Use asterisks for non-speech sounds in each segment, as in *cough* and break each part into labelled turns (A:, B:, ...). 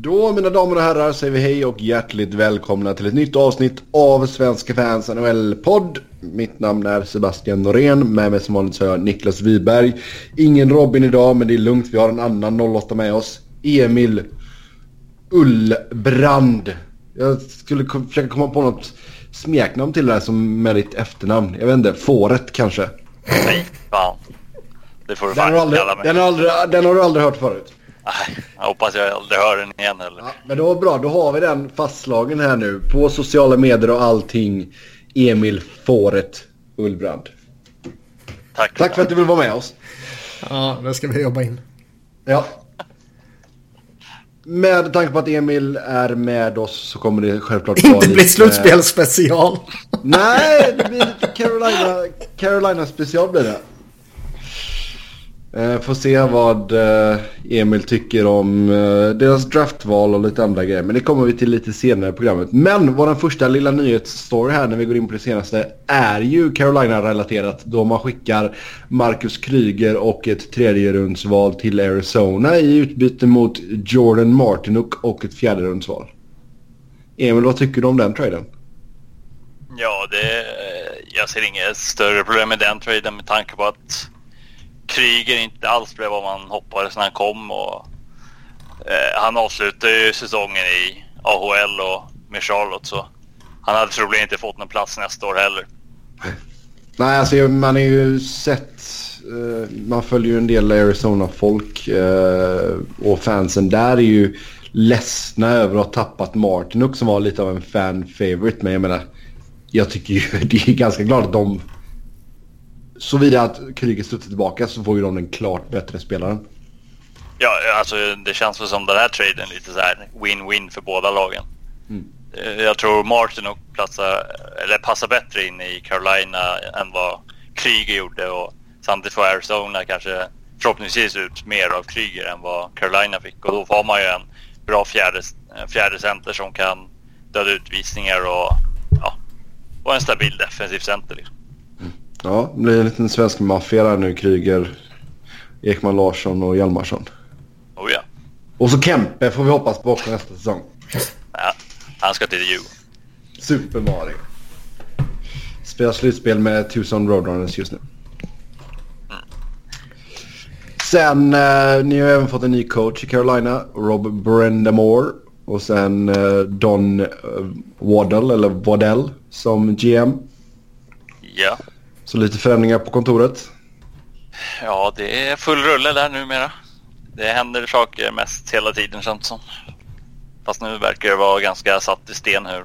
A: Då mina damer och herrar säger vi hej och hjärtligt välkomna till ett nytt avsnitt av Svenska fans NHL-podd. Mitt namn är Sebastian Norén, med mig som vanligt så har jag Niklas Wiberg. Ingen Robin idag men det är lugnt, vi har en annan 08 med oss. Emil Ullbrand. Jag skulle försöka komma på något smeknamn till det här som med ditt efternamn. Jag vet inte, Fåret kanske?
B: Nej, fan. Det får du
A: Den har,
B: fan
A: aldrig,
B: kalla mig.
A: den, har aldrig, den har du aldrig hört förut?
B: Nej, jag hoppas jag aldrig hör den igen heller.
A: Ja, men det var bra, då har vi den fastslagen här nu. På sociala medier och allting. Emil Fåret Ullbrand.
B: Tack.
A: Tack för att du vill vara med oss.
C: Ja, det ska vi jobba in.
A: Ja. Med tanke på att Emil är med oss så kommer det självklart vara
C: Inte bli
A: lite-
C: slutspelsspecial.
A: Nej, det blir lite Carolina, Carolina special blir det. Eh, får se vad eh, Emil tycker om eh, deras draftval och lite andra grejer. Men det kommer vi till lite senare i programmet. Men vår första lilla nyhetsstory här när vi går in på det senaste är ju Carolina-relaterat. Då man skickar Marcus Kryger och ett tredje rundsval till Arizona i utbyte mot Jordan Martinuk och ett fjärde rundsval. Emil, vad tycker du om den traden?
B: Ja, det, eh, jag ser inget större problem med den traden med tanke på att Kryger inte alls blev vad man hoppades när han kom. Och, eh, han avslutade ju säsongen i AHL och med Charlotte så han hade troligen inte fått någon plats nästa år heller.
A: Nej, alltså man har ju sett... eh, man följer ju en del Arizona-folk eh, och fansen där är ju ledsna över att ha tappat Martinuk som var lite av en fan-favorite. Men jag menar, jag tycker ju *laughs* det är ganska glad att de... Såvida att kriget studsar tillbaka så får ju de den klart bättre spelaren.
B: Ja, alltså det känns väl som den här traden lite så här win-win för båda lagen.
A: Mm.
B: Eh, Jag tror Martin och platsar, eller passar bättre in i Carolina än vad Kryger gjorde och samtidigt får Arizona kanske förhoppningsvis ut mer av Kryger än vad Carolina fick och då får man ju en bra fjärde, fjärde center som kan döda utvisningar och ja, och en stabil defensiv center. Liksom.
A: Ja, det blir en liten svensk maffia där nu. Kryger, Ekman Larsson och Hjalmarsson.
B: Oh ja.
A: Och så Kempe får vi hoppas på också nästa säsong.
B: ja, han ska till Djurgården.
A: Super Mario. Spelar slutspel med Tucson Roadrunners just nu. Sen, eh, ni har även fått en ny coach i Carolina, Rob Brendamore. Och sen eh, Don eh, Waddell, eller Waddell, som GM.
B: Ja.
A: Så lite förändringar på kontoret.
B: Ja, det är full rulle där numera. Det händer saker mest hela tiden känns som. Fast nu verkar det vara ganska satt i sten hur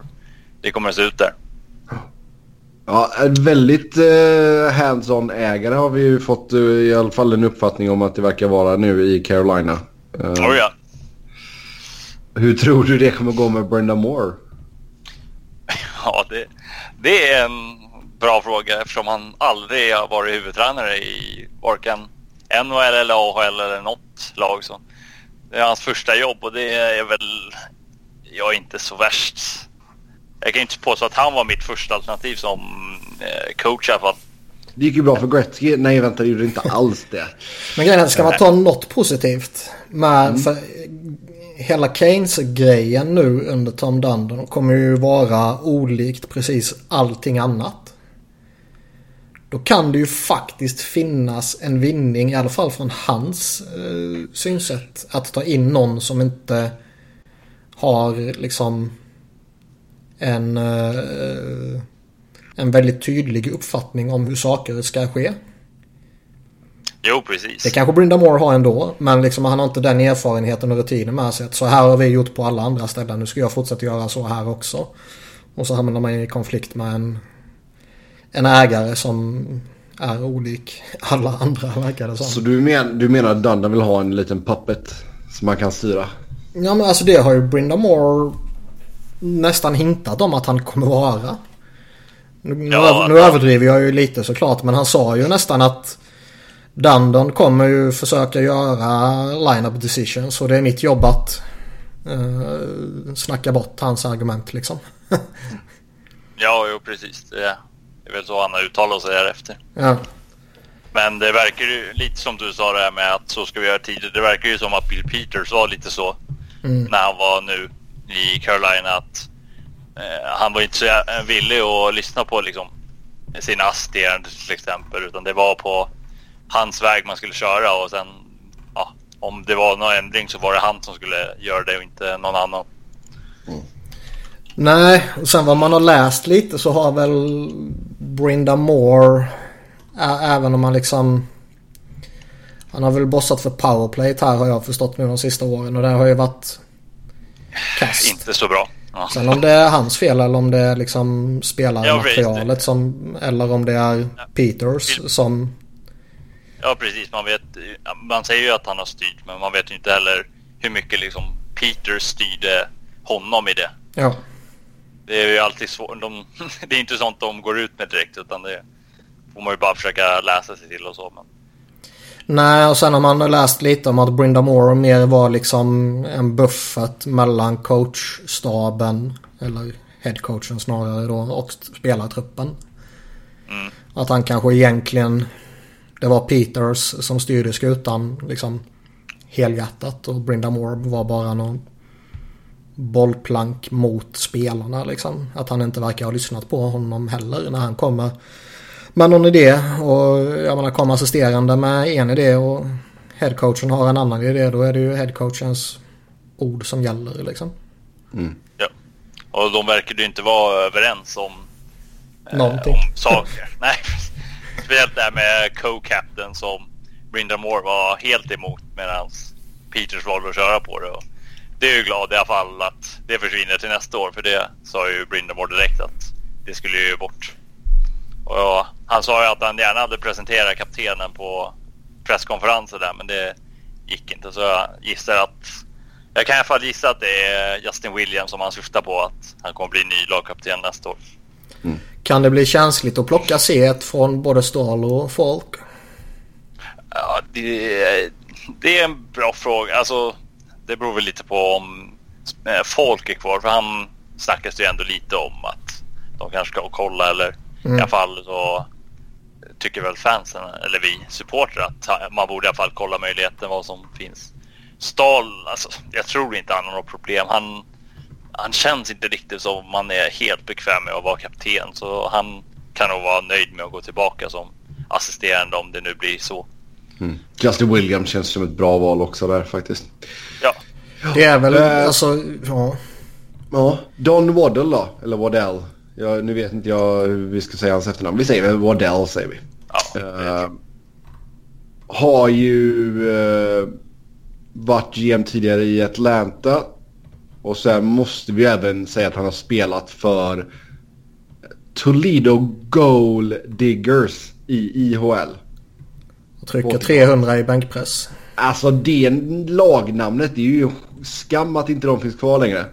B: det kommer att se ut där.
A: Ja, en väldigt eh, hands-on ägare har vi ju fått eh, i alla fall en uppfattning om att det verkar vara nu i Carolina. Eh,
B: Oh ja.
A: Hur tror du det kommer gå med Brenda Moore? *laughs*
B: Ja, det, det är en bra fråga eftersom han aldrig har varit huvudtränare i varken NHL eller AHL eller något lag. Så det är hans första jobb och det är väl jag är inte så värst. Jag kan inte påstå att han var mitt första alternativ som eh, coach i alla fall.
A: Det gick ju bra för Gretzky. Nej, vänta, det gjorde inte alls det. *laughs*
C: Men grejen är, ska man ta något positivt med för hela Keynes-grejen nu under Tom Dundon kommer ju vara olikt precis allting annat. Då kan det ju faktiskt finnas en vinning, i alla fall från hans eh, synsätt, att ta in någon som inte har liksom en, eh, en väldigt tydlig uppfattning om hur saker ska ske.
B: Jo, precis.
C: Det kanske Brynda Moore har ändå. Men liksom han har inte den erfarenheten och rutinen med sig. att Så här har vi gjort på alla andra ställen. Nu ska jag fortsätta göra så här också. Och så hamnar man i konflikt med en, en ägare som är olik alla andra verkar det som.
A: Så du, men, du menar att Dunda vill ha en liten puppet som man kan styra?
C: Ja men alltså det har ju Brynda Moore nästan hintat om att han kommer vara. Nu,
B: Ja,
C: nu
B: ja.
C: överdriver jag ju lite såklart men han sa ju nästan att Dundon kommer ju försöka göra line-up decisions och det är mitt jobb att uh, snacka bort hans argument liksom. *laughs*
B: Ja, jo, precis. Det är det är väl så han har uttalat sig därefter.
C: ja.
B: Men det verkar ju lite som du sa det här med att så ska vi göra tidigt. Det verkar ju som att Bill Peters var lite så. mm. när han var nu i Carolina att eh, han var inte så villig att lyssna på liksom, sina assisterande till exempel utan det var på hans väg man skulle köra och sen ja, om det var någon ändring så var det han som skulle göra det och inte någon annan.
C: Mm. Nej, och sen vad man har läst lite så har väl Brinda Moore även om man liksom han har väl bossat för powerplay här har jag förstått nu de sista åren och det har ju varit
B: kast. Inte så bra.
C: Ja. Sen om det är hans fel eller om det är liksom spelarmaterialet som eller om det är Peters som
B: Ja precis, man vet man säger ju att han har styrt men man vet ju inte heller hur mycket liksom Peter styrde honom i det.
C: Ja.
B: Det är ju alltid svårt. De, *laughs* det är inte sånt de går ut med direkt utan det får man ju bara försöka läsa sig till och så. Men...
C: Nej, och sen har man läst lite om att Brynda Moore mer var liksom en buffert mellan coachstaben, eller headcoachen snarare då, och spelartruppen. Mm. Att han kanske egentligen, det var Peters som styrde skutan liksom helhjärtat och Brynda Moore var bara någon bollplank mot spelarna liksom. Att han inte verkar ha lyssnat på honom heller när han kommer med någon idé. Och jag menar kommer assisterande med en idé och headcoachen har en annan idé. Då är det ju headcoachens ord som gäller liksom.
B: Mm. Ja. Och de verkar ju inte vara överens om,
C: eh, Någonting.
B: om saker. *laughs* Nej, speciellt det här med co-captain som Brinda Moore var helt emot medan Peters valde att köra på det. Och det är ju glad i alla fall att det försvinner till nästa år för det sa ju Brindamore direkt att det skulle ju bort. Och han sa ju att han gärna hade presenterat kaptenen på presskonferenser där men det gick inte så jag gissar att jag kan i alla fall gissa att det är Justin Williams som han syftar på att han kommer bli ny lagkapten nästa år.
C: Mm. Kan det bli känsligt att plocka C1 från både Stahl och Folk?
B: Ja, det, det är en bra fråga. Alltså, det beror väl lite på om eh, folk är kvar. För han snackas det ju ändå lite om att de kanske ska kolla eller mm. i alla fall så tycker väl fansen, eller vi supportrar att man borde i alla fall kolla möjligheten vad som finns. Stahl, alltså jag tror inte han har något problem. Han, han känns inte riktigt som man är helt bekväm med att vara kapten. Så han kan nog vara nöjd med att gå tillbaka som assisterande om det nu blir så.
A: Justin Williams känns som ett bra val också där faktiskt.
B: Ja.
C: Det är väl äh, alltså, ja.
A: Ja, Don Waddell då, eller Waddell. Ja, nu vet inte jag hur vi ska säga hans efternamn. Vi säger väl Waddell säger vi.
B: Ja, uh,
A: har ju uh, varit GM tidigare i Atlanta. Och sen måste vi även säga att han har spelat för Toledo Goal Diggers i IHL.
C: Och trycker 300 i bänkpress.
A: Alltså det lagnamnet, det är ju skam att inte de finns kvar längre.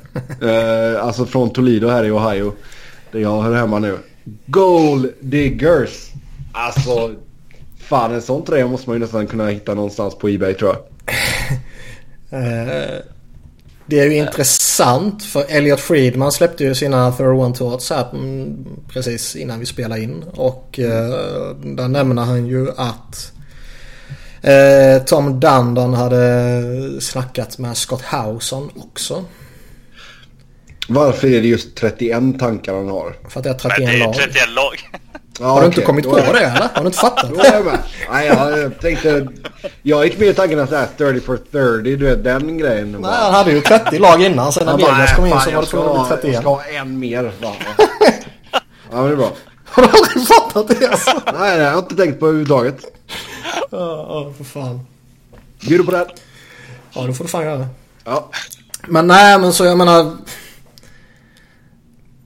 A: uh, *laughs* alltså från Toledo här i Ohio. Där jag hör hemma nu. Goal Diggers. Alltså, fan en sån tröja måste man ju nästan kunna hitta någonstans på Ebay tror jag.
C: uh, *laughs* det är ju intressant för Elliot Friedman släppte ju sina 31 Thoughts här mm, precis innan vi spelade in. Och uh, där nämner han ju att Eh, Tom Dundon hade snackat med Scott Howson också.
A: Varför är det just 31 tankar han har?
C: För att det är 31 lag.
B: 31 lag.
C: Ja, har du inte kommit på det eller? Har du inte fattat?
A: Då är jag med. Nej, jag tänkte... Jag gick med i tanken att det är 30 for 30, du vet den grejen.
C: Nej, han hade ju 30 lag innan. Sen när Vegas kom in så var det tvungen att bli 31.
A: Jag ska ha en mer. *laughs* Ja, men det är bra.
C: Har du aldrig fattat det alltså?
A: Nej, det har jag inte tänkt på överhuvudtaget.
C: Ja, oh, för fan.
A: Bjuder på det.
C: Ja, det får du fan göra.
A: Ja.
C: Men nej, men så jag menar.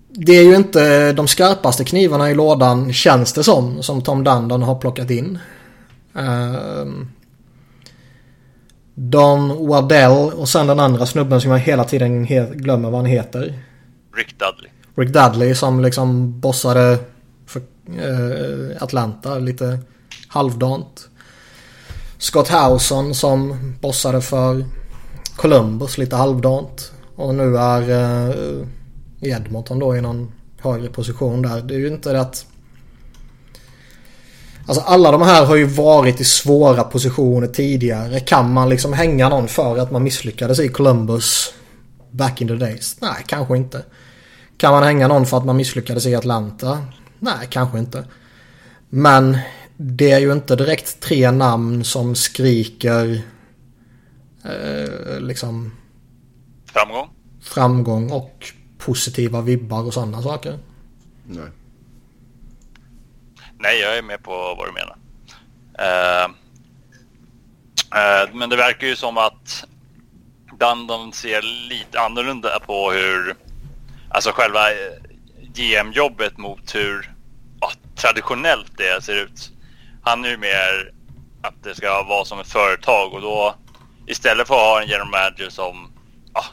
C: Det är ju inte de skarpaste knivarna i lådan känns det som. Som Tom Dundon har plockat in. Uh, Don Waddell och sen den andra snubben som jag hela tiden glömmer vad han heter.
B: Rick Dudley.
C: Rick Dudley som liksom bossade för uh, Atlanta lite halvdant. Scott Howson som bossade för Columbus lite halvdant. Och nu är eh, Edmonton då i någon högre position där. Det är ju inte det att... Alltså alla de här har ju varit i svåra positioner tidigare. Kan man liksom hänga någon för att man misslyckades i Columbus back in the days? Nej, kanske inte. Kan man hänga någon för att man misslyckades i Atlanta? Nej, kanske inte. Men det är ju inte direkt tre namn som skriker eh, liksom
B: Framgång?
C: framgång och positiva vibbar och sådana saker.
A: Nej.
B: Nej, jag är med på vad du menar. Uh, uh, men det verkar ju som att Dundon ser lite annorlunda på hur, alltså själva eh, GM-jobbet mot hur ja, traditionellt det ser ut. Han är ju mer att det ska vara som ett företag och då istället för att ha en general manager som ja,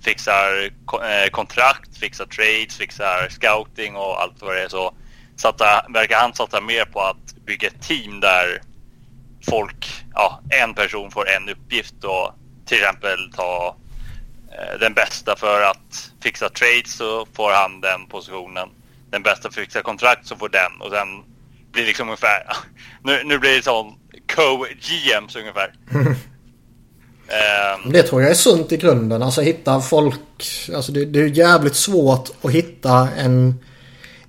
B: fixar eh, kontrakt, fixar trades, fixar scouting och allt vad det är så satta, verkar han satsa mer på att bygga ett team där folk, ja, en person får en uppgift och till exempel ta eh, den bästa för att fixa trades så får han den positionen. Den bästa för att fixa kontrakt så får den och sen blir liksom ungefär, *laughs* nu, nu blir det sån co-GMs ungefär. *laughs*
C: um, det tror jag är sunt i grunden. Alltså hitta folk, alltså det, det är jävligt svårt att hitta en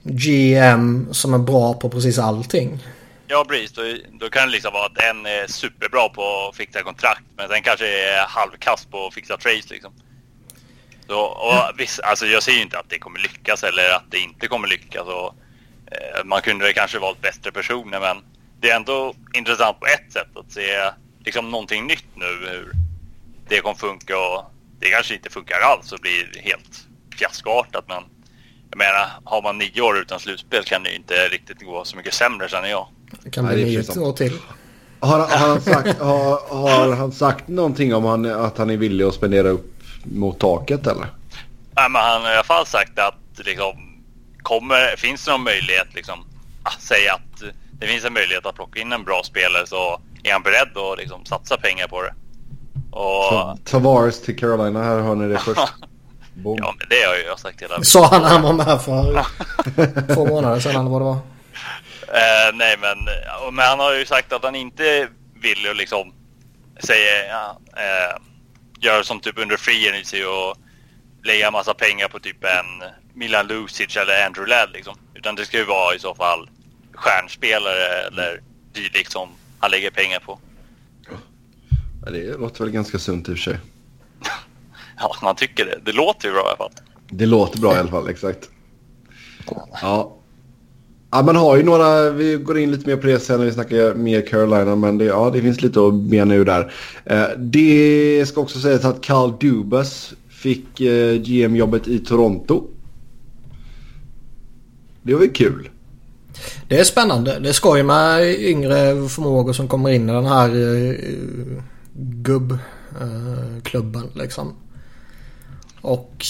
C: GM som är bra på precis allting.
B: Ja, precis. Då, då kan det liksom vara att en är superbra på att fixa kontrakt, men den kanske är halvkast på att fixa trades liksom. Så, och viss, alltså jag säger ju inte att det kommer lyckas eller att det inte kommer lyckas. Och, man kunde kanske valt bättre personer, men det är ändå intressant på ett sätt att se liksom någonting nytt nu, hur det kommer funka och det kanske inte funkar alls och blir helt fiaskoartat, men jag menar, har man nio år utan slutspel kan det ju inte riktigt gå så mycket sämre känner jag.
C: Det kan bli nio år till.
A: Har, har, han sagt, har, har, han sagt någonting om han, att han är villig att spendera upp mot taket eller?
B: Nej, men han har i alla fall sagt att liksom, kommer, finns det någon möjlighet liksom, att säga att det finns en möjlighet att plocka in en bra spelare så är han beredd att liksom, satsa pengar på det.
A: Och... Tavares till Carolina, här har ni det *laughs* först.
B: Boom. Ja, men det har jag sagt hela tiden.
C: Sa han när han var med för *laughs* två månader sedan eller vad det var?
B: Uh, nej, men, men han har ju sagt att han inte vill liksom säga, ja, uh, gör som typ under free agency och lägga massa pengar på typ en Milan Lucic eller Andrew Ladd liksom. Utan det ska ju vara i så fall stjärnspelare eller dylikt som han lägger pengar på.
A: Ja, det låter väl ganska sunt i och för sig. *laughs*
B: Ja, man tycker det. Det låter ju bra i alla fall.
A: Det låter bra i alla fall, exakt. Ja. Ja, man har ju några, vi går in lite mer på det sen när vi snackar mer Carolina, men det, ja, det finns lite att bena ur där. Eh, det ska också sägas att Carl Dubas fick eh, GM-jobbet i Toronto. Det var ju kul.
C: Det är spännande. Det är skoj med yngre förmågor som kommer in i den här uh, gubbklubben uh, liksom. Och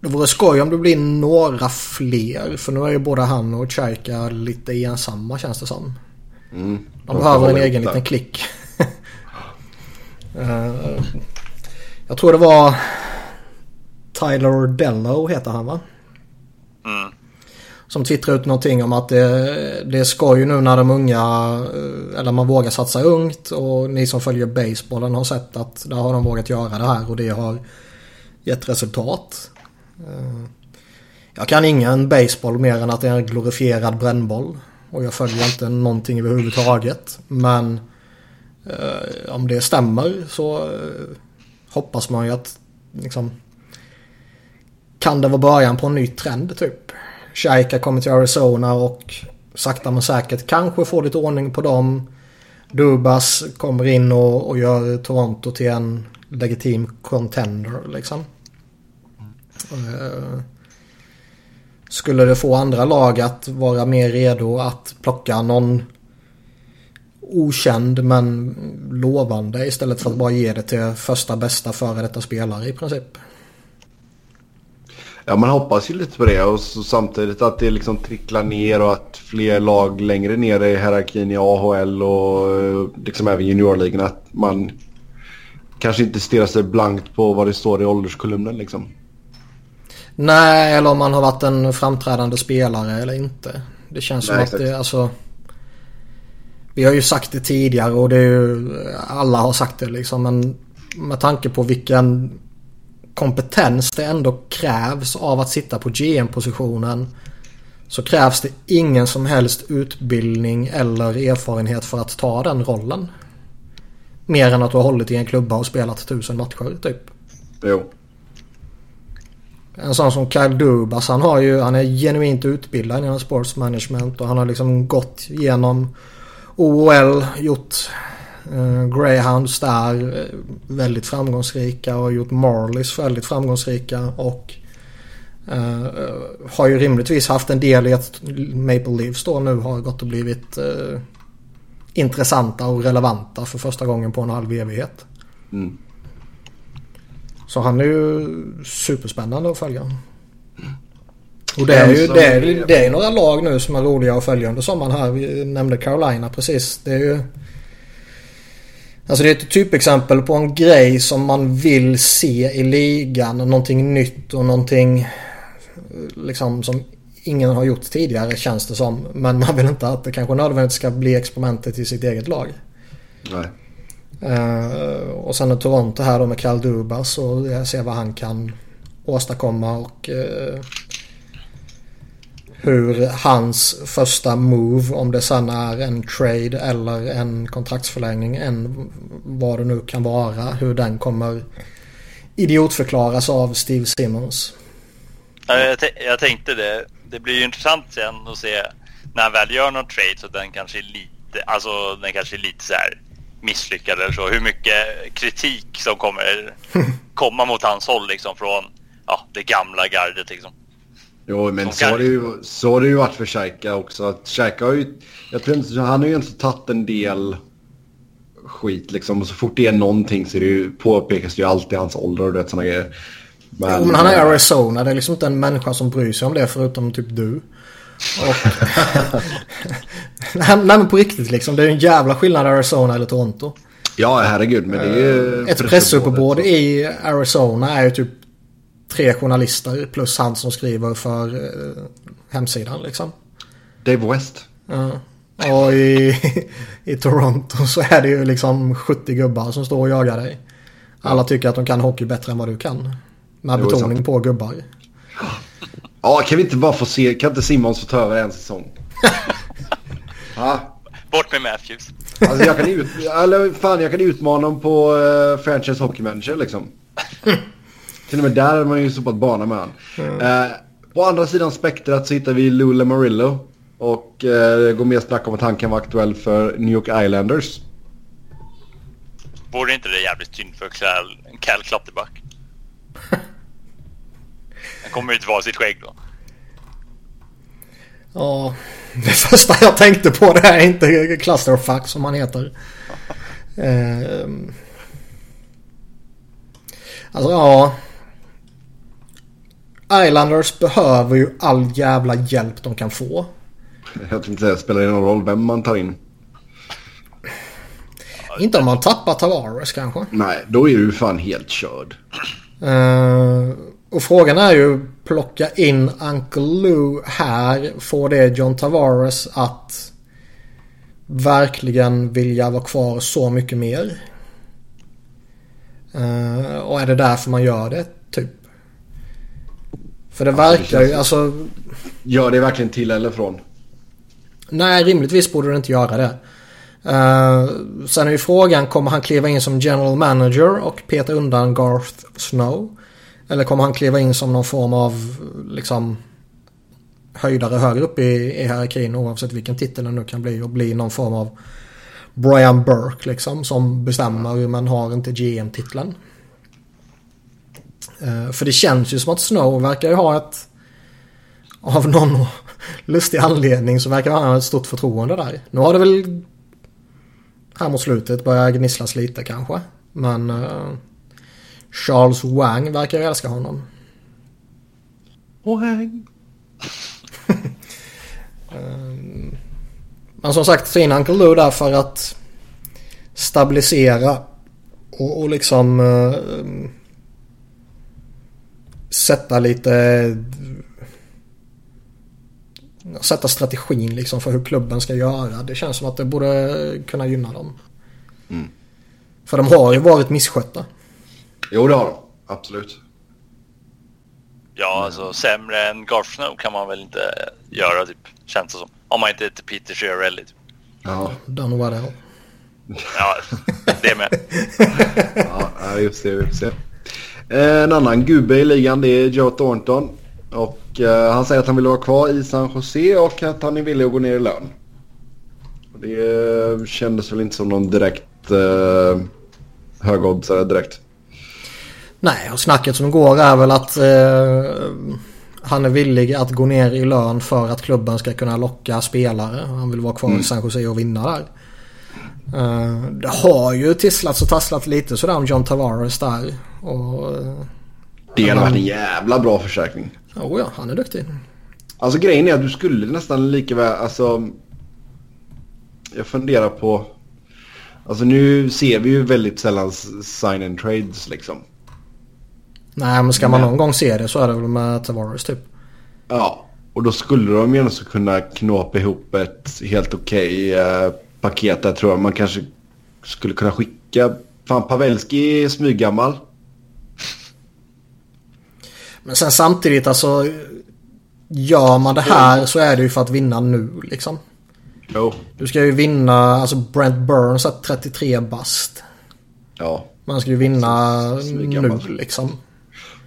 C: det vore skoj om det blir några fler. För nu är ju både han och Chaika lite ensamma känns det som. Mm, de behöver en egen liten klick. uh, *laughs* jag tror det var Tyler Dello heter han va? Mm. Som twittrade ut någonting om att det, det är skoj nu när de unga, eh, eller man vågar satsa ungt. Och ni som följer basebollen har sett att där har de vågat göra det här och det har gett resultat. Eh, jag kan ingen baseball mer än att det är en glorifierad brännboll. Och jag följer inte någonting överhuvudtaget. Men eh, om det stämmer så eh, hoppas man ju att liksom, kan det vara början på en ny trend typ. Shaika kommer till Arizona och sakta men säkert kanske får lite ordning på dem. Dubas kommer in och, och gör Toronto till en legitim contender liksom. Uh, skulle det få andra lag att vara mer redo att plocka någon okänd men lovande istället för att bara ge det till första bästa före detta spelare i princip.
A: Ja man hoppas ju lite på det och samtidigt att det liksom tricklar ner och att fler lag längre ner i hierarkin i AHL och eh, liksom även juniorligan att man kanske inte stirrar sig blankt på vad det står i ålderskolumnen liksom.
C: Nej, eller om man har varit en framträdande spelare eller inte. Det känns Nej, som att det, alltså... Vi har ju sagt det tidigare och det är ju, alla har sagt det liksom. Men med tanke på vilken kompetens det ändå krävs av att sitta på GM-positionen. Så krävs det ingen som helst utbildning eller erfarenhet för att ta den rollen. Mer än att du har hållit i en klubba och spelat tusen matcher typ.
A: Jo.
C: En sån som Kyle Dubas han har ju, han är genuint utbildad inom sports management och han har liksom gått igenom OL, gjort Greyhounds där eh, väldigt framgångsrika och gjort Marlies väldigt framgångsrika och eh, har ju rimligtvis haft en del i att Maple Leafs då nu har gått och blivit eh, intressanta och relevanta för första gången på en halv evighet.
A: Mm.
C: Så han är ju superspännande att följa. Och det är ju det är, det är några lag nu som är roliga att följa under sommaren här. Vi nämnde Carolina precis. Det är ju... Alltså det är ett typexempel på en grej som man vill se i ligan. Någonting nytt och någonting liksom som ingen har gjort tidigare känns det som. Men man vill inte att det kanske nödvändigtvis ska bli experimentet i sitt eget lag.
A: Nej.
C: Uh, och sen är Toronto här då med Kyle Dubas och jag ser vad han kan åstadkomma och uh, hur hans första move, om det sen är en trade eller en kontraktsförlängning, än vad det nu kan vara, hur den kommer idiotförklaras av Steve Simmons.
B: Jag, jag tänkte det. Det blir ju intressant sen att se när han väl gör någon trade så den kanske är lite, alltså den kanske är lite så här misslyckad eller så. Hur mycket kritik som kommer *laughs* komma mot hans håll liksom från ja, det gamla gardet liksom.
A: Jo, men så har, det ju, så har det ju varit för Shaika också. Shaika har ju, jag tror inte, han har ju inte tagit en del skit liksom. Och så fort det är någonting så är det ju, påpekas det ju alltid hans ålder och det sådana grejer.
C: Men, jo, men han är Arizona. Det är liksom inte en människa som bryr sig om det förutom typ du. Och... *laughs* nej, men på riktigt liksom. Det är en jävla skillnad Arizona eller Toronto.
A: Ja, herregud. Men det är ju...
C: Ett pressuppbåd i Arizona är ju typ tre journalister plus han som skriver för eh, hemsidan liksom.
A: Dave West.
C: Ja. Och i, *laughs* i Toronto så är det ju liksom 70 gubbar som står och jagar dig. Alla tycker att de kan hockey bättre än vad du kan. Med jo, betoning på gubbar.
A: Ja, kan vi inte bara få se, kan inte Simons få ta över en säsong? *laughs*
B: ja. Bort med Matthews.
A: Alltså jag kan, ut, eller fan, jag kan utmana dem på uh, franchise hockey manager liksom. *laughs* Till och med där är man ju sopat bana med han. Mm. Uh, på andra sidan spektrat så hittar vi Lou Lamarillo. Och uh, det går mer snack om att han kan vara aktuell för New York Islanders.
B: Vore inte det jävligt synd för Cal, Cal Klotterback? *laughs* Han kommer ju inte vara sitt skägg då.
C: Ja, det första jag tänkte på det är inte Clusterfuck som han heter. *laughs* Eh, alltså ja. Islanders behöver ju all jävla hjälp de kan få.
A: Jag tänkte säga, spelar det någon roll vem man tar in?
C: Inte om man tappar Tavares kanske.
A: Nej, då är du fan helt körd.
C: Uh, och frågan är ju, plocka in Uncle Lou här. Får det John Tavares att verkligen vilja vara kvar så mycket mer? Uh, och är det därför man gör det? För det verkar ju, alltså...
A: Gör det verkligen till eller från?
C: Nej, rimligtvis borde det inte göra det. Uh, sen är ju frågan, kommer han kliva in som general manager och peta undan Garth Snow? Eller kommer han kliva in som någon form av liksom höjdare högre upp i, i hierarkin oavsett vilken titel det nu kan bli och bli någon form av Brian Burke liksom som bestämmer men har inte GM-titeln. Uh, för det känns ju som att Snow verkar ju ha ett av någon *laughs* lustig anledning så verkar han ha ett stort förtroende där. Nu har det väl här mot slutet börjar gnisslas lite kanske. Men uh, Charles Wang verkar älska honom.
A: Wang.
C: um, *laughs* men som sagt, fin Uncle Lou där för att stabilisera och, och liksom uh, sätta lite sätta strategin liksom för hur klubben ska göra. Det känns som att det borde kunna gynna dem.
A: Mm.
C: För de har ju varit misskötta.
A: Jo, det har de. Absolut.
B: Ja, alltså sämre än Garth Snow kan man väl inte göra typ. Känns det som. Om man inte heter Peter Chiarelli. Typ.
A: Ja,
C: Done what.
B: Ja, det med. *laughs*
A: ja just det. Just det. Eh, En annan gubbe i ligan det är Joe Thornton. Och eh, han säger att han vill vara kvar i San Jose och att han är villig att gå ner i lön. Och det eh, kändes väl inte som någon direkt eh, högoddsare direkt.
C: Nej, och snacket som går är väl att eh, han är villig att gå ner i lön för att klubben ska kunna locka spelare. Han vill vara kvar
A: Mm.
C: i San Jose och vinna där. Eh, det har ju tisslats och tasslat lite sådär om John Tavares där. Och, eh,
A: Det hade varit en jävla bra försäkring.
C: oh ja, han är duktig.
A: Alltså grejen är att du skulle nästan lika väl, alltså. Jag funderar på. Alltså nu ser vi ju väldigt sällan sign and trades liksom.
C: Nej, men ska man
A: Men-
C: någon gång se det så är det väl med Tavares typ.
A: Ja, och då skulle de ju ändå så kunna knåpa ihop ett helt okej eh, paket där tror jag. Man kanske skulle kunna skicka... Fan, Pavelski är smyggammal.
C: Men sen samtidigt alltså. Gör man det här så är det ju för att vinna nu liksom.
A: Jo.
C: Du ska ju vinna, alltså Brent Burns är 33 bast.
A: Ja.
C: Man ska ju vinna nu liksom.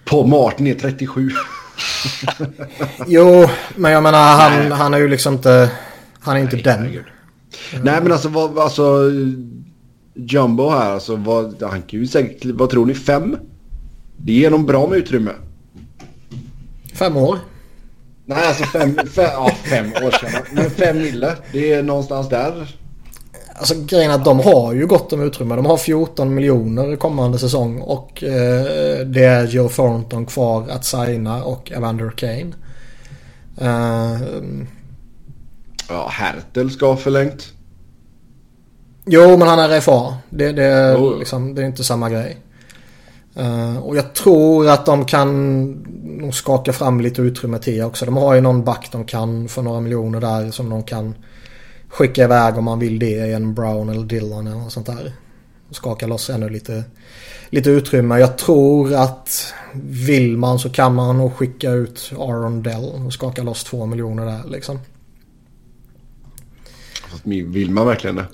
A: Paul Martin är 37. *laughs*
C: Jo, men jag menar han,
A: Nej.
C: han är ju liksom inte... Han är inte
A: Nej,
C: den.
A: herregud. Nej men alltså vad, alltså Jumbo här alltså vad, han kan ju säkert, vad tror ni, fem? Det ger dem bra med utrymme.
C: Fem år.
A: Nej alltså fem, fem, ja, fem år sedan. Men fem mille, det är någonstans där.
C: Alltså grejen är att de har ju gott om utrymme. De har 14 miljoner kommande säsong och eh, det är Joe Thornton kvar att signa och Evander Kane. Eh,
A: Ja, Hertel ska ha förlängt.
C: jo, men han är RFA. Det, det,
A: jo.
C: liksom, det är inte samma grej. Eh, och jag tror att de kan nog skaka fram lite utrymme till också. De har ju någon back de kan för några miljoner där som de kan skicka iväg om man vill det i en Brown eller Dillon eller något sånt där. Och skaka loss ännu lite, lite utrymme. Jag tror att vill man så kan man nog skicka ut Aaron Dell och skaka loss två miljoner där liksom.
A: Vill man verkligen det?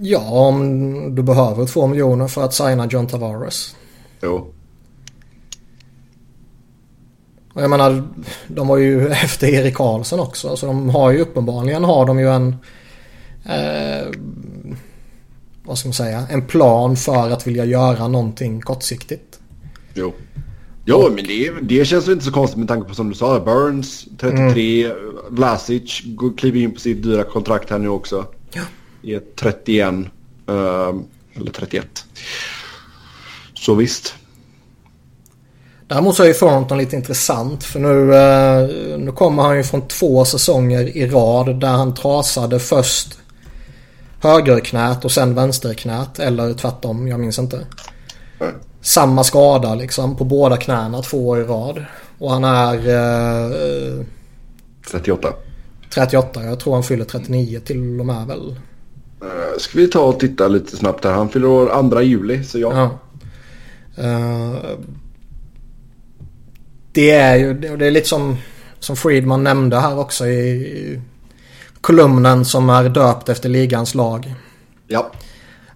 C: Ja, om du behöver två miljoner för att signa John Tavares.
A: Jo.
C: Och jag menar, de var ju *laughs* efter Erik Karlsson också. Så de har ju uppenbarligen har de ju en... Eh, vad ska man säga? En plan för att vilja göra någonting kortsiktigt.
A: Jo. Jo, men det, det känns väl inte så konstigt med tanke på som du sa. Burns, 33. Vlasic går- kliver in på sitt dyra kontrakt här nu också.
C: Ja.
A: Är 31. ehm, eller 31. Så visst.
C: Däremot så är ju Thornton lite intressant för nu, eh, nu kommer han ju från två säsonger i rad där han trasade först högerknät och sen vänsterknät eller tvärtom, jag minns inte. Samma skada liksom på båda knäna två år i rad. Och han är eh,
A: 38.
C: 38, jag tror han fyller 39 till och med väl.
A: Uh, ska vi ta och titta lite snabbt här. Han fyller år 2 juli, så ja.
C: Ja. Eh, det är ju det är lite som, som Friedman nämnde här också i, i kolumnen som är döpt efter ligans lag.
A: Ja.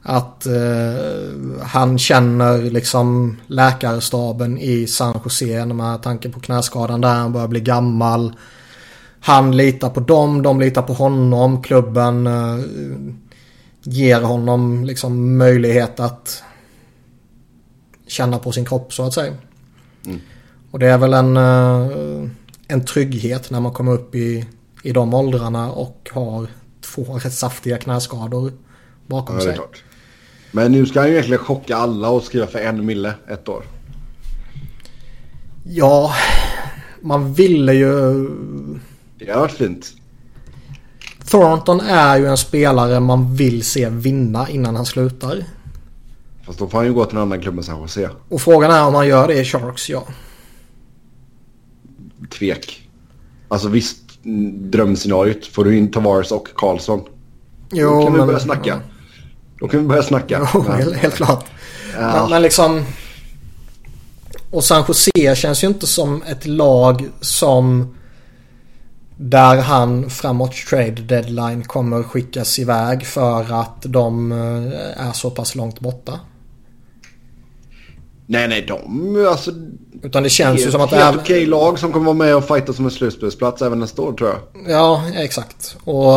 C: Att eh, han känner liksom läkarstaben i San Jose med tanke på knäskadan där. Han börjar bli gammal. Han litar på dem, de litar på honom. Klubben eh, ger honom liksom möjlighet att känna på sin kropp så att säga.
A: Mm.
C: Och det är väl en, eh, en trygghet när man kommer upp i, i de åldrarna och har två rätt saftiga knäskador bakom
A: Ja,
C: sig.
A: Men nu ska han ju egentligen chocka alla och skriva för en mille ett år.
C: Ja, man ville ju...
A: Det har varit fint.
C: Thornton är ju en spelare man vill se vinna innan han slutar.
A: Fast då får han ju gå till en annan klubb än San Jose.
C: Och frågan är om han gör det i Sharks, ja.
A: Tvek. Alltså visst, drömscenariot. Får du in Tavares och Karlsson.
C: Jo,
A: Då kan vi
C: men-
A: börja snacka. Då kan vi börja snacka.
C: Jo,
A: Men- *laughs*
C: helt, helt klart.
A: Ja.
C: Men, men liksom... Och San Jose känns ju inte som ett lag som... Där han framåt trade deadline kommer skickas iväg för att de eh, är så pass långt borta.
A: Nej, nej, de... Alltså,
C: Utan det känns ju som att det
A: helt
C: är...
A: okej lag som kommer vara med och fighta som en slutspelsplats även nästa år tror jag.
C: Ja, exakt. Och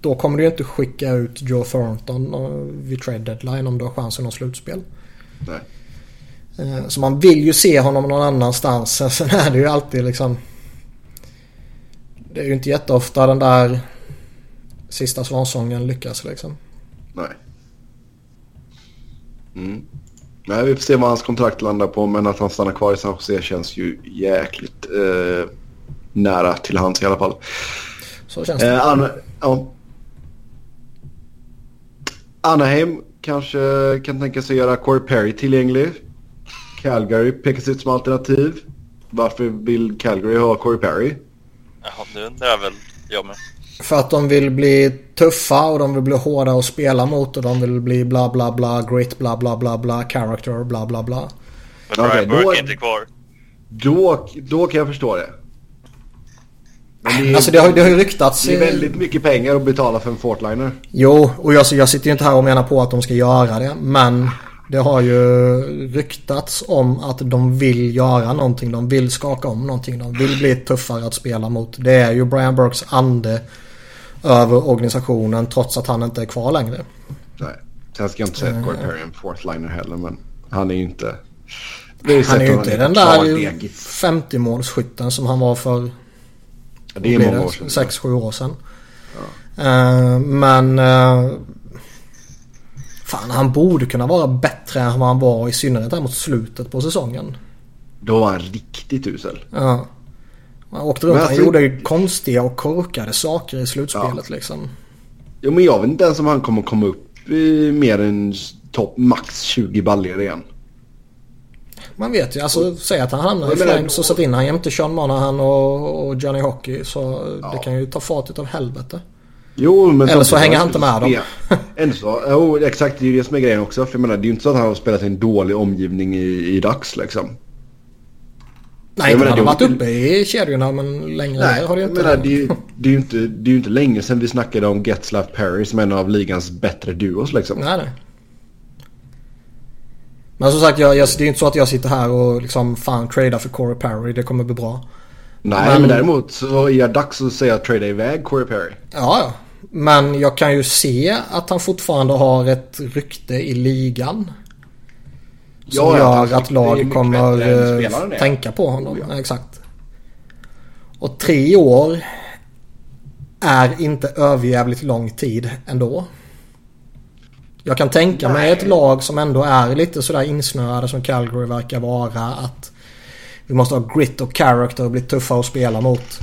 C: då kommer du ju inte skicka ut Joe Thornton vid trade deadline om du har chansen att slutspel.
A: Nej.
C: Eh, Så man vill ju se honom någon annanstans. *laughs* Sen är det ju alltid liksom... Det är ju inte jätteofta den där sista svansången lyckas liksom.
A: Nej. Mm. Nej, vi får se vad hans kontrakt landar på. Men att han stannar kvar i San Jose känns ju jäkligt eh, nära till hans i alla fall.
C: Så känns det.
A: Eh, Anna, ja. Anaheim kanske kan tänka sig göra Corey Perry tillgänglig. Calgary pekas ut som alternativ. Varför vill Calgary ha Corey Perry?
B: Jaha, det undrar väl jag med.
C: För att de vill bli tuffa och de vill bli hårda att spela mot och de vill bli bla bla bla grit bla bla bla bla character bla bla bla.
B: Men Burke
A: då-
B: är inte kvar.
A: Då, då kan jag förstå det. Men det är,
C: Alltså det har, det har ju ryktats.
A: det är väldigt mycket pengar att betala för en Fortliner.
C: Jo, och jag, jag sitter ju inte här och menar på att de ska göra det. Men det har ju ryktats om att de vill göra någonting. De vill skaka om någonting. De vill bli tuffare att spela mot. Det är ju Brian Burks ande över organisationen trots att han inte är kvar längre.
A: Nej. Sen ska jag inte säga att Corey Perry är en Fortliner heller men han är ju inte...
C: Han är ju inte den där
A: degis.
C: 50-målsskytten som han var för
A: Det är många år sedan.
C: 6-7 år sedan. Eh, men... eh, fan, han borde kunna vara bättre än vad han var i synnerhet här mot slutet på säsongen.
A: Då var han riktigt usel.
C: Ja. Han åkte runt.
A: Men
C: Han
A: alltså-
C: gjorde ju konstiga och korkade saker i slutspelet liksom.
A: Jo men jag vet inte ens om han kommer komma upp i mer än topp max 20 baljor igen.
C: Man vet ju. Alltså säg att han hamnar i Flames och så in han jämte Sean Monahan och, och Johnny Hockey. Så det
A: Ja.
C: kan ju ta fart utav helvete.
A: Jo men...
C: Eller så hänger han inte med dem.
A: Ändå så. Jo exakt det är ju det som är grejen också. För jag menar det är ju inte så att han har spelat i en dålig omgivning i, i dags liksom.
C: Nej,
A: Jag
C: inte
A: menar,
C: han har varit uppe i kedjorna men längre
A: Nej,
C: ner har det
A: jag
C: inte.
A: menar, det, är ju, det, är ju inte, det är ju inte länge sedan vi snackade om Getzlaff Perry som en av ligans bättre duos liksom.
C: Nej, nej. Men som sagt, jag, jag, det är ju inte så att jag sitter här och liksom fan tradar för Corey Perry. Det kommer bli bra.
A: Nej,
C: Men-
A: men, däremot så är det dags att säga att trada iväg Corey Perry.
C: Ja, ja. Men jag kan ju se att han fortfarande har ett rykte i ligan. Som
A: Ja,
C: gör att lag kommer eh, tänka på honom.
A: Oh, ja.
C: Exakt. Och tre år är inte överjävligt lång tid ändå. Jag kan tänka mig
A: Nej.
C: ett lag som ändå är lite sådär insnöade som Calgary verkar vara. Att vi måste ha grit och character och bli tuffa att spela mot.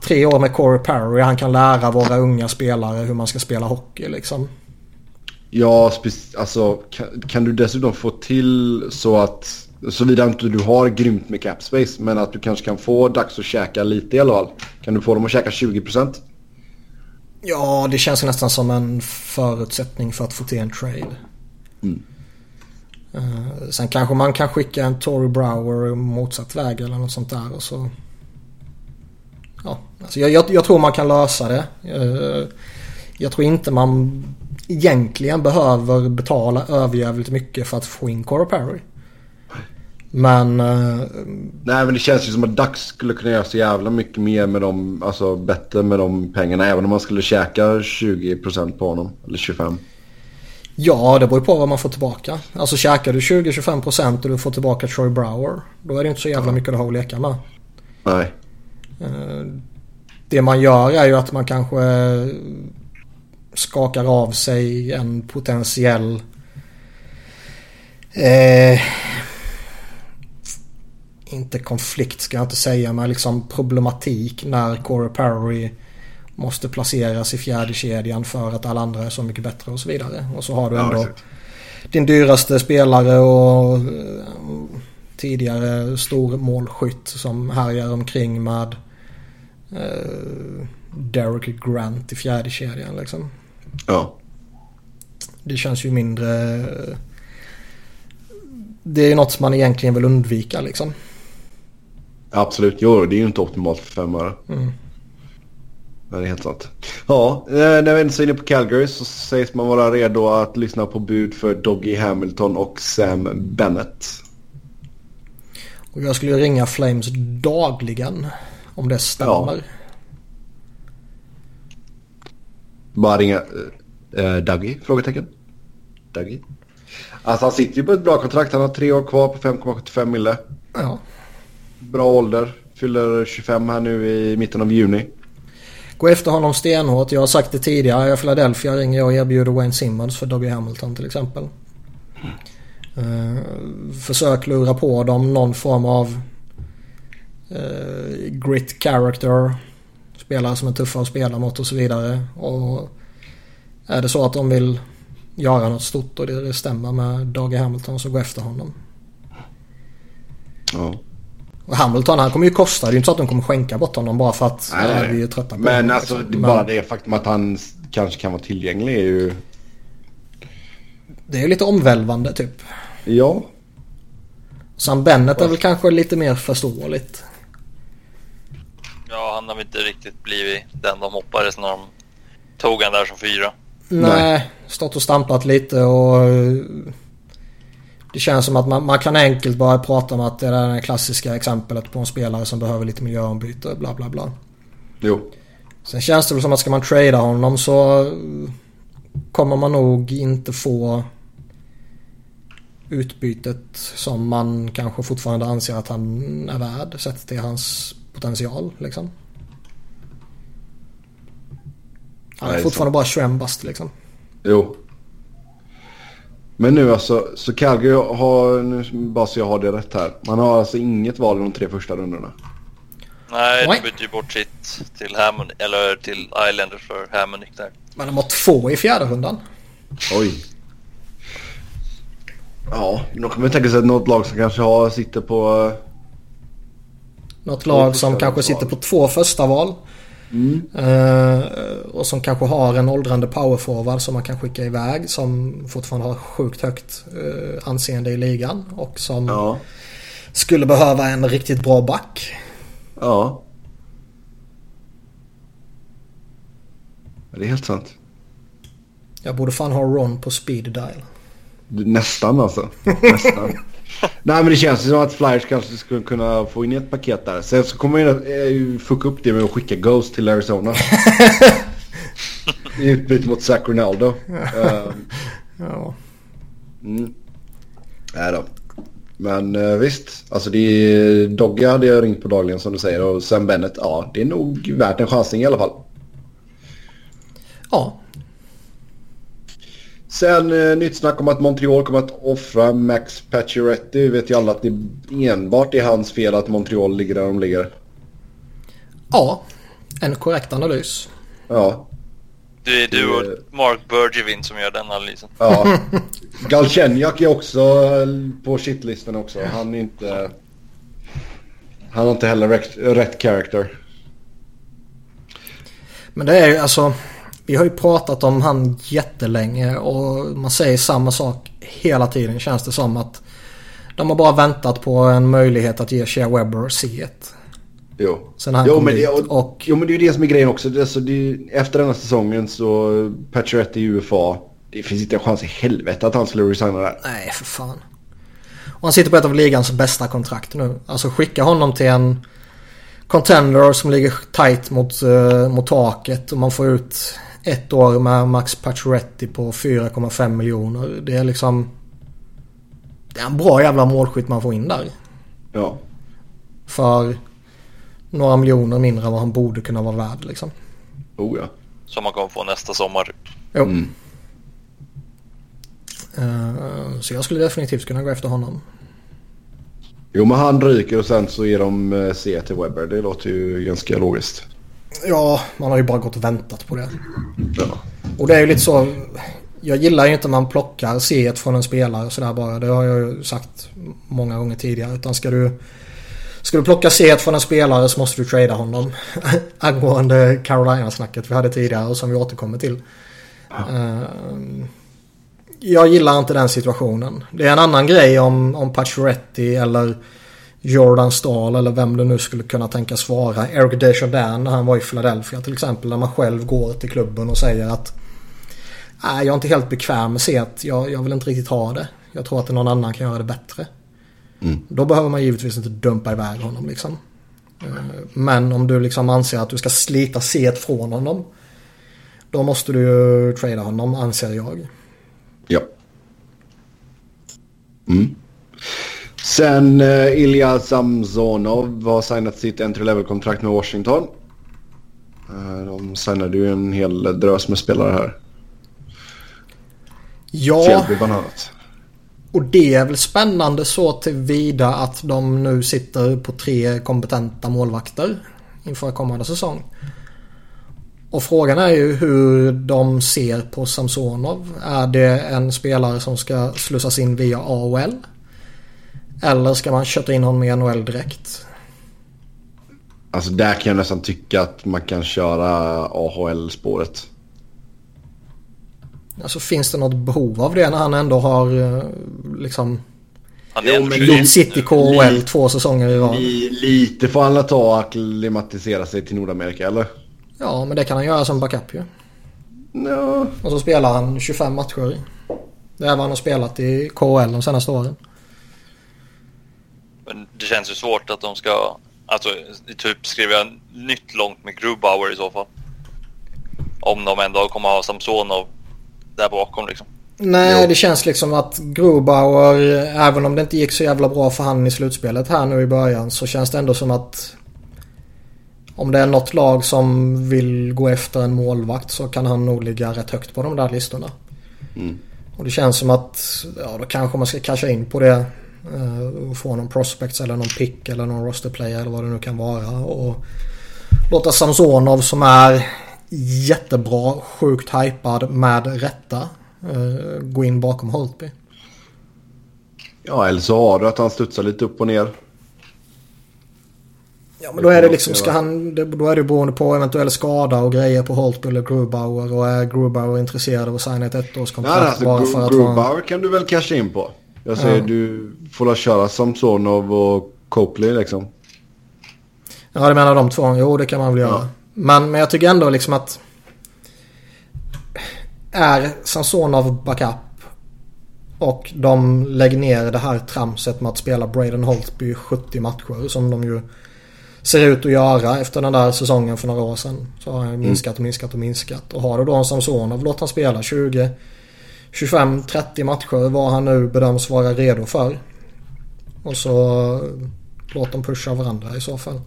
C: Tre år med Corey Perry. Han kan lära våra unga spelare hur man ska spela hockey liksom.
A: Ja, alltså kan, kan du dessutom få till så att såvida inte du har grymt med cap space men att du kanske kan få dags att käka lite i alla fall. Kan du få dem att käka 20%?
C: Ja, det känns nästan som en förutsättning för att få till en trade.
A: Mm.
C: Eh, sen kanske man kan skicka en Tory Brower motsatt väg eller något sånt där och så... Ja, alltså jag, jag, jag tror man kan lösa det. Eh, jag tror inte man egentligen behöver betala överjävligt mycket för att få in Cora Perry. Men... eh,
A: Nej men det känns ju som att Dax skulle kunna göra så jävla mycket mer med dem, alltså bättre med de pengarna även om man skulle käka 20% på honom. Eller 25%.
C: Ja, det beror ju på vad man får tillbaka. Alltså käkar du 20-25% och du får tillbaka Troy Brower. Då är det inte så jävla mycket du har att leka med.
A: Nej.
C: Eh, Det man gör är ju att man kanske skakar av sig en potentiell eh, inte konflikt ska jag inte säga men liksom problematik när Corey Perry måste placeras i fjärde kedjan för att alla andra är så mycket bättre och så vidare. Och så har du ändå din dyraste spelare och eh, tidigare stor målskytt som härjar omkring med Uh, Derek Grant i fjärde kedjan liksom.
A: Ja.
C: Det känns ju mindre... Det är ju något som man egentligen vill undvika liksom.
A: Absolut, jo det är ju inte optimalt för fem öre.
C: Mm.
A: Det är helt sant. Ja, eh, när vi är inne på Calgary så sägs man vara redo att lyssna på bud för Doggy Hamilton och Sam Bennett.
C: Och jag skulle ringa Flames dagligen om det stämmer. Ja.
A: Bara ringa äh, Dougie? Frågetecken. Dougie. Alltså han sitter ju på ett bra kontrakt. Han har tre år kvar på 5,75 mille.
C: Ja.
A: Bra ålder. Fyller 25 här nu i mitten av juni.
C: Gå efter honom stenhårt. Jag har sagt det tidigare. Jag är Philadelphia ringer jag och erbjuder Wayne Simmons för Dougie Hamilton till exempel. Uh, försök lura på dem någon form av grit character. Spelare som är tuffa att spela mot och så vidare. Och är det så att de vill göra något stort och det stämmer med Dougie Hamilton så gå efter honom.
A: Ja.
C: Och Hamilton han kommer ju kosta. Det är ju inte så att de kommer skänka bort honom bara för att
A: nej, nej.
C: vi är trötta på
A: Men
C: honom,
A: alltså
C: liksom.
A: det är bara det faktum att han kanske kan vara tillgänglig är ju...
C: Det är ju lite omvälvande typ.
A: Ja.
C: Sam Bennett är väl kanske lite mer förståeligt.
B: Ja, han har väl inte riktigt blivit den de hoppades när de tog han där som fyra.
C: Nej, stått och stampat lite och det känns som att man, man kan enkelt bara prata om att det är det klassiska exemplet på en spelare som behöver lite miljöombyte bla bla bla.
A: Jo.
C: Sen känns det väl som att ska man trada honom så kommer man nog inte få utbytet som man kanske fortfarande anser att han är värd sett till hans potential liksom. Han är,
A: Nej,
C: fortfarande bara 21 bast liksom.
A: Jo. Men nu alltså, så Calgary har, nu bara så jag har det rätt här. Man har alltså inget val i de tre första rundorna.
B: Nej, de bytte ju bort sitt till Hammond, eller till Islanders för Hammonick där.
C: Men de har två i fjärde rundan.
A: Oj. Ja, då kan man tänka sig att något lag som kanske har, sitter på...
C: Något lag som kanske sitter på två första val.
A: Mm.
C: Eh, och som kanske har en åldrande powerforward som man kan skicka iväg. Som fortfarande har sjukt högt uh, anseende i ligan. Och som
A: Ja.
C: skulle behöva en riktigt bra back.
A: Ja. Ja, Det är helt sant.
C: Jag borde fan ha Ron på speed dial.
A: Nästan alltså. Nästan. *laughs* Nej men det känns ju som att Flyers kanske skulle kunna få in ett paket där. Sen så kommer man fucka upp det med att skicka Ghost till Arizona. *laughs* I utbyte mot Zach Ronaldo. Ehm, *laughs*
C: Ja.
A: mm. Nej då. Men eh, visst, alltså det är Dogge hade jag ringt på dagligen som du säger och Sam Bennett, ja det är nog värt en chansning i alla fall.
C: ja.
A: Sen eh, nytt snack om att Montreal kommer att offra Max Pacioretty. Vi vet ju alla att det enbart är hans fel att Montreal ligger där de ligger.
C: Ja. En korrekt analys.
A: Ja,
B: Det är du
A: Det-
B: och Mark Bergevin som gör den analysen.
A: ja. *laughs* Galchenyak är också eh, på shitlistan också. Han är inte... Han har inte heller rätt, rätt character.
C: Men det är ju alltså. Vi har ju pratat om han jättelänge och man säger samma sak hela tiden känns det som att de har bara väntat på en möjlighet att ge Shea Webber C1.
A: Jo.
C: Sen han
A: jo,
C: kom
A: men det,
C: dit
A: och,
C: och-
A: jo men det är ju det som är grejen också. Det, så det, efter den här säsongen så Pacioretty i UFA. Det finns inte en chans i helvete att han skulle resigna där.
C: Nej för fan. Och han sitter på ett av ligans bästa kontrakt nu. Alltså skicka honom till en contender som ligger tight mot, eh, mot taket och man får ut ett år med Max Pacioretty på 4,5 miljoner. Det är liksom... Det är en bra jävla målskytt man får in där.
A: Ja.
C: För några miljoner mindre än vad han borde kunna vara värd liksom.
A: Oh ja.
B: Som man kommer få nästa sommar.
C: Jo.
A: Mm.
C: Eh, så jag skulle definitivt kunna gå efter honom.
A: Jo men han ryker och sen så ger de eh, C till Webber. Det låter ju ganska logiskt.
C: Ja, man har ju bara gått och väntat på det.
A: Ja.
C: Och det är ju lite så. Jag gillar ju inte när man plockar C1 från en spelare sådär bara. Det har jag ju sagt många gånger tidigare. Utan ska du, Ska du plocka set från en spelare så måste du trada honom. *laughs* Angående Carolina-snacket vi hade tidigare och som vi återkommer till. Uh, jag gillar inte den situationen. Det är en annan grej om, om Pacioretty eller Jordan Stahl eller vem det nu skulle kunna tänkas vara. Eric Desjardins när han var i Philadelphia till exempel. När man själv går till klubben och säger att Nej, jag är inte helt bekväm med set. Jag, jag vill inte riktigt ha det. Jag tror att någon annan kan göra det bättre. Mm. Då behöver man givetvis inte dumpa iväg honom liksom. Eh, men om du liksom anser att du ska slita set från honom. Då måste du ju trada honom anser jag.
A: Ja. Mm. Sen uh, Ilja Samsonov har signat sitt entry level-kontrakt med Washington. Uh, de signade ju en hel drös med spelare här.
C: Ja. Fjällby bland annat. Och det är väl spännande så tillvida att de nu sitter på tre kompetenta målvakter inför kommande säsong. Och frågan är ju hur de ser på Samsonov. Är det en spelare som ska slussas in via AOL? Eller ska man köta in honom i NHL direkt?
A: Alltså där kan jag nästan tycka att man kan köra AHL-spåret.
C: Alltså finns det något behov av det när han ändå har eh, liksom
B: han är
C: jo, gjort City KHL två säsonger i rad.
A: Lite får han ta och acklimatisera sig till Nordamerika eller?
C: Ja men det kan han göra som backup ju.
A: Ja.
C: Och så spelar han 25 matcher. Det är vad han har spelat i KHL de senaste åren.
B: Men det känns ju svårt att de ska, alltså typ skriva nytt långt med Grubauer i så fall. Om de ändå kommer ha Samsonov där bakom liksom.
C: Nej, jo. det känns liksom att Grubauer, även om det inte gick så jävla bra för han i slutspelet här nu i början, så känns det ändå som att om det är något lag som vill gå efter en målvakt så kan han nog ligga rätt högt på de där listorna. Mm. Och det känns som att, ja då kanske man ska casha in på det. Eh, och få någon prospects eller någon pick eller någon roster player eller vad det nu kan vara. Och låta Samsonov som är jättebra, sjukt hypad med rätta uh, gå in bakom Holtby.
A: Ja, eller så har du att han studsar lite upp och ner.
C: Ja, men då är det liksom, ska han, då är det beroende på eventuell skada och grejer på Holtby eller Grubauer. Och är Grubauer intresserad av att signa ett ettårskontrakt
A: ja, alltså, bara för att Grubauer vara... kan du väl casha in på. Jag säger ja. du får la köra som Sonov och Copley liksom.
C: Ja, det menar de två. Jo, det kan man väl göra. Ja. Men, men jag tycker ändå liksom att är Samsonov backup och de lägger ner det här tramset med att spela Braden Holtby 70 matcher som de ju ser ut att göra efter den där säsongen för några år sedan. Så har han minskat och minskat och minskat. Och har du då en Samsonov, låt han spela 20, 25, 30 matcher vad han nu bedöms vara redo för. Och så låt dem pusha varandra i så fall.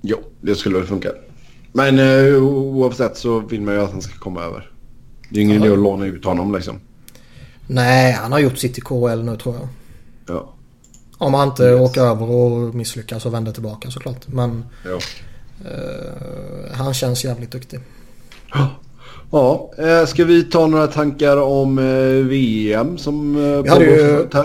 A: Jo, det skulle väl funka. Men uh, oavsett så vill man ju att han ska komma över. Det är ingen idé att låna ut honom liksom.
C: Nej, han har gjort sitt i KHL nu tror jag.
A: Ja.
C: Om han inte yes. åker över och misslyckas och vänder tillbaka såklart. Men uh, han känns jävligt duktig.
A: Ja, uh, ska vi ta några tankar om uh, VM som uh,
C: vi hade ju här?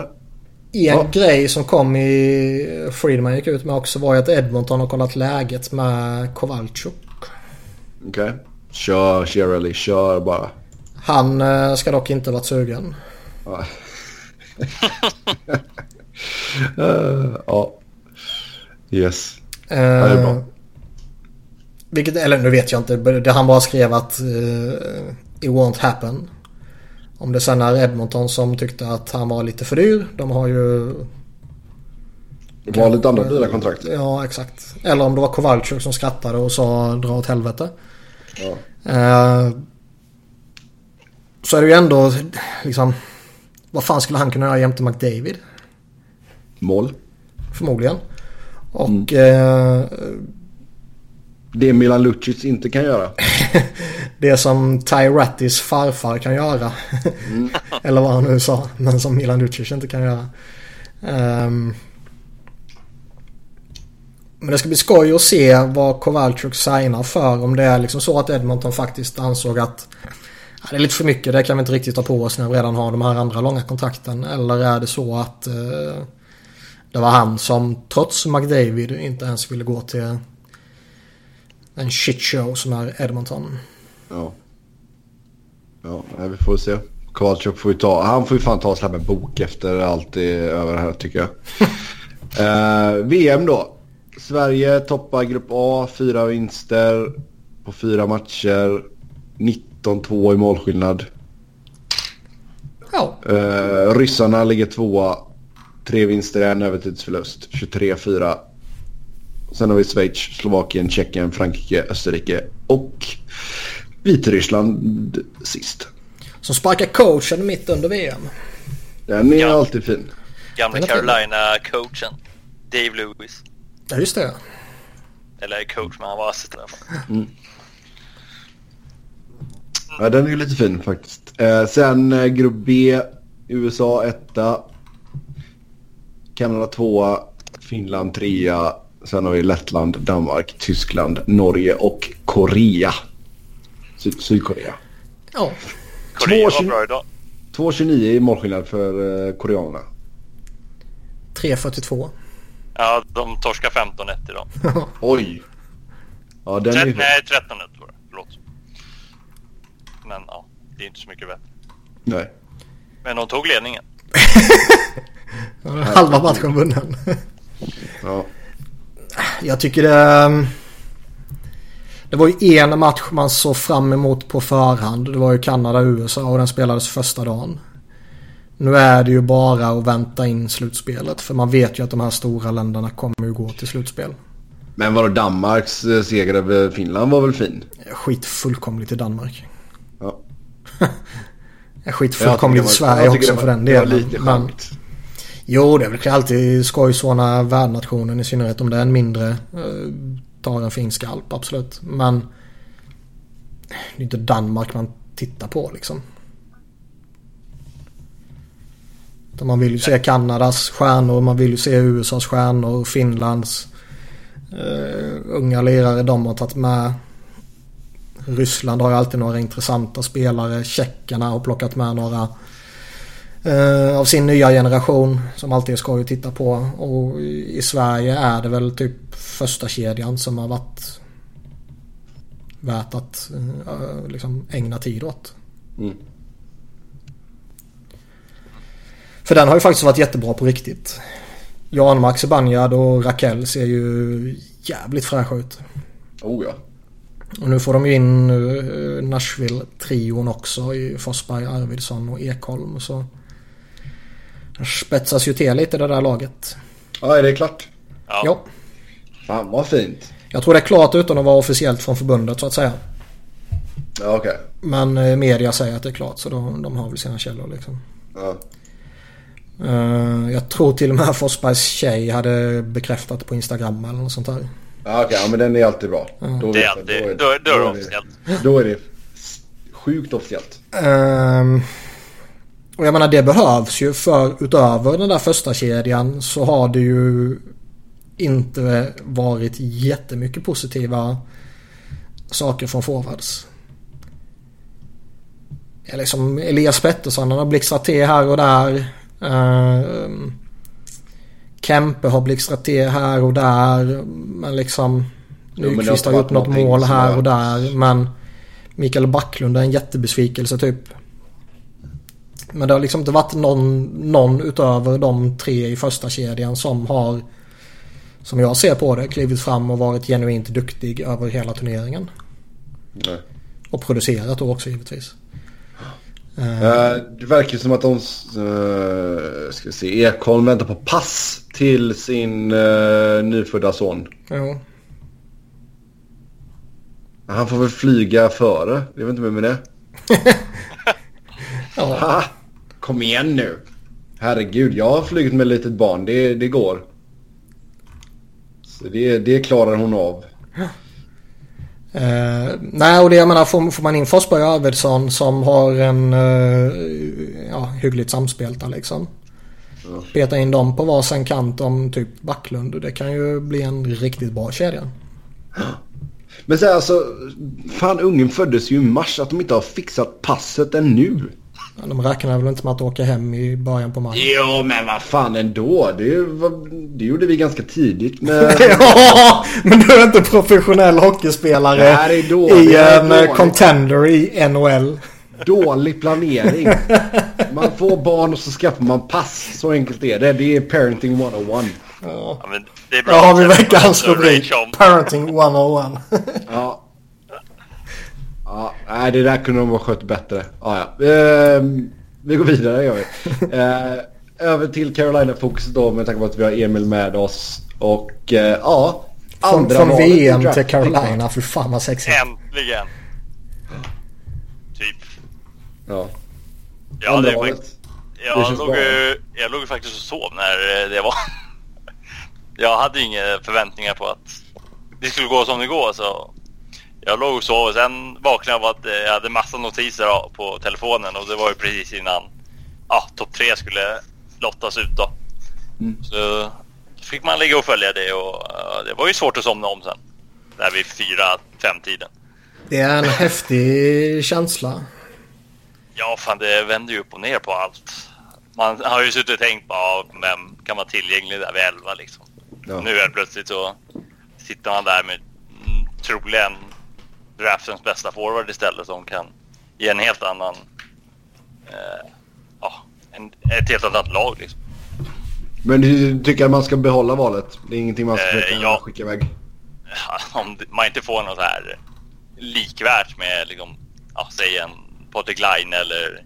C: En ja. grej som kom i Friedman gick ut med också var ju att Edmonton har kollat läget med Kowalczuk.
A: Okej. Okay. Kör Shirley, kör bara.
C: Han ska dock inte varit sugen.
A: uh, *laughs* ja. Yes. Uh, det är bra.
C: Vilket, eller nu vet jag inte. Det han bara skrev att it won't happen. Om det sen är Edmonton som tyckte att han var lite för dyr. De har ju...
A: Det var lite andra dyra kontrakt.
C: Ja, exakt. Eller om det var Kowalczyk som skrattade och sa dra åt helvete.
A: Ja.
C: Eh, så är det ju ändå liksom... Vad fan skulle han kunna göra jämte McDavid?
A: Mål.
C: Förmodligen. Och... Mm. Eh,
A: det Milan Lucic inte kan göra. *laughs*
C: det som Ty Rattis farfar kan göra. Mm. *laughs* Eller vad han nu sa. Men som Milan Lucic inte kan göra. Um, men det ska bli skoj att se vad Kowalczyk signar för. Om det är liksom så att Edmonton faktiskt ansåg att ja, det är lite för mycket. Det kan vi inte riktigt ta på oss när vi redan har de här andra långa kontrakten. Eller är det så att uh, Det var han som trots McDavid inte ens ville gå till en shitshow som är Edmonton.
A: Ja. Ja, vi får se. Kowalczyk får ju ta, han får ju fan ta och släppa en bok efter allt det är över här tycker jag. *laughs* eh, VM då. Sverige toppar grupp A, fyra vinster på fyra matcher. 19-2 i målskillnad.
C: Ja,
A: Eh, ryssarna ligger tvåa. Tre vinster, en övertidsförlust. 23-4. Sen har vi Schweiz, Slovakien, Tjeckien, Frankrike, Österrike och Vitryssland sist.
C: som sparkar coachen mitt under VM.
A: Den är
B: Ja.
A: alltid fin.
B: Gamla. Carolina-coachen. Dave Lewis.
C: Ja, just det.
B: Eller coach, men han var assistent i alla fall.
A: Ja, den är ju lite fin faktiskt. Eh, sen eh, grupp B, USA etta. Kanada tvåa, Finland trea. Sen har vi Lettland, Danmark, Tyskland, Norge och Korea. Syd- Sydkorea.
C: Ja,
B: Korea
A: Två
B: var bra idag.
A: 2,29 i målskillnad för eh, koreanerna.
C: 3.42.
B: Ja, de torskar 15-1 idag. *laughs*
A: Oj! Ja, den är
B: Tret-
A: ju...
B: nej, 13-1 var det. Förlåt. Men ja, det är inte så mycket bättre.
A: Nej.
B: Men de tog ledningen. *laughs*
C: Halva matchen vunnen.
A: Ja.
C: Jag tycker det... Det var ju en match man såg fram emot på förhand. Det var ju Kanada-USA och den spelades första dagen. Nu är det ju bara att vänta in slutspelet. För man vet ju att de här stora länderna kommer ju gå till slutspel.
A: Men vadå Danmarks eh, seger över Finland var väl fin?
C: Skiter fullkomligt i Danmark.
A: Ja. *laughs*
C: Jag fullkomligt i Sverige också
A: var-
C: för den
A: det var
C: delen.
A: lite
C: Men jo, det är väl alltid skoj såna värdnationen i synnerhet om det är en mindre. Eh, tar en fin skalp, absolut. Men det är inte Danmark man tittar på liksom. Utan man vill ju se Kanadas stjärnor, man vill ju se USAs stjärnor, Finlands uh, unga lirare de har tagit med. Ryssland har ju alltid några intressanta spelare. Tjeckerna har plockat med några eh, av sin nya generation som alltid är skoj att titta på. Och i Sverige är det väl typ första kedjan som har varit värt att eh, liksom ägna tid åt.
A: Mm.
C: För den har ju faktiskt varit jättebra på riktigt. Jan Max och Raquel ser ju jävligt fräscha ut.
A: Oh ja.
C: Och nu får de ju in uh, Nashville-trion också i Forsberg, Arvidsson och Ekholm. Så det spetsas ju till lite det där laget.
A: Ja, är det klart?
B: Ja.
C: Ja.
A: Fan vad fint.
C: Jag tror det är klart utan att vara officiellt från förbundet så att säga.
A: Ja, okej.
C: Men eh, media säger att det är klart så de, de har väl sina källor liksom.
A: Ja.
C: Eh, jag tror till och med Forsbergs tjej hade bekräftat på Instagram eller något sånt där.
A: Ja, okej. Ja, men den är alltid bra. Då
B: Det
A: vet
B: är alltid, då, då är det officiellt.
A: Då är det sjukt officiellt.
C: Ehm, och jag menar det behövs ju för utöver den där första kedjan så har det ju inte varit jättemycket positiva saker från forwards. Ja, liksom Elias Pettersson han har blixtrat till här och där. Ehm, Kempe har blixtrat till här och där. Men liksom Nyqvist
A: har
C: gjort något mål
A: som
C: här och där. Men Mikael Backlund är en jättebesvikelse typ. Men det har liksom inte varit någon, någon utöver de tre i första kedjan som har som jag ser på det klivit fram och varit genuint duktig över hela turneringen.
A: Nej.
C: Och producerat då också givetvis. Eh,
A: Eh, det verkar som att de... Uh, ska vi se. Ekholm väntar på pass till sin nyfödda son.
C: jo.
A: Han får väl flyga före. Det är väl inte mer med det.
C: Ja.
A: Kom igen nu. Herregud, jag har flugit med ett litet barn. Det, det går. Så det, det klarar hon av.
C: Eh, nej och det jag menar får, får man in Forsberg och Arvidsson som har en eh, ja, hyggligt samspel där liksom.
A: Ja.
C: Peta in dem på varsin kant om typ Backlund. Det kan ju bli en riktigt bra kedja.
A: Men så här, alltså, fan ungen föddes ju i mars. Att de inte har fixat passet ännu.
C: De räknar väl inte med att åka hem i början på maj?
A: Jo, men vad fan ändå. Det, det gjorde vi ganska tidigt med... *laughs*
C: ja, men du är inte professionell hockeyspelare
A: Nej, då,
C: i en contender i NHL.
A: Dålig planering. Man får barn och så skaffar man pass. Så enkelt är det. Det är parenting 101.
C: Ja,
B: Ja, men det är bra
C: Då har vi veckans rubrik. Parenting 101.
A: Ja. Ja, nej, det där kunde de ha skött bättre. Ja, ja. Ehm, vi går vidare gör vi. *laughs* Ehm, över till Carolina-fokuset då med tanke på att vi har Emil med oss. Och eh, ja,
C: Från,
A: andra
C: från
A: i
C: VM till. Carolina. Fy fan vad sexigt.
B: Äntligen! Typ.
A: Ja,
B: Ja,
A: andra
B: det är
A: valet.
B: faktiskt,
A: Det
B: jag,
A: känns
B: låg,
A: bra.
B: jag låg faktiskt och sov när eh, det var. *laughs* Jag hade inga förväntningar på att det skulle gå som det går så jag låg och sov och sen vaknade jag av att eh, jag hade massa notiser på telefonen och det var ju precis innan ja, topp tre skulle lottas ut då.
A: Mm.
B: Så fick man ligga och följa det och eh, det var ju svårt att somna om sen. Där vid fyra, fem tiden.
C: Det är en häftig känsla.
B: Ja, fan det vänder ju upp och ner på allt. Man har ju suttit och tänkt på ja, vem kan vara tillgänglig där vid 11 liksom.
A: Ja.
B: Nu är plötsligt så sitter man där med mm, troligen draftens bästa forward istället som kan ge en helt annan... Eh, ja, en, ett helt annat lag liksom.
A: Men du tycker att man ska behålla valet? Det är ingenting man ska
B: Eh, ja.
A: skicka iväg?
B: Om man inte får något här likvärt med liksom, ja, säg en Patrik Line eller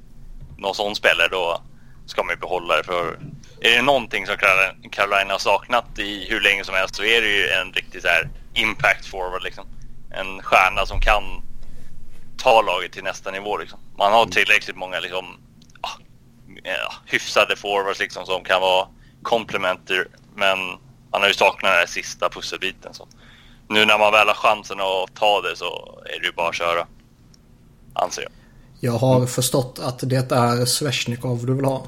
B: någon sån spelare då ska man ju behålla det för är det någonting som Carolina har saknat i hur länge som helst så är det ju en riktig så här impact forward liksom. En stjärna som kan ta laget till nästa nivå liksom. Man har tillräckligt många liksom ja, ja, hyfsade forwards liksom som kan vara komplementer men man har ju saknat den här sista pusselbiten. Så. Nu när man väl har chansen att ta det så är det ju bara att köra. Anser jag.
C: Jag har förstått att det är Sveshnikov du vill ha.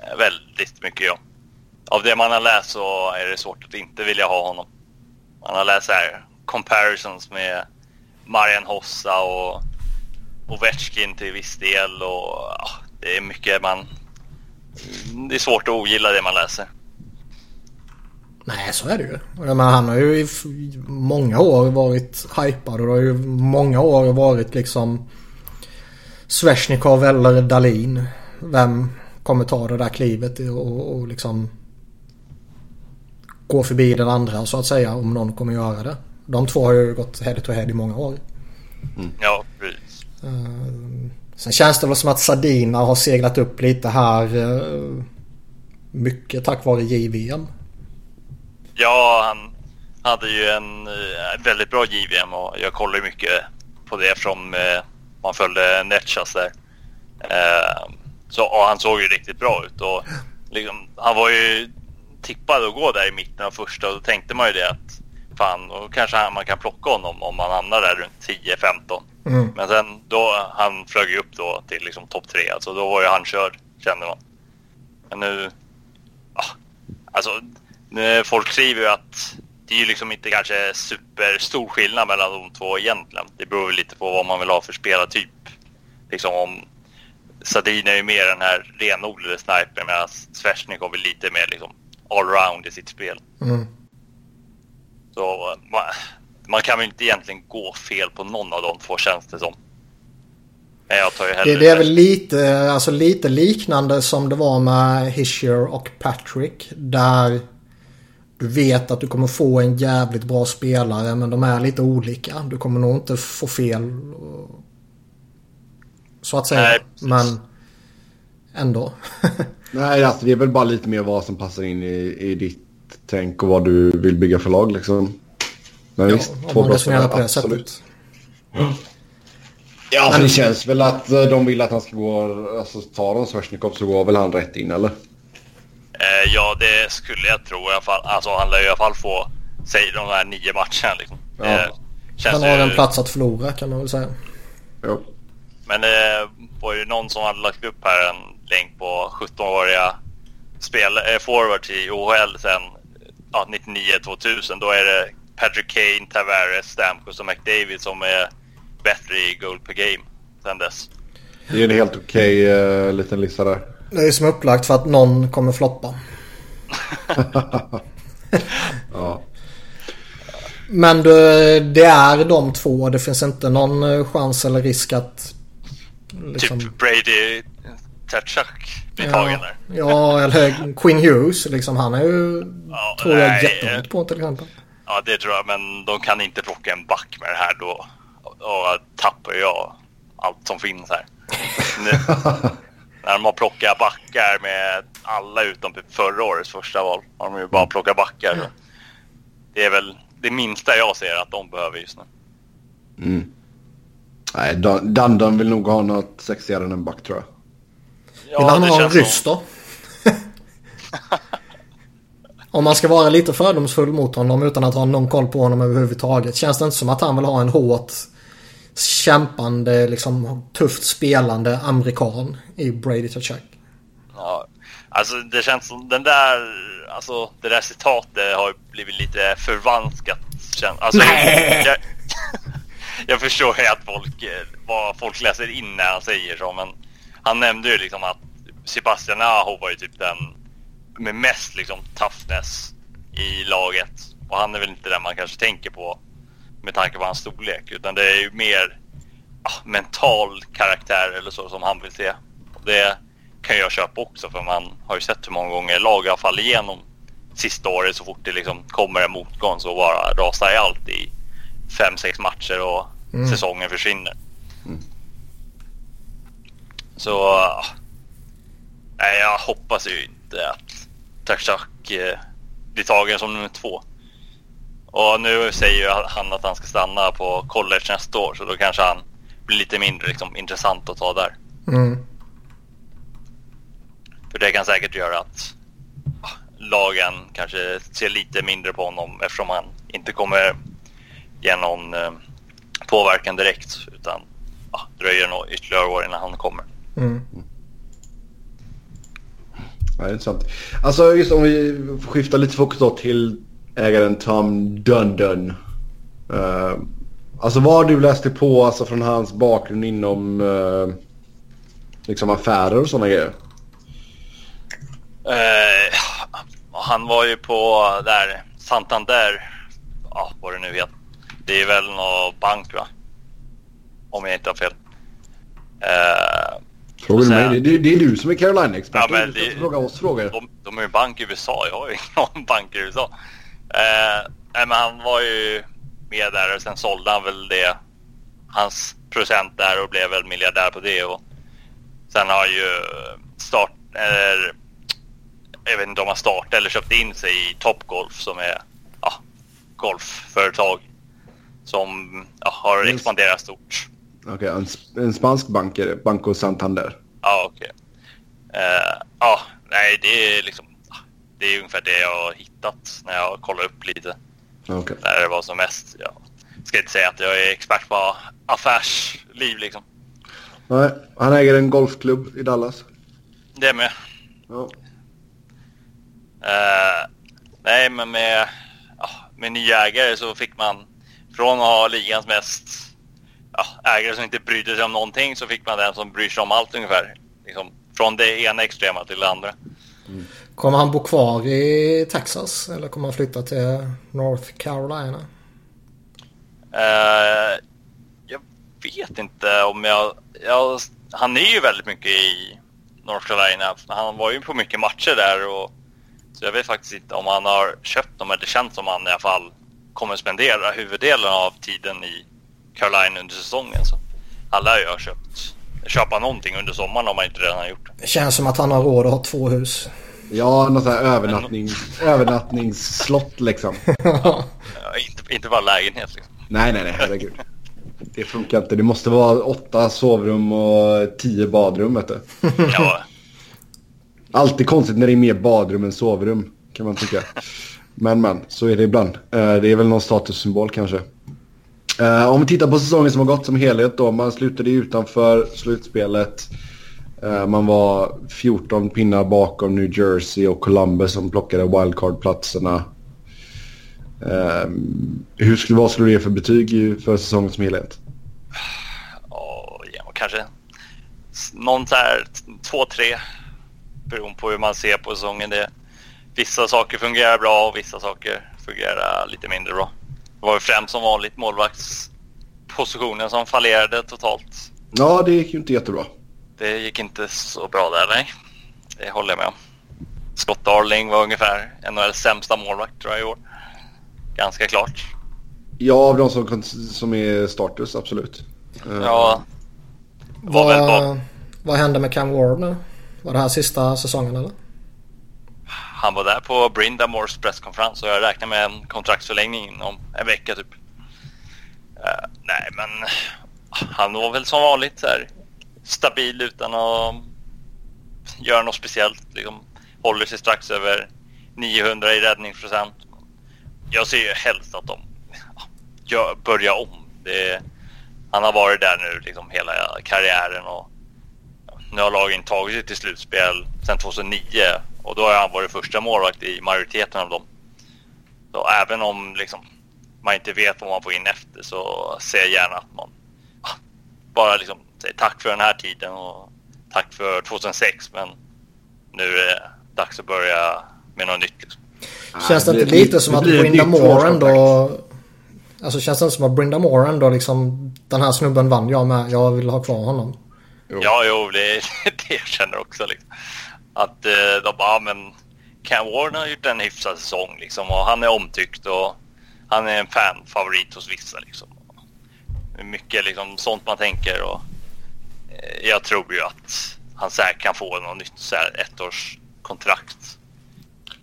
B: Eh, Väldigt mycket ja. Av det man har läst så är det svårt att inte vilja ha honom. Man har läst här comparisons med Marian Hossa och Ovechkin till viss del och ja, det är mycket man... Det är svårt att ogilla det man läser.
C: Nej, så är det ju. Jag menar, han har ju i många år varit hypad och det har ju många år varit liksom Sveshnikov eller Dalin. Vem kommer ta det där klivet och, och liksom gå förbi den andra så att säga om någon kommer göra det. De två har ju gått head to head i många år.
B: Ja, precis.
C: Eh, Sen känns det väl som att Sardina har seglat upp lite här. eh, Mycket tack vare JVM.
B: Ja, han hade ju en eh, väldigt bra JVM och jag kollar ju mycket på det eftersom man följde Netchas där. Så och han såg ju riktigt bra ut och liksom, han var ju tippad att gå där i mitten av första och då tänkte man ju det att fan, då kanske han, man kan plocka honom om man hamnar där runt 10-15.
C: Mm.
B: Men sen då, han flög ju upp då till liksom topp tre, alltså då var ju han körd kände man. Men nu, ja, alltså nu, folk skriver ju att det är ju liksom inte kanske superstor skillnad mellan de två egentligen. Det beror lite på vad man vill ha för spelartyp. Liksom om Sadin är ju mer den här renodlade snipern medan Svesjnikov är lite mer liksom allround i sitt spel.
C: Mm.
B: Så man, man kan väl inte egentligen gå fel på någon av de två känns det som. Men jag tar ju hellre
C: Det, det är väl lite, alltså lite liknande som det var med Hischier och Patrick. Där du vet att du kommer få en jävligt bra spelare men de är lite olika. Du kommer nog inte få fel. Så att säga.
B: Nej,
C: men ändå. *laughs*
A: Nej, alltså det är väl bara lite mer vad som passar in i, i ditt tänk och vad du vill bygga för lag liksom. Men
C: Ja,
A: visst, två bra
C: det
A: absolut.
C: sättet.
A: Ja, alltså det känns väl att eh, de vill att han ska gå, alltså tar de Svesjnikov så går väl han rätt in eller?
B: Eh, ja, det skulle jag tro i alla fall. Alltså han lär i alla fall få, säg de här nio matcherna liksom.
A: Ja.
B: Känns
C: Han har
B: ju-
C: en plats att förlora kan man väl säga.
A: Jo.
B: Men det var ju någon som hade lagt upp här en länk på 17-åriga spel, eh, forwards i OHL sen ja, 99-2000. Då är det Patrick Kane, Tavares, Stamkos och McDavid som är bättre i goal per game sen dess.
A: Det är en helt okej okay, uh, liten lista där.
C: Det är som upplagt för att någon kommer floppa. *laughs* ja. Men det, det är de två. Det finns inte någon eh, chans eller risk att...
B: Liksom... Typ Brady Tatchak blir ja, tagen där.
C: Ja, eller Quinn Hughes. Liksom, han är ju, ja, tror jag, nej, jättehårt på till exempel.
B: Ja, det tror jag. Men de kan inte plocka en back med det här då. Och tappar jag allt som finns här. *laughs* när de har plockat backar med alla utom typ förra årets första val. Har de ju bara plockat backar. Mm. Det är väl det minsta jag ser att de behöver just nu.
A: Mm. Nej, Dundon vill nog ha något sexigare än en back tror jag.
C: Ja, vill han ha en ryss då? *laughs* Om man ska vara lite fördomsfull mot honom utan att ha någon koll på honom överhuvudtaget. Känns det inte som att han vill ha en hårt kämpande, liksom tufft spelande amerikan i Brady Tkachuk?
B: Ja, alltså det känns som den där, alltså det där citatet har blivit lite förvanskat. Alltså, Nej! Jag, *laughs* jag förstår ju att folk, vad folk läser in när han säger så, men han nämnde ju liksom att Sebastian Aho var ju typ den med mest liksom toughness i laget. Och han är väl inte den man kanske tänker på med tanke på hans storlek. Utan det är ju mer ah, mental karaktär eller så som han vill se. Och det kan jag köpa också för man har ju sett hur många gånger lag har fallit igenom sista året så fort det liksom kommer en motgång så bara rasar i allt i fem, sex matcher och mm. säsongen försvinner. Mm. Så ah, nej, jag hoppas ju inte att Takshak eh, blir tagen som nummer två. Och nu säger ju han att han ska stanna på college nästa år så då kanske han blir lite mindre liksom, intressant att ta där. Mm. För det kan säkert göra att lagen kanske ser lite mindre på honom eftersom han inte kommer ge någon eh, påverkan direkt utan ja, dröjer nog ytterligare år innan han kommer. Mm.
A: Ja, det är intressant. Alltså just om vi skiftar lite fokus då till ägaren Tom Dundon. Uh, alltså vad du läst dig på alltså, från hans bakgrund inom uh, liksom affärer och sådana grejer?
B: Uh, han var ju på där Santander, ja vad det nu heter. Det är väl någon bank va? Om jag inte har fel. Uh,
A: Frågar du mig? Det, det, är du som är Carolina-expert. Ja, du det, fråga oss frågor.
B: De, de är ju bank i USA. Jag har ju ingen bank i USA. Eh, men han var ju med där och sen sålde han väl det. Hans procent där och blev väl miljardär på det. Och sen har ju start... Eller, jag vet inte om han startade eller köpte in sig i Topgolf som är ja, golfföretag. Som ja, har expanderat stort.
A: Okej, okay, en, en, spansk bank är det? Banco Santander?
B: Ja, okej. Okay. Uh, eh, ja, nej det är liksom det är ungefär det jag har hittat när jag kollar upp lite. Okay. När det var som mest. Jag ska inte säga att jag är expert på affärsliv liksom.
A: Nej, han äger en golfklubb i Dallas.
B: Det med. Ja. Uh, nej, men med, med nya ägare så fick man från att ha ligans mest ja, ägare som inte brydde sig om någonting så fick man den som bryr sig om allt ungefär. Liksom, från det ena extrema till det andra.
C: Mm. Kommer han bo kvar i Texas eller kommer han flytta till North Carolina?
B: Uh, jag vet inte om jag, jag... Han är ju väldigt mycket i North Carolina. Han var ju på mycket matcher där. Och, så jag vet faktiskt inte om han har köpt dem. Men det känns som han i alla fall kommer spendera huvuddelen av tiden i Carolina under säsongen. Så han lär ju ha köpt, köpa någonting under sommaren om han inte redan har gjort.
C: Det känns som att han har råd att ha två hus.
A: Ja, något sånt här övernattning, övernattningsslott liksom. *laughs*
B: ja, inte, inte bara lägenhet liksom.
A: Nej, nej, nej, herregud. Det funkar inte. Det måste vara åtta sovrum och tio badrum, vet du. *laughs* ja. Alltid konstigt när det är mer badrum än sovrum, kan man tycka. Men, men, så är det ibland. Eh, det är väl någon statussymbol kanske. Uh, om vi tittar på säsongen som har gått som helhet då. Man slutade utanför slutspelet. Uh, man var 14 pinnar bakom New Jersey och Columbus som plockade wildcard-platserna. Uh, hur skulle, vad skulle du ge för betyg för säsongen som helhet?
B: Oh, ja, kanske någon så här två, tre beroende på hur man ser på säsongen. Det, vissa saker fungerar bra och vissa saker fungerar lite mindre bra. Det var ju främst som vanligt målvaktspositionen som fallerade totalt.
A: Ja, det gick ju inte jättebra.
B: Det gick inte så bra där, nej. Det håller jag med om. Scott Darling var ungefär NHLs sämsta målvakt tror jag i år. Ganska klart.
A: Ja, av de som, som är starters, absolut.
B: Ja.
C: Var vad, vad hände med Cam Ward nu? Var det här sista säsongen eller?
B: Han var där på Brindamores presskonferens och jag räknar med en kontraktsförlängning inom en vecka typ. Uh, nej men ah, han var väl som vanligt så här, stabil utan att göra något speciellt. Liksom, håller sig strax över 900 i räddningsprocent. Jag ser ju helst att de ah, ja, börjar om. Det, han har varit där nu liksom hela karriären och nu har lagen tagit sig till slutspel sedan 2009 och då har han varit första målvakt i majoriteten av dem. Så även om liksom, man inte vet vad man får in efter så ser jag gärna att man bara liksom säger tack för den här tiden och tack för 2006 men nu är det dags att börja med något nytt. Liksom.
C: Känns det inte lite som att Brinda Moore ändå... Alltså känns det inte som att Brinda Moore ändå liksom... Den här snubben vann jag med. Jag vill ha kvar honom.
B: Jo. Ja, jo, det är *laughs* det jag känner också. Liksom. Att eh, de bara, ah, men Cam Warren har gjort en hyfsad säsong liksom och han är omtyckt och han är en fanfavorit hos vissa liksom. Mycket liksom sånt man tänker och eh, jag tror ju att han säkert kan få något nytt så här ettårskontrakt.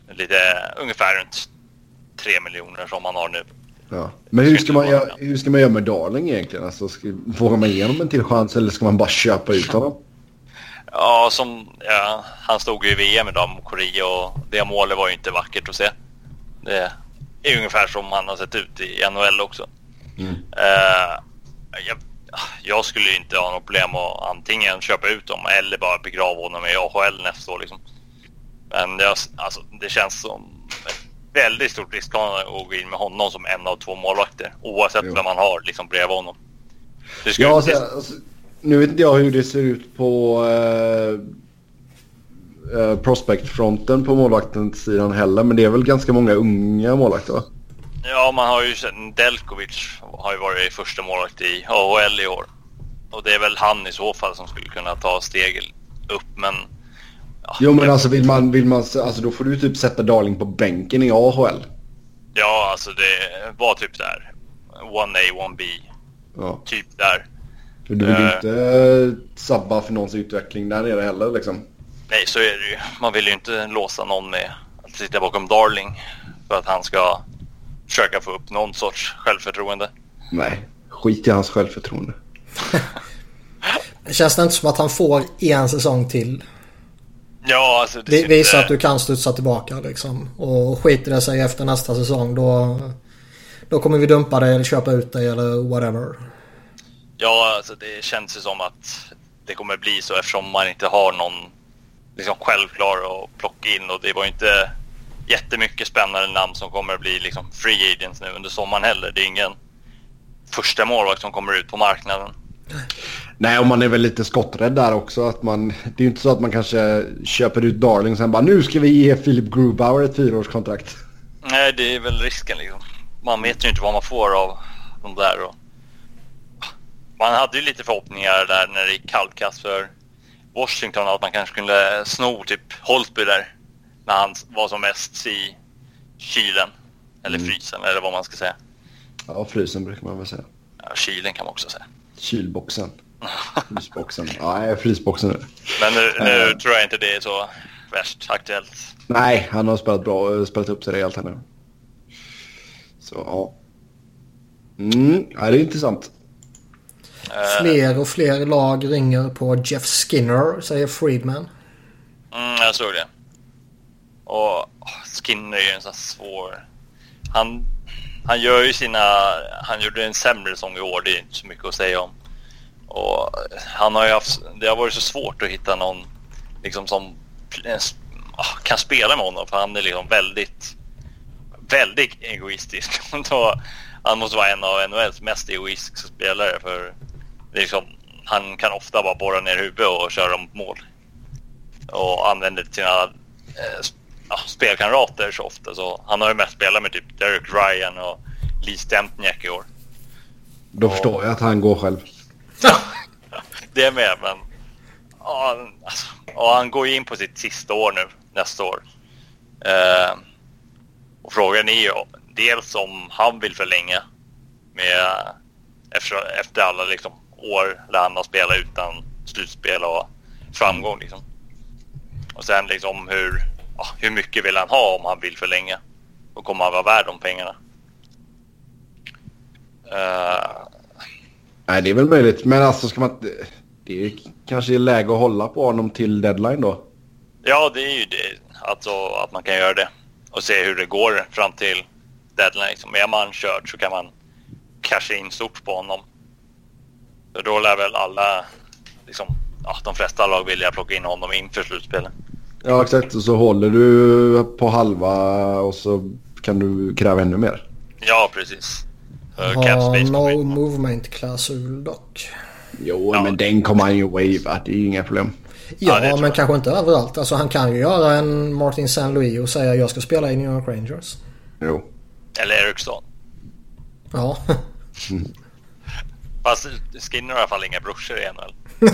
B: Lite ungefär runt tre miljoner som han har nu.
A: Ja. Men hur ska, man göra, hur ska man göra med Darling egentligen? Alltså, ska, vågar man ge honom en till chans eller ska man bara köpa ut honom?
B: Ja, som, ja, han stod ju i VM idag mot Korea och det målet var ju inte vackert att se. Det är ungefär som han har sett ut i NHL också. Mm. Uh, jag, jag, skulle inte ha något problem att antingen köpa ut honom eller bara begrava honom i AHL nästa år. Liksom. Men det, alltså, det känns som ett väldigt stort risktagande att gå in med honom som en av två målvakter. Oavsett jo. vem man har liksom bredvid honom.
A: Ja, alltså, alltså, nu vet inte jag hur det ser ut på uh, uh, prospect-fronten på målvaktens-sidan heller. Men det är väl ganska många unga målvakter va?
B: Ja, man har ju sett Delkovic har ju varit första målvakt i AHL i år. Och det är väl han i så fall som skulle kunna ta steg upp, men...
A: Ja, jo, men alltså vill man, vill man... Alltså då får du typ sätta Darling på bänken i AHL.
B: Ja, alltså det var typ där. 1A, 1B. Ja. Typ där.
A: Du vill uh, inte sabba för någons utveckling där nere heller liksom.
B: Nej, så är det ju. Man vill ju inte låsa någon med att sitta bakom Darling för att han ska försöka få upp någon sorts självförtroende.
A: Nej, skit i hans självförtroende. *laughs*
C: Känns det inte som att han får en säsong till?
B: Ja, alltså
C: det Visa inte... att du kan studsa tillbaka liksom. Och skiter det sig efter nästa säsong då, då kommer vi dumpa dig eller köpa ut dig eller whatever.
B: Ja, alltså det känns ju som att det kommer bli så eftersom man inte har någon liksom självklar att plocka in och det var inte jättemycket spännande namn som kommer att bli liksom free agents nu under sommaren heller. Det är ingen första målvakt som kommer ut på marknaden.
A: Nej, och man är väl lite skotträdd där också. Att man, det är ju inte så att man kanske köper ut Darling och sen bara nu ska vi ge Philip Grubauer ett fyraårskontrakt.
B: Nej, det är väl risken liksom. Man vet ju inte vad man får av de där. Och... Man hade ju lite förhoppningar där när det gick kallkast för Washington att man kanske kunde sno typ Holtby där när han var som mest i kylen. Eller mm. frysen eller vad man ska säga.
A: Ja, frysen brukar man väl säga.
B: Ja, kylen kan man också säga.
A: Kylboxen. Frysboxen. Ja, frysboxen nu.
B: Men nu, nu uh, tror jag inte det är så värst aktuellt.
A: Nej, han har spelat bra, spelat upp sig rejält här nu. Så ja. Mm, ja, det är intressant.
C: Uh, fler och fler lag ringer på Jeff Skinner, säger Friedman.
B: Mm, jag såg det. Och Skinner är ju en sån svår... Han, han gör ju sina... Han gjorde en sämre säsong i år, det är inte så mycket att säga om. Och han har ju haft... Det har varit så svårt att hitta någon liksom som ah, kan spela med honom för han är liksom väldigt... Väldigt egoistisk. *laughs* han måste vara en av NHLs mest egoistiska spelare för liksom, han kan ofta bara borra ner huvudet och köra dem på mål. Och använder sina eh, spelkamrater så ofta. Så han har ju mest spelat med typ Derek Ryan och Lee Stempniak i år.
A: Då
B: och,
A: förstår jag att han går själv. *laughs*
B: det är med, men ja, alltså, och han går ju in på sitt sista år nu, nästa år. Eh, och frågan är ju dels om han vill förlänga med, efter, efter alla liksom, år där han har spelat utan slutspel och framgång. Liksom. Och sen liksom hur, ja, hur mycket vill han ha om han vill förlänga? Och kommer han vara värd de pengarna? Uh...
A: Nej, det är väl möjligt. Men alltså ska man... Det är kanske är läge att hålla på honom till deadline då.
B: Ja, det är ju det. Alltså att man kan göra det. Och se hur det går fram till deadline. Liksom, är man körd så kan man casha in stort på honom. För då lär väl alla, liksom, ja, de flesta lag vilja plocka in honom inför slutspelet.
A: Ja exakt, och så håller du på halva och så kan du kräva ännu mer.
B: Ja precis.
C: Har no movement-klausul dock.
A: Jo, ja. men den kommer han ju wava. Det är ju inga problem.
C: Ja, ja men kanske inte överallt. Alltså han kan ju göra en Martin St. Louis och säga jag ska spela i New York Rangers.
A: Jo.
B: Eller Eriksson.
C: Ja. *laughs*
B: Fast Skinner har i alla fall inga brorsor i NHL. *laughs*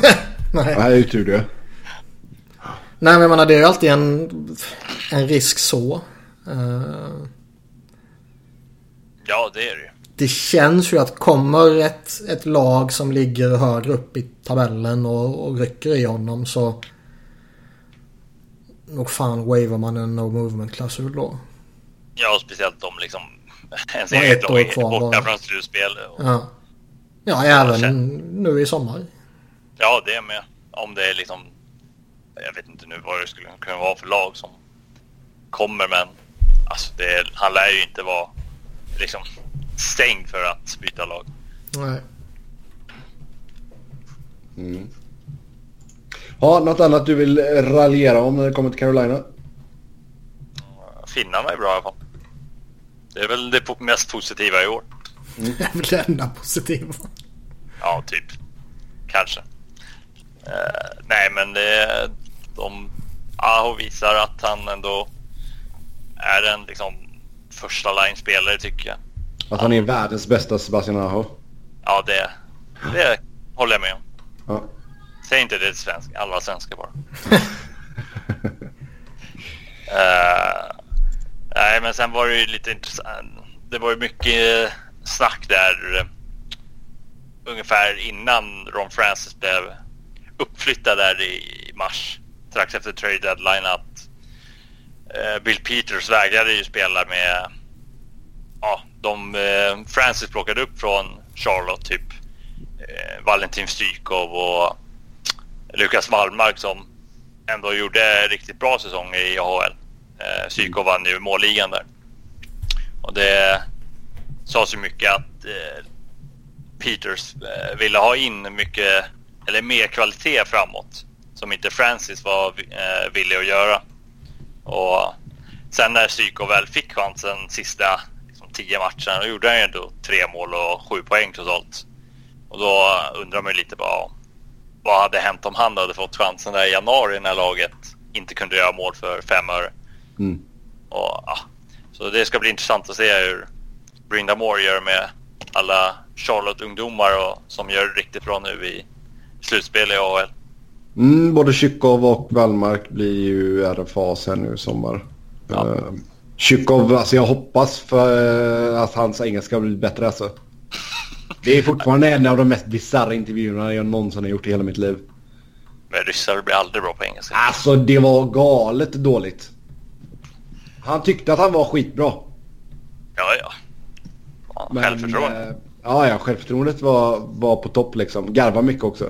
C: Nej.
A: Nej, det är tur det.
C: Nej men jag menar det är ju alltid en, en risk så. Uh...
B: Ja det är det ju.
C: Det känns ju att kommer ett, ett lag som ligger högre upp i tabellen och, och rycker i honom så nog fan wavar man en no movement-klausul då.
B: Ja, speciellt om liksom *laughs* ens eget lag är borta från slutspel. Och...
C: Ja. ja, även nu i sommar.
B: Ja, det med. Om det är liksom... Jag vet inte nu vad det skulle kunna vara för lag som kommer, men alltså det, han lär ju inte vara liksom stängd för att byta lag.
C: Nej.
A: Mm. Ja, något annat du vill raljera om när det kommer till Carolina?
B: Finnarna är bra i alla fall. Det är väl det mest positiva i år.
C: Mm. *laughs* Det är väl det enda positiva.
B: Ja, typ. Kanske. Uh, nej, men det, de Aho visar att han ändå är en liksom första line-spelare tycker jag.
A: Att han är världens bästa Sebastian Aho?
B: Ja, det, det håller jag med om.
A: Ja.
B: Säg inte det till svensk, alla svenskar bara. uh, *laughs* nej, men sen var det ju lite intressant. Det var ju mycket snack där uh, ungefär innan Ron Francis blev uppflyttad där i mars strax efter trade deadline att uh, Bill Peters vägrade ju spela med ja, de eh, Francis plockade upp från Charlotte typ eh, Valentin Stykov och Lukas Wallmark som ändå gjorde riktigt bra säsonger i AHL. Eh, Stykov vann ju målligan där. Och det sades ju mycket att eh, Peters eh, ville ha in mycket eller mer kvalitet framåt som inte Francis var eh, villig att göra. Och sen när Stykov väl fick chansen sista tio matcher. Då gjorde han ju ändå tre mål och sju poäng totalt. Och då undrar man ju lite bara vad hade hänt om han hade fått chansen där i januari när laget inte kunde göra mål för fem öre.
A: Mm.
B: Och, ja. Så det ska bli intressant att se hur Brinda Moore gör med alla Charlotte-ungdomar som gör det riktigt bra nu i slutspel i AHL.
A: Mm, både Tjykov och Wallmark blir ju RFA sen nu i sommar. Ja. Uh, Tjukov, alltså jag hoppas för eh, att hans engelska blir bättre alltså. Det är fortfarande en av de mest bisarra intervjuerna jag någonsin har gjort i hela mitt liv.
B: Men ryssar blir aldrig bra på engelska.
A: Alltså det var galet dåligt. Han tyckte att han var skitbra.
B: Ja, ja. ja Men, självförtroende. Äh,
A: ja, ja. Självförtroendet var, var på topp liksom. Garva mycket också.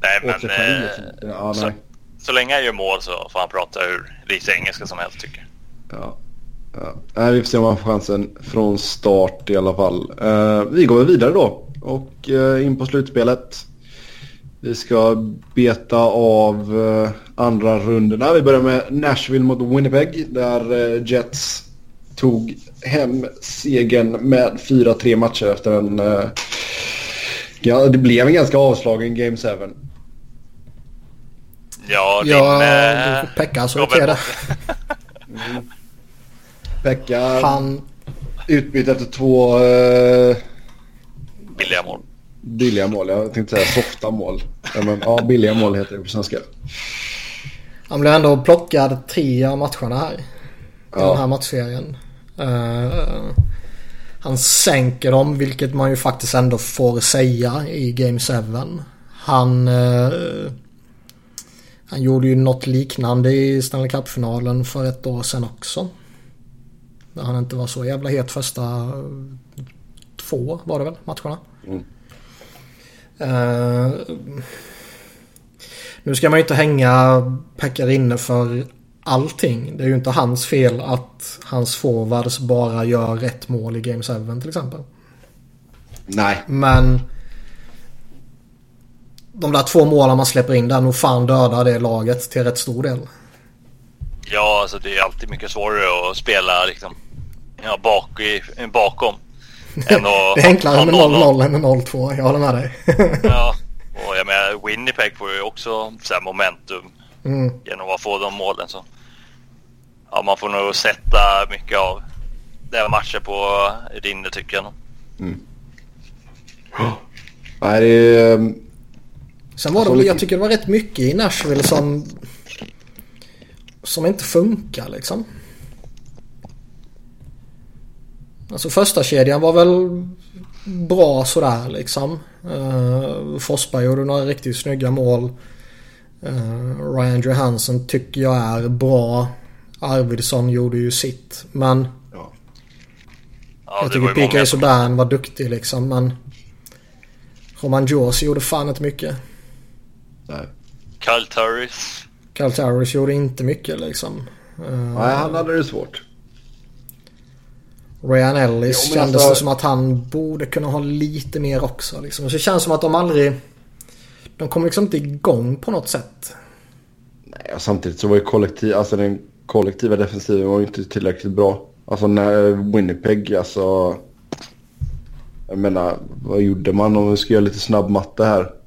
B: nej, men... Själv, liksom. ja, nej så så länge han gör mål så får han prata hur lite engelska som helst tycker
A: jag. Ja. ja. vi får se om han får chansen från start i alla fall. Uh, vi går vidare då och uh, in på slutspelet. Vi ska beta av uh, andra rundorna. Vi börjar med Nashville mot Winnipeg där Jets tog hem segern med 4-3 matcher efter en Ja, det blev en ganska avslagen Game 7.
B: Ja, din...
C: Ja,
B: eh,
C: Pekka det.
B: bort.
A: Pekka
C: Han...
A: utbytt efter två eh,
B: Billiga mål.
A: billiga mål. Jag tänkte säga softa mål. Ja, men, ja, billiga mål heter det på svenska.
C: Han blev ändå plockad tre av matcherna här. I
A: Ja.
C: den här matchserien. Eh, han sänker dem, vilket man ju faktiskt ändå får säga i Game 7. Han... eh, han gjorde ju något liknande i Stanley Cup-finalen för ett år sedan också. Där han inte var så jävla het första två var det väl, matcherna.
A: Mm.
C: Eh, nu ska man ju inte hänga Pekarinne för allting. Det är ju inte hans fel att hans forwards bara gör ett mål i Game 7 till exempel.
A: Nej.
C: Men de där två målen man släpper in där nog fan dödar det laget till rätt stor del.
B: Ja, alltså det är alltid mycket svårare att spela liksom, ja, bak i, bakom. *laughs* än att
C: Det är enklare med 0-0 än med 0-2. Jag håller med dig. *laughs*
B: Ja, och jag menar Winnipeg får ju också så här momentum
C: Mm.
B: genom att få de målen. Så. Ja, man får nog sätta mycket av den matchen på Rinne tycker jag. nog. *gasps*
A: Nej, det är...
C: Sen var det
A: Så
C: väl,
A: lite-
C: jag tycker det var rätt mycket i Nashville som som inte funkar liksom. Alltså första kedjan var väl bra sådär liksom. Uh, Forsberg gjorde några riktigt snygga mål. Uh, Ryan Johansson tycker jag är bra. Arvidsson gjorde ju sitt. Men
A: Ja.
B: Ja,
C: jag
B: det
C: tycker P.K. Subban var duktig liksom. Men Roman Josi gjorde fan inte mycket.
A: Nej.
B: Kyle Turris.
C: Kyle Towers gjorde inte mycket liksom. Uh,
A: Nej, han hade det svårt.
C: Ryan Ellis
A: Jo,
C: kändes
A: alltså-
C: det som att han borde kunna ha lite mer också. Liksom. Så det känns som att de aldrig... De kommer liksom inte igång på något sätt.
A: Nej, och samtidigt så var ju kollektiv, alltså den kollektiva defensiven var ju inte tillräckligt bra. Alltså när Winnipeg, alltså... Jag menar, vad gjorde man om vi ska göra lite snabb matte här?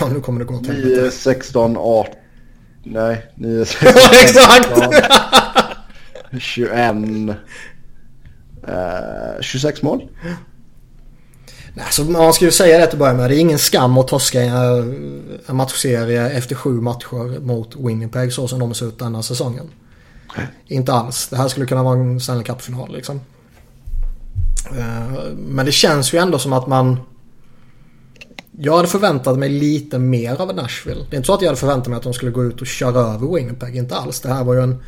C: Ja, nu kommer det gå åt
A: 9,
C: helvete.
A: 16, 18... Nej, 9, 16, *laughs*
C: Exakt!
A: 21... Eh, 26 mål.
C: Nej, så man ska ju säga det till att börja med. Det är ingen skam att torska en, en matchserie efter sju matcher mot Winnipeg så som de ser ut denna säsongen. Inte alls. Det här skulle kunna vara en Stanley Cup-final liksom. Eh, Men det känns ju ändå som att man... Jag hade förväntat mig lite mer av Nashville. Det är inte så att jag hade förväntat mig att de skulle gå ut och köra över Winnipeg. Inte alls. Det här var ju en...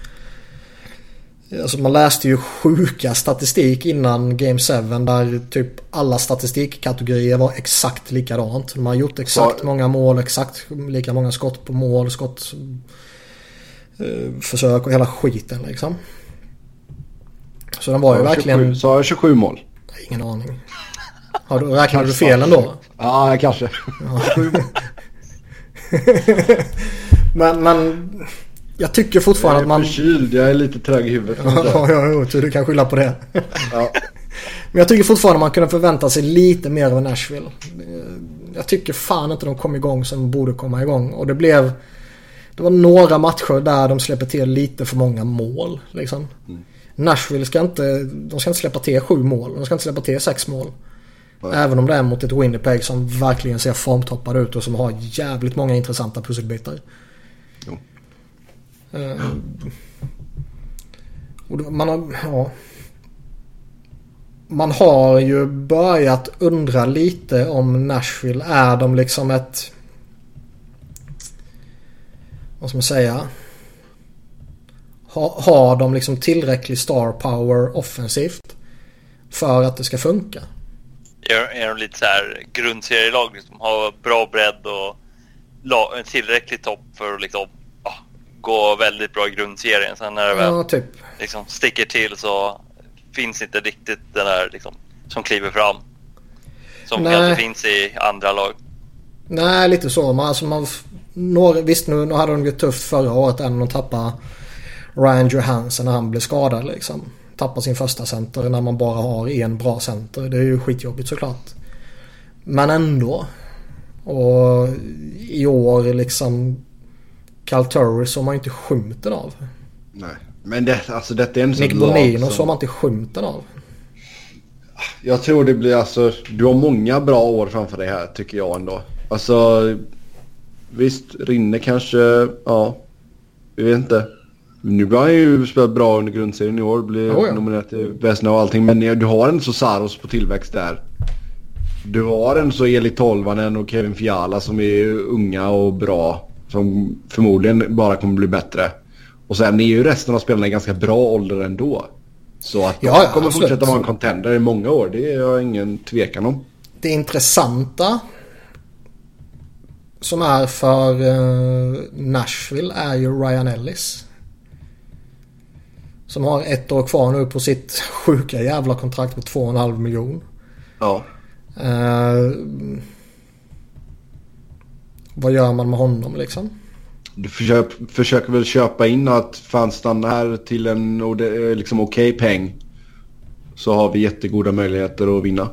C: Alltså man läste ju sjuka statistik innan Game 7 där typ alla statistikkategorier var exakt likadant. De har gjort exakt
A: Ja.
C: många mål, exakt lika många skott på mål, skott... eh, försök och hela skiten liksom. Så den var ju
A: Ja,
C: verkligen...
A: 27, sa jag 27 mål?
C: Ingen aning. Har du, räknade du fel ändå?
A: Ja, kanske. *laughs*
C: Men, men jag tycker
A: Jag
C: fortfarande
A: är
C: att man...
A: förkyld, jag är lite trög i huvudet.
C: Ja, ja, ja, du kan skylla på det.
A: Ja.
C: Men jag tycker fortfarande man kunde förvänta sig lite mer av Nashville. Jag tycker fan inte de kom igång som de borde komma igång. Och det blev... Det var några matcher där de släpper till lite för många mål. Liksom. Nashville ska inte... De ska inte släppa till sju mål. De ska inte släppa till sex mål.
A: Nej.
C: Även om det är mot ett Winnipeg som verkligen ser formtoppade ut och som har jävligt många intressanta pusselbitar.
A: Jo.
C: Eh, och man har... Ja. Man har ju börjat undra lite om Nashville. Är de liksom ett... Vad ska man säga? Ha, har de liksom tillräcklig star power offensivt? För att det ska funka?
B: Är, är de lite så här grundserielag liksom, har bra bredd och la, en tillräcklig topp för att liksom, ja, gå väldigt bra i grundserien. Sen när det väl
C: Ja, typ.
B: liksom, sticker till så finns inte riktigt den där liksom, som kliver fram. Som
C: Nej.
B: kanske finns i andra lag.
C: Nej, lite så. Man, alltså man, några, visst, nu, nu hade de ju tufft förra året även att tappa Ryan Johansson när han blev skadad. Liksom. Tappa sin första center när man bara har en bra center. Det är ju skitjobbigt såklart. Men ändå. Och i år liksom Cal Turry såg man inte skymten av.
A: Nej. Men det, alltså detta är en
C: Nick Bonino som... såg man inte skymten av.
A: Jag tror det blir alltså... Du har många bra år framför dig här tycker jag ändå. Alltså... Visst, Rinne kanske... Ja. Jag vet inte. Nu har han ju spelat bra under grundserien i år. Blir oh ja. nominerad till Vesna och allting. Men du har en så Saros på tillväxt där. Du har en så Eli Tolvanen och Kevin Fiala som är unga och bra. Som förmodligen bara kommer bli bättre. Och sen är ju resten av spelarna i ganska bra ålder ändå. Så att ja, de kommer absolut. fortsätta vara en contender i många år. Det är jag ingen tvekan om.
C: Det intressanta som är för uh, Nashville är ju Ryan Ellis. Som har ett år kvar nu på sitt *laughs* sjuka jävla kontrakt på 2,5 miljon.
A: Ja.
C: Uh, vad gör man med honom liksom?
A: Du försöker, försöker väl köpa in att fan stanna här till en liksom okej okay peng. Så har vi jättegoda möjligheter att vinna.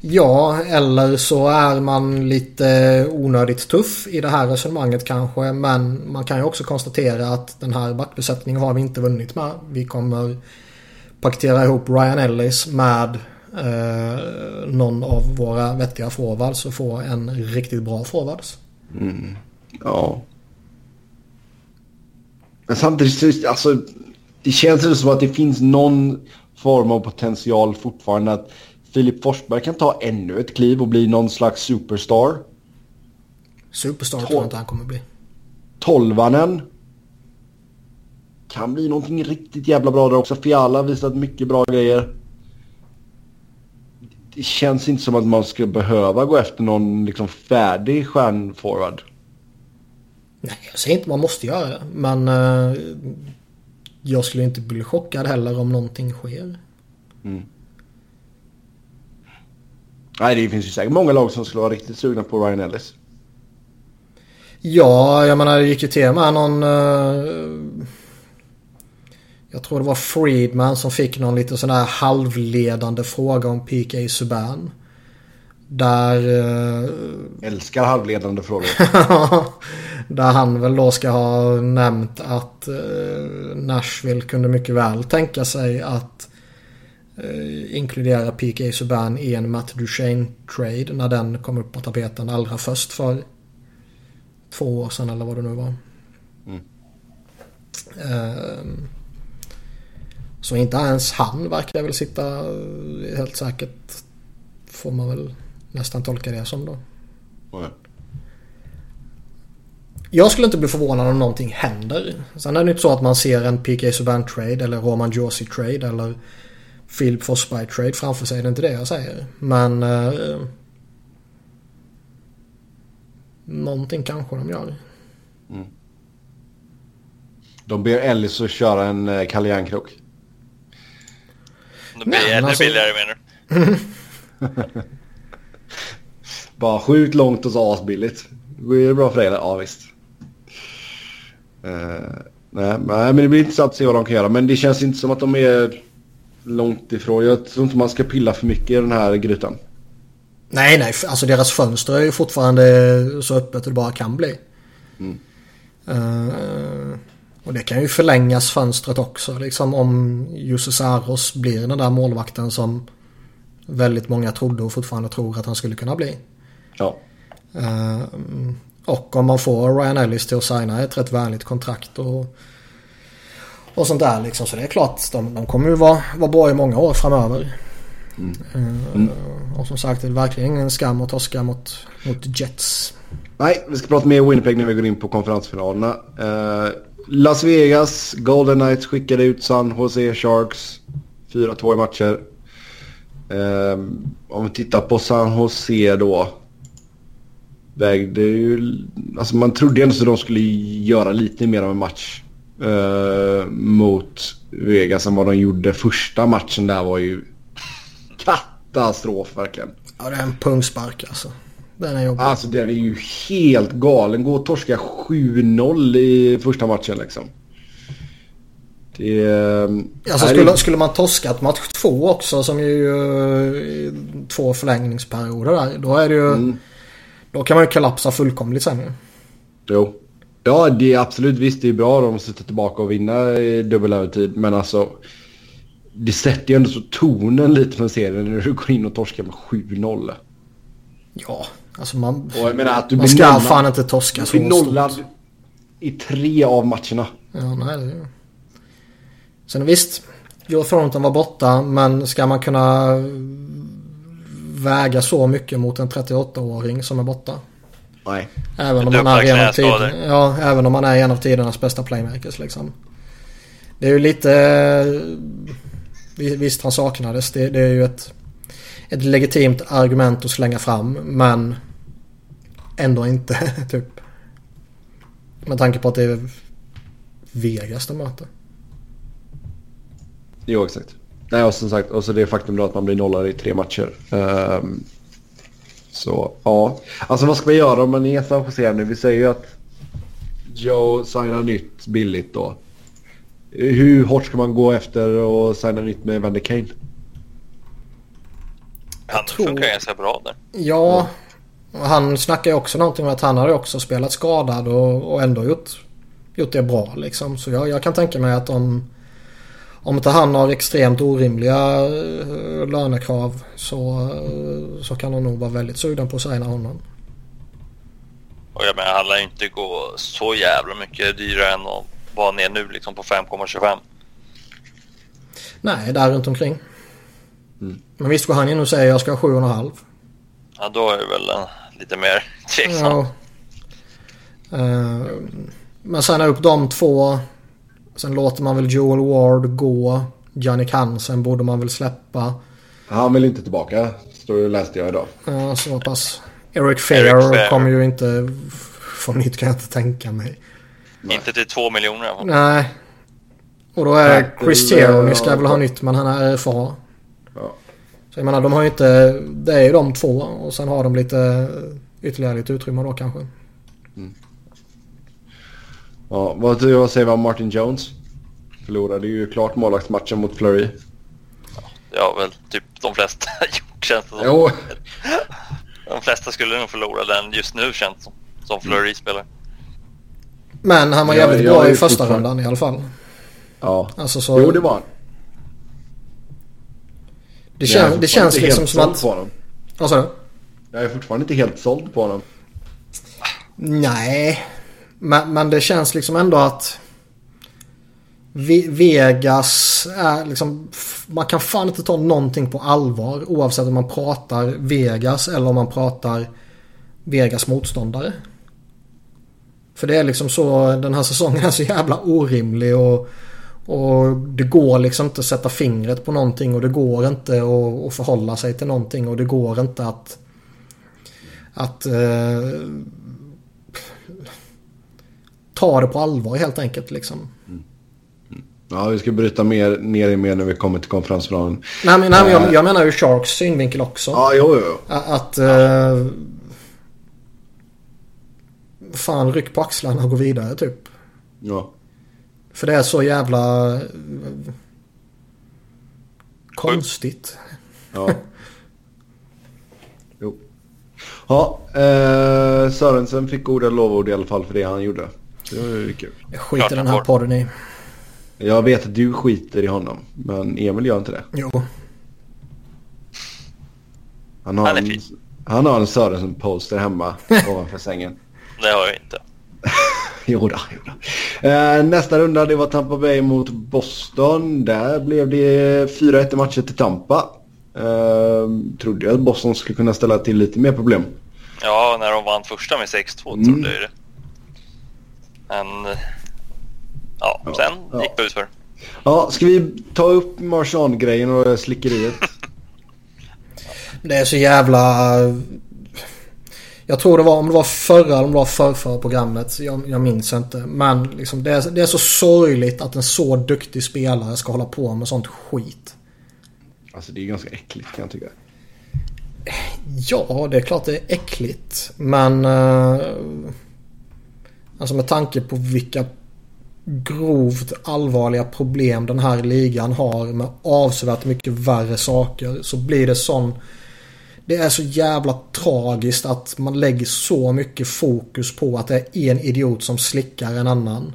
C: Ja, eller så är man lite onödigt tuff i det här resonemanget kanske. Men man kan ju också konstatera att den här backbesättningen har vi inte vunnit med. Vi kommer paketera ihop Ryan Ellis med eh, någon av våra vettiga forwards och få en riktigt bra forwards.
A: Mm. Ja. Men samtidigt, alltså, det känns det som att det finns någon form av potential fortfarande att Filip Forsberg kan ta ännu ett kliv och bli någon slags superstar.
C: Superstar Tol tror jag inte han kommer bli.
A: Tolvanen. Kan bli någonting riktigt jävla bra där också. Fiala har visat mycket bra grejer. Det känns inte som att man ska behöva gå efter någon liksom färdig stjärnforward.
C: Nej, jag säger inte man måste göra det. Men uh, jag skulle inte bli chockad heller om någonting sker.
A: Mm. Nej, det finns ju säkert många lag som skulle vara riktigt sugna på Ryan Ellis.
C: Ja, jag menar det gick ju till med någon... Uh, jag tror det var Friedman som fick någon lite sån där halvledande fråga om PK Subban. Där... Uh,
A: Älskar halvledande frågor. *laughs*
C: där han väl då ska ha nämnt att uh, Nashville kunde mycket väl tänka sig att uh, inkludera PK Subban i en Matt Duchene-trade när den kom upp på tapeten allra först för två år sedan eller vad det nu var. Mm. Uh, så inte ens han verkar väl sitta helt säkert får man väl nästan tolka det som då.
A: Mm.
C: Jag skulle inte bli förvånad om någonting händer. Sen är det inte så att man ser en PK Subban trade eller Roman Josi trade eller Philip Forsberg trade framför sig. Det är inte det jag säger. Men eh, någonting kanske de gör. Mm.
A: De ber Ellis att köra en eh, Kalle Järnkrok.
B: De blir ännu alltså... billigare menar du? *laughs*
A: Bara skjut långt och så asbilligt. Går det bra för dig? Ja visst. Uh, nej, men det blir intressant att se vad de kan göra. Men det känns inte som att de är långt ifrån. Jag tror inte man ska pilla för mycket i den här grytan.
C: Nej, nej. Alltså deras fönster är ju fortfarande så öppet det bara kan bli. Mm. Uh, och det kan ju förlängas fönstret också. Liksom om Jussi Saros blir den där målvakten som väldigt många trodde och fortfarande tror att han skulle kunna bli.
A: Ja.
C: Uh, och om man får Ryan Ellis till att signa ett rätt vänligt kontrakt och, och sånt där liksom. Så det är klart, de, de kommer ju vara, vara bra i många år framöver. Mm. Mm. och som sagt, det är verkligen ingen skam att torska mot, mot Jets.
A: Nej, vi ska prata mer Winnipeg när vi går in på konferensfinalerna. Uh, Las Vegas, Golden Knights skickade ut San Jose Sharks. 4-2 i matcher. Um, om vi tittar på San Jose då. Vägde ju... Alltså man trodde ändå att de skulle göra lite mer av en match. Uh, mot Vegas än vad de gjorde. Första matchen där var ju katastrof verkligen.
C: Ja det är en pungspark alltså. Den är jobbig.
A: Alltså den är ju helt galen. Gå och torska 7-0 i första matchen liksom. Det.
C: Alltså skulle, skulle man torskat match två också som ju uh, två förlängningsperioder där. Då är det ju... Mm. Då kan man ju kollapsa fullkomligt sen ju.
A: Jo. Ja, det är absolut visst. Det är bra om de sitter tillbaka och vinner i dubbelövertid. Men alltså... Det sätter ju ändå så tonen lite för serien när du går in och torskar med 7-0.
C: Ja, alltså man...
A: Och jag menar att du
C: man ska nollad, fan inte torska så
A: Du blir nollad stort. i tre av matcherna.
C: Ja, nej det är Sen visst, Joe Thornton var borta men ska man kunna väga så mycket mot en 38-åring som är borta?
A: Nej.
C: Även om, man är en av tiden, ja, även om man är en av tidernas bästa playmakers liksom. Det är ju lite... Visst han saknades. Det, det är ju ett, ett legitimt argument att slänga fram men ändå inte *laughs* typ. Med tanke på att det är Vegas de möter.
A: Jo, exakt. Nej, och som sagt, och så det faktum då att man blir nollad i tre matcher. Um, så, ja. Alltså vad ska man göra om man är ensam på scenen? Vi säger ju att Joe signar nytt billigt då. Hur hårt ska man gå efter och signa nytt med Vander Kane?
B: Han tror... funkar ganska bra där.
C: Ja, han snackar ju också någonting om att han har också spelat skadad och, och ändå gjort, gjort det bra liksom. Så jag, jag kan tänka mig att om om inte han har extremt orimliga eh, lönekrav så, eh, så kan han nog vara väldigt sugen på att signa honom.
B: Och jag menar, han lär inte gå så jävla mycket dyrare än att vara ner nu liksom på 5,25.
C: Nej, där runt omkring. Mm. Men visst går han in och säger jag ska ha 7,5.
B: Ja, då är det väl en, lite mer tveksam.
C: Ja. Uh, men signa upp de två Sen låter man väl Joel Ward gå. Jannik Hansen borde man väl släppa.
A: Han vill inte tillbaka. Står läste jag idag.
C: Ja, så pass. Eric Fair, kommer ju inte få nytt kan jag inte tänka mig.
B: Nej. Inte till två miljoner.
C: Nej. Och då är Chris Tierney ska väl ha nytt men han är RFA. Ja. Så jag menar de har ju inte... Det är ju de två och sen har de lite ytterligare lite utrymme då kanske. Mm.
A: Ja, vad, vad säger vi om Martin Jones? Förlorade ju klart målvaktsmatchen mot Flurry.
B: Ja, väl typ de flesta *laughs* gjort känns det som.
A: Jo.
B: De flesta skulle nog förlora den just nu känns det som. Som Flurry mm. spelar.
C: Men han var jävligt ja, bra i första rundan i alla fall.
A: Ja.
C: Alltså så...
A: Jo, det var han.
C: Det, kän, det känns liksom som att...
A: På honom.
C: Vad sa du?
A: Jag är fortfarande inte helt såld på honom.
C: Nej, men, men det känns liksom ändå att Vegas är liksom... Man kan fan inte ta någonting på allvar oavsett om man pratar Vegas eller om man pratar Vegas motståndare. För det är liksom så, den här säsongen är så jävla orimlig och, och det går liksom inte att sätta fingret på någonting och det går inte att, att förhålla sig till någonting och det går inte att att eh, ta det på allvar helt enkelt liksom. Mm.
A: Ja, vi ska bryta mer, ner i mer när vi kommer till konferensplanen.
C: Nej, men, nej, men jag, eh. jag menar ju Sharks synvinkel också.
A: Ja, jo, jo.
C: Att... Ja. Uh, fan, ryck på axlarna och gå vidare typ.
A: Ja.
C: För det är så jävla... Uh, konstigt.
A: Ja. jo. Ja, eh, Sörensen fick goda lovord i alla fall för det han gjorde. Det var ju kul.
C: Jag skiter i den här podden i.
A: Jag vet att du skiter i honom. Men Emil gör inte det.
C: Jo.
A: Han har, han är en, han har en Sörensen-poster hemma *laughs* ovanför sängen.
B: Det har jag inte. *laughs*
A: jo då, jo då. Eh, nästa runda det var Tampa Bay mot Boston. Där blev det 4-1 matcher till Tampa. Eh, trodde jag att Boston skulle kunna ställa till lite mer problem.
B: Ja, när de vann första med 6-2 mm. trodde jag det. Men ja, ja sen ja. gick det utför.
A: Ja, ska vi ta upp Marchand-grejen och slickeriet? *laughs*
C: det är så jävla... Jag tror det var om det var förra eller om det var förra programmet. Jag, jag minns inte. Men liksom det, är, det är så sorgligt att en så duktig spelare ska hålla på med sånt skit.
A: Alltså det är ganska äckligt kan jag tycka.
C: Ja, det är klart det är äckligt. Men... Uh... Alltså med tanke på vilka grovt allvarliga problem den här ligan har med avsevärt mycket värre saker så blir det sån... Det är så jävla tragiskt att man lägger så mycket fokus på att det är en idiot som slickar en annan.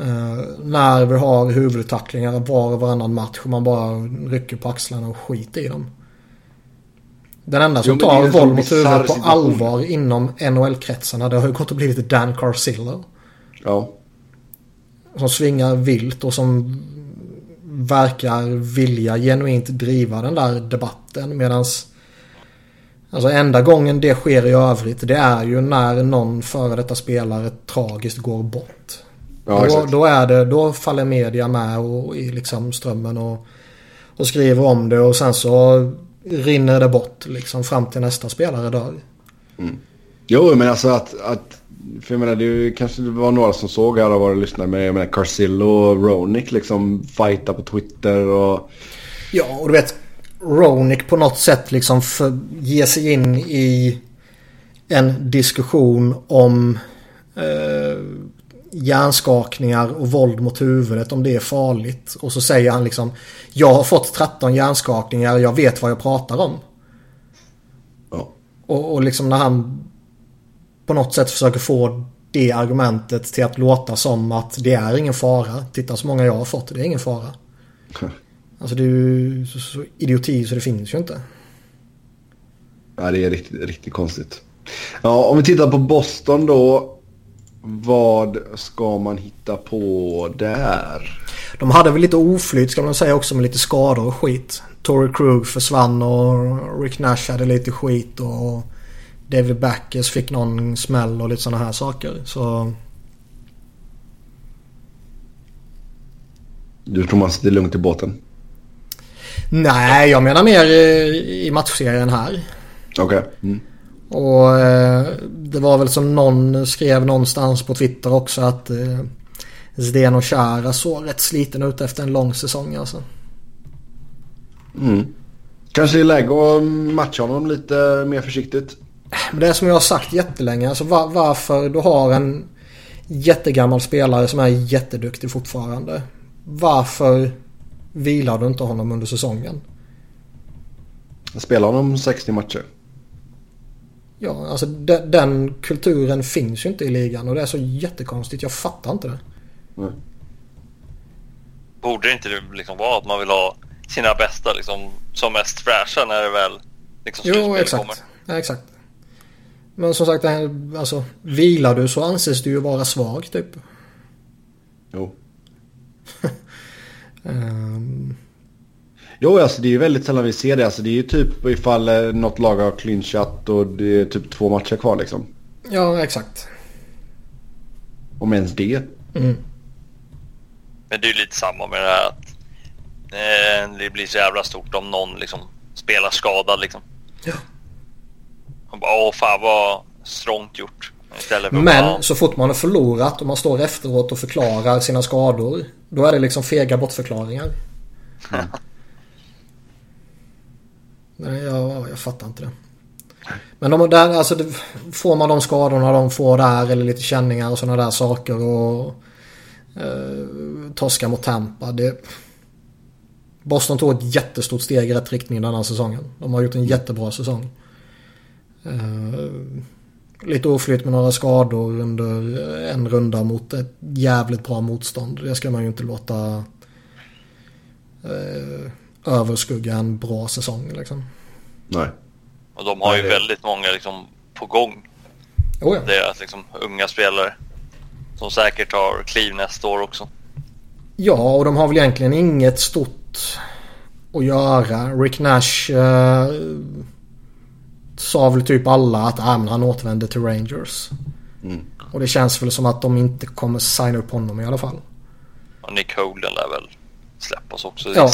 C: Uh, när vi har huvudtacklingar var och varannan match och man bara rycker på axlarna och skiter i dem. Den enda som jo, tar våld mot huvudet på allvar inom NHL-kretsarna det har ju gått och blivit Dan Carcillo.
A: Ja.
C: Som svingar vilt och som verkar vilja genuint driva den där debatten medans Alltså enda gången det sker i övrigt det är ju när någon före detta spelare tragiskt går bort. Ja, då, då, är det, då faller media med och, i liksom strömmen och, och skriver om det och sen så rinner det bort liksom fram till nästa spelare dör.
A: Mm. Jo, men alltså att, att för jag menar, det kanske det var några som såg här och var och lyssnade. Men jag menar, Carcillo och Ronick liksom fighta på Twitter och...
C: Ja, och du vet. Ronick på något sätt liksom för, ger sig in i en diskussion om eh, hjärnskakningar och våld mot huvudet om det är farligt. Och så säger han liksom Jag har fått 13 hjärnskakningar jag vet vad jag pratar om.
A: Ja.
C: Och, och liksom när han på något sätt försöker få det argumentet till att låta som att det är ingen fara. Titta så många jag har fått, det är ingen fara. *laughs* Alltså det är ju så, så idioti så det finns ju inte.
A: Ja, det är riktigt, riktigt konstigt. Ja, om vi tittar på Boston då. Vad ska man hitta på där?
C: De hade väl lite oflyt ska man säga också med lite skador och skit. Tory Krug försvann och Rick Nash hade lite skit och David Backes fick någon smäll och lite sådana här saker. Så...
A: Du tror man sitter lugnt i båten?
C: Nej, jag menar mer i matchserien här.
A: Okej. Okay. Mm.
C: Och eh, det var väl som någon skrev någonstans på Twitter också att eh, Zdeno Chara såg rätt sliten ut efter en lång säsong alltså.
A: Mm. Kanske är läge att matcha honom lite mer försiktigt.
C: Men det är som jag har sagt jättelänge. Alltså var, varför du har en jättegammal spelare som är jätteduktig fortfarande. Varför vilar du inte honom under säsongen?
A: Jag spelar honom 60 matcher.
C: Ja, alltså de, den kulturen finns ju inte i ligan och det är så jättekonstigt. Jag fattar inte det.
A: Nej.
B: Borde det inte liksom vara att man vill ha sina bästa liksom, som mest fräscha när det väl liksom,
C: Jo, exakt. Kommer? Ja, exakt. Men som sagt, alltså, vilar du så anses du ju vara svag typ.
A: Jo. um... *laughs* Jo, alltså det är ju väldigt sällan vi ser det. Alltså det är ju typ ifall eh, något lag har clinchat och det är typ två matcher kvar liksom.
C: Ja, exakt.
A: Om ens det.
C: Mm.
B: Men det är ju lite samma med det här att eh, det blir så jävla stort om någon liksom spelar skadad liksom.
C: Ja.
B: Man bara, åh fan vad strångt gjort.
C: Men bara... så fort man har förlorat och man står efteråt och förklarar sina skador. Då är det liksom fega bortförklaringar. *laughs* Mm. Nej, jag, jag fattar inte det. Men de där, alltså, får man de skadorna de får där eller lite känningar och sådana där saker och eh, torska mot Tampa. Det, Boston tog ett jättestort steg i rätt riktning den här säsongen. De har gjort en jättebra säsong. Eh, lite oflytt med några skador under en runda mot ett jävligt bra motstånd. Det ska man ju inte låta eh, överskugga en bra säsong liksom.
A: Nej.
B: Och de har ju väldigt många liksom på gång.
C: Oh ja.
B: Deras liksom unga spelare. Som säkert har kliv nästa år också.
C: Ja, och de har väl egentligen inget stort att göra. Rick Nash uh, sa väl typ alla att ah, men han återvänder till Rangers.
A: Mm.
C: Och det känns väl som att de inte kommer signa upp honom i alla fall.
B: Och Nick Holden lär väl släppas också.
C: Ja.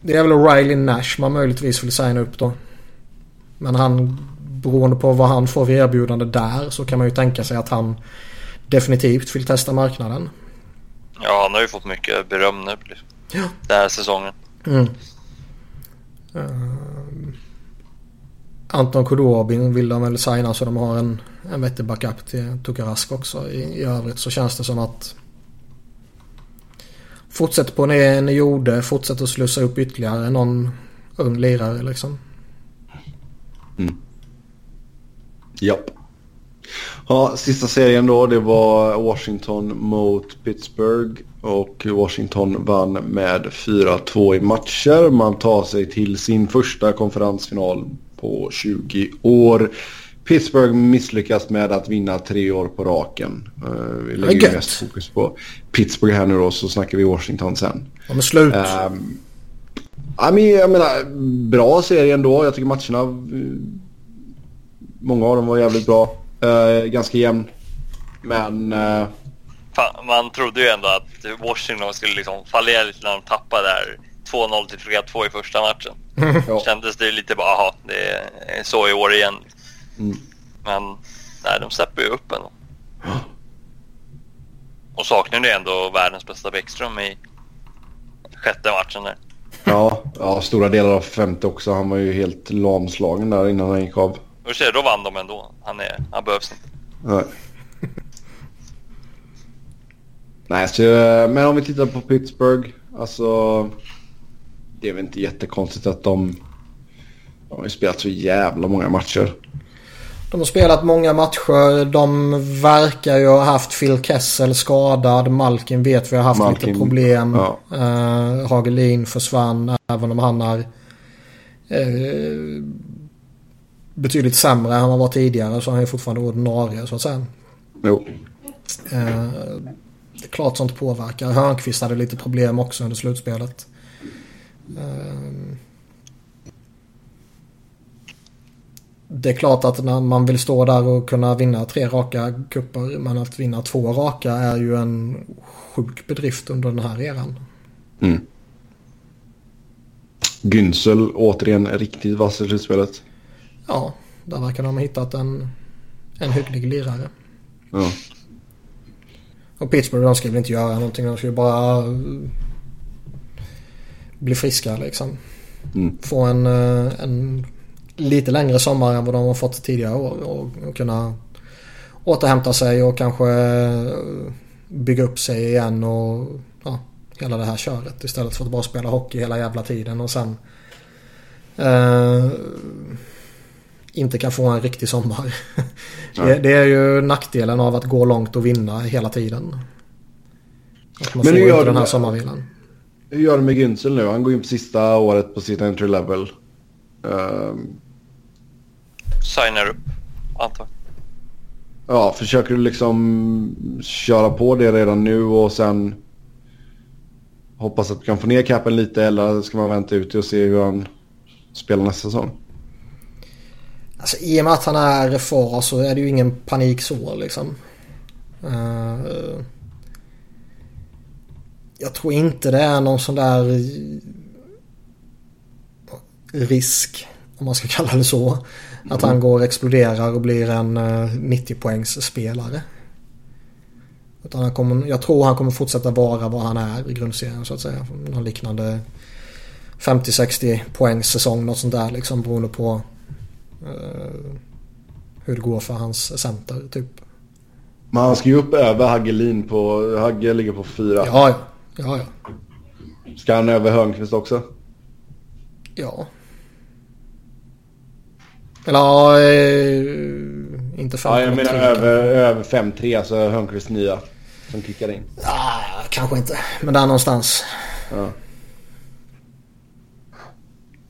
C: Det är väl Riley Nash man möjligtvis vill signa upp då. Men han, beroende på vad han får för erbjudande där så kan man ju tänka sig att han definitivt vill testa marknaden.
B: Ja, han har ju fått mycket beröm nu
C: ja.
B: den här säsongen.
C: Mm. Uh, Anton Kudobin vill de väl signa så de har en, en vettig backup till Tukarask också. I, I övrigt så känns det som att fortsätter på det ni gjorde. Fortsätter att slussa upp ytterligare någon ung lirare liksom. Mm.
A: Japp. Ja, sista serien då det var Washington mot Pittsburgh och Washington vann med 4-2 i matcher. Man tar sig till sin första konferensfinal på 20 år. Pittsburgh misslyckas med att vinna tre år på raken. Uh, vi lägger
C: gött.
A: mest fokus på Pittsburgh här nu då så snackar vi Washington sen.
C: De är slut.
A: Um, ja, men jag menar, bra serie ändå. Jag tycker matcherna, eh, många av dem var jävligt bra. Eh, ganska jämn. Men eh,
B: Fan, man trodde ju ändå att Washington skulle liksom fallera lite när de tappade där 2-0 till 3-2 i första matchen. *laughs*
A: ja,
B: Kändes det lite bara, aha, det är så i år igen.
A: Mm.
B: Men nej, de släpper ju upp ändå. Och saknar ju ändå världens bästa Bäckström i sjätte matchen där.
A: ja, ja, stora delar av femte också. Han var ju helt lamslagen där innan han gick av.
B: Och ser, då vann de ändå. Han, är, han behövs inte.
A: Nej. Nej, så, men om vi tittar på Pittsburgh. Alltså, det är väl inte jättekonstigt att de, de har ju spelat så jävla många matcher.
C: De har spelat många matcher. De verkar ju ha haft Phil Kessel skadad. Malkin vet vi har haft
A: Malkin,
C: lite problem.
A: ja.
C: Uh, Hagelin försvann även om han är eh, betydligt sämre än han var tidigare. Så han är fortfarande ordinarie så att säga.
A: Jo.
C: Eh, det är klart sånt påverkar. Hörnqvist hade lite problem också under slutspelet. Eh, det är klart att när man vill stå där och kunna vinna tre raka kupper men att vinna två raka är ju en sjuk bedrift under den här eran.
A: Mm. Günsel återigen riktigt vass i slutspelet.
C: Ja, där verkar de ha hittat en, en hygglig lirare.
A: Ja.
C: Och Pittsburgh de ska väl inte göra någonting. De ska ju bara eh, bli friska liksom.
A: Mm.
C: Få en, eh, en lite längre sommar än vad de har fått tidigare år. Och, och kunna återhämta sig och kanske eh, bygga upp sig igen och ja, hela det här köret. Istället för att bara spela hockey hela jävla tiden och sen eh, inte kan få en riktig sommar. *laughs* det, det är ju nackdelen av att gå långt och vinna hela tiden. Att man
A: Men
C: får inte den här sommarvilan.
A: Hur gör de med Günsel nu? Han går in på sista året på sitt entry level. Ehm,
B: Signar upp, antar jag.
A: ja, försöker du liksom köra på det redan nu och sen hoppas att du kan få ner capen lite eller ska man vänta ut och se hur han spelar nästa säsong?
C: Alltså i och med att han är far så är det ju ingen panik så liksom. Eh, jag tror inte det är någon sån där risk, om man ska kalla det så. Att han går och exploderar och blir en eh, 90 poängs spelare. Utan han kommer, jag tror han kommer fortsätta vara vad han är i grundserien så att säga. Någon liknande 50-60 poängs säsong, något sånt där liksom beroende på eh, hur det går för hans center typ.
A: Men han ska ju upp över Hagelin på... Hagge ligger på fyra.
C: Ja, ja. Ja, ja.
A: Ska han över Hörnqvist också?
C: Ja. Eller ja, eh, inte 5,3.
A: Ja, jag menar över, över 5-3, alltså Hörnqvist nya. Som kickar in.
C: Ah, kanske inte. Men där någonstans.
A: Ja.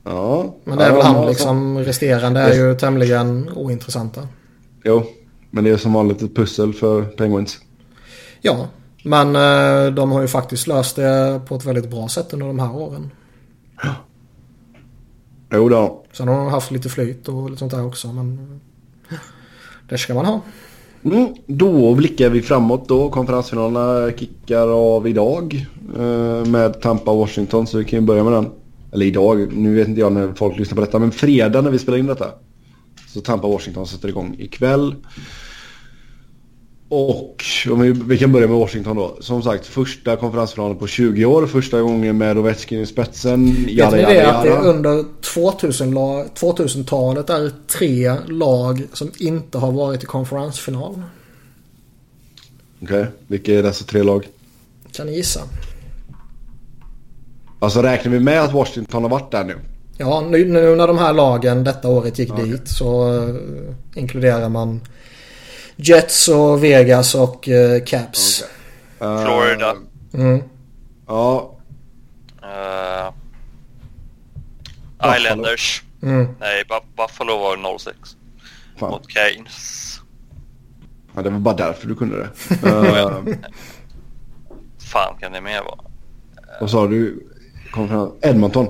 A: Ja.
C: Men det är
A: ja,
C: väl han liksom. Resterande är ju tämligen ointressanta.
A: Jo, men det är som vanligt ett pussel för Penguins.
C: Ja, men eh, de har ju faktiskt löst det på ett väldigt bra sätt under de här åren.
A: Jo då.
C: Sen har de haft lite flyt och lite sånt där också. Men det ska man ha.
A: Mm, då blickar vi framåt då. Konferensfinalerna kickar av idag eh, med Tampa och Washington. Så vi kan ju börja med den. Eller idag, nu vet inte jag när folk lyssnar på detta. Men fredag när vi spelar in detta. Så Tampa och Washington sätter igång ikväll. Och om vi, vi kan börja med Washington då. Som sagt, första konferensfinalen på 20 år. Första gången med Ovechkin i spetsen.
C: Vet ni det att det under 2000 la- 2000-talet är tre lag som inte har varit i konferensfinal?
A: Okej, vilka är dessa tre lag?
C: Kan ni gissa?
A: Alltså räknar vi med att Washington har varit där nu?
C: Ja, nu, nu när de här lagen detta året gick
A: Okej.
C: dit så uh, inkluderar man Jets och Vegas och uh, Caps.
A: Eh,
B: Florida.
C: Mm.
A: Ja,
B: Uh,
A: Buffalo.
B: Islanders.
C: Mm.
B: Nej, Bu- Buffalo var 06
A: fan.
B: mot Keynes.
A: Ja, det var bara därför du kunde det. *laughs* Eh,
B: Fan kan det mer vara?
A: vad sa du? Kom fram. Edmonton.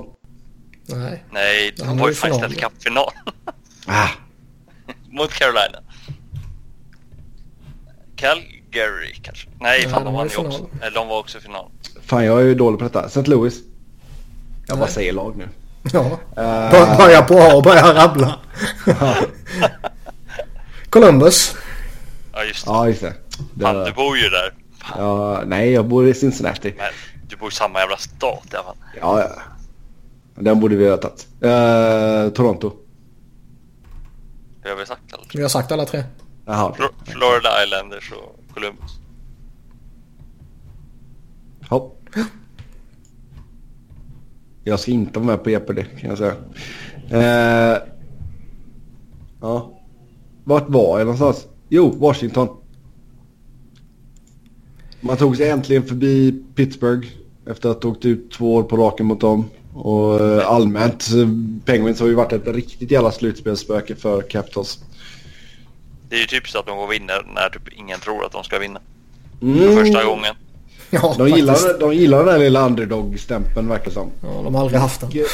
C: Nej.
B: Nej,
C: Han
B: de
C: var
B: ju
C: final.
B: Stanley Cup-final. *laughs*
A: Ah,
B: mot Carolina. Calgary kanske? Nej,
C: Ja,
B: fan
C: de
B: de
C: var
B: vann ju också. Eller de var också i final.
A: fan, jag är ju dålig på detta. St. Louis. Jag bara säger lag nu.
C: Ja.
A: Eh,
C: Bör- Börja på A och börja rabbla. *laughs* Columbus.
B: Ja, just det.
A: ja, just det. det
B: Fan, du bor ju där.
A: ja, nej, jag bor i Cincinnati.
B: Men du bor i samma jävla stat i alla fall.
A: Ja, ja. Den borde vi ha tagit. Eh, Toronto.
B: Det har vi sagt eller?
C: Vi har sagt alla tre.
A: Jaha,
B: Florida Islanders och Columbus.
A: Hopp. Jag ska inte vara med på EPD kan jag säga. Eh, ja. Vart var jag någonstans? Jo, Washington. Man tog sig äntligen förbi Pittsburgh efter att ha åkt ut två år på raken mot dem. Och eh, allmänt, eh, Penguins har ju varit ett riktigt jävla slutspelsspöke för Capitals.
B: Det är ju typiskt att de går och vinner när typ ingen tror att de ska vinna. För
A: Mm.
B: första gången.
C: Ja,
A: De
C: faktiskt.
A: gillar, de gillar den här lilla underdog-stämpeln verkar som.
C: Ja, de har aldrig haft den.
A: mycket,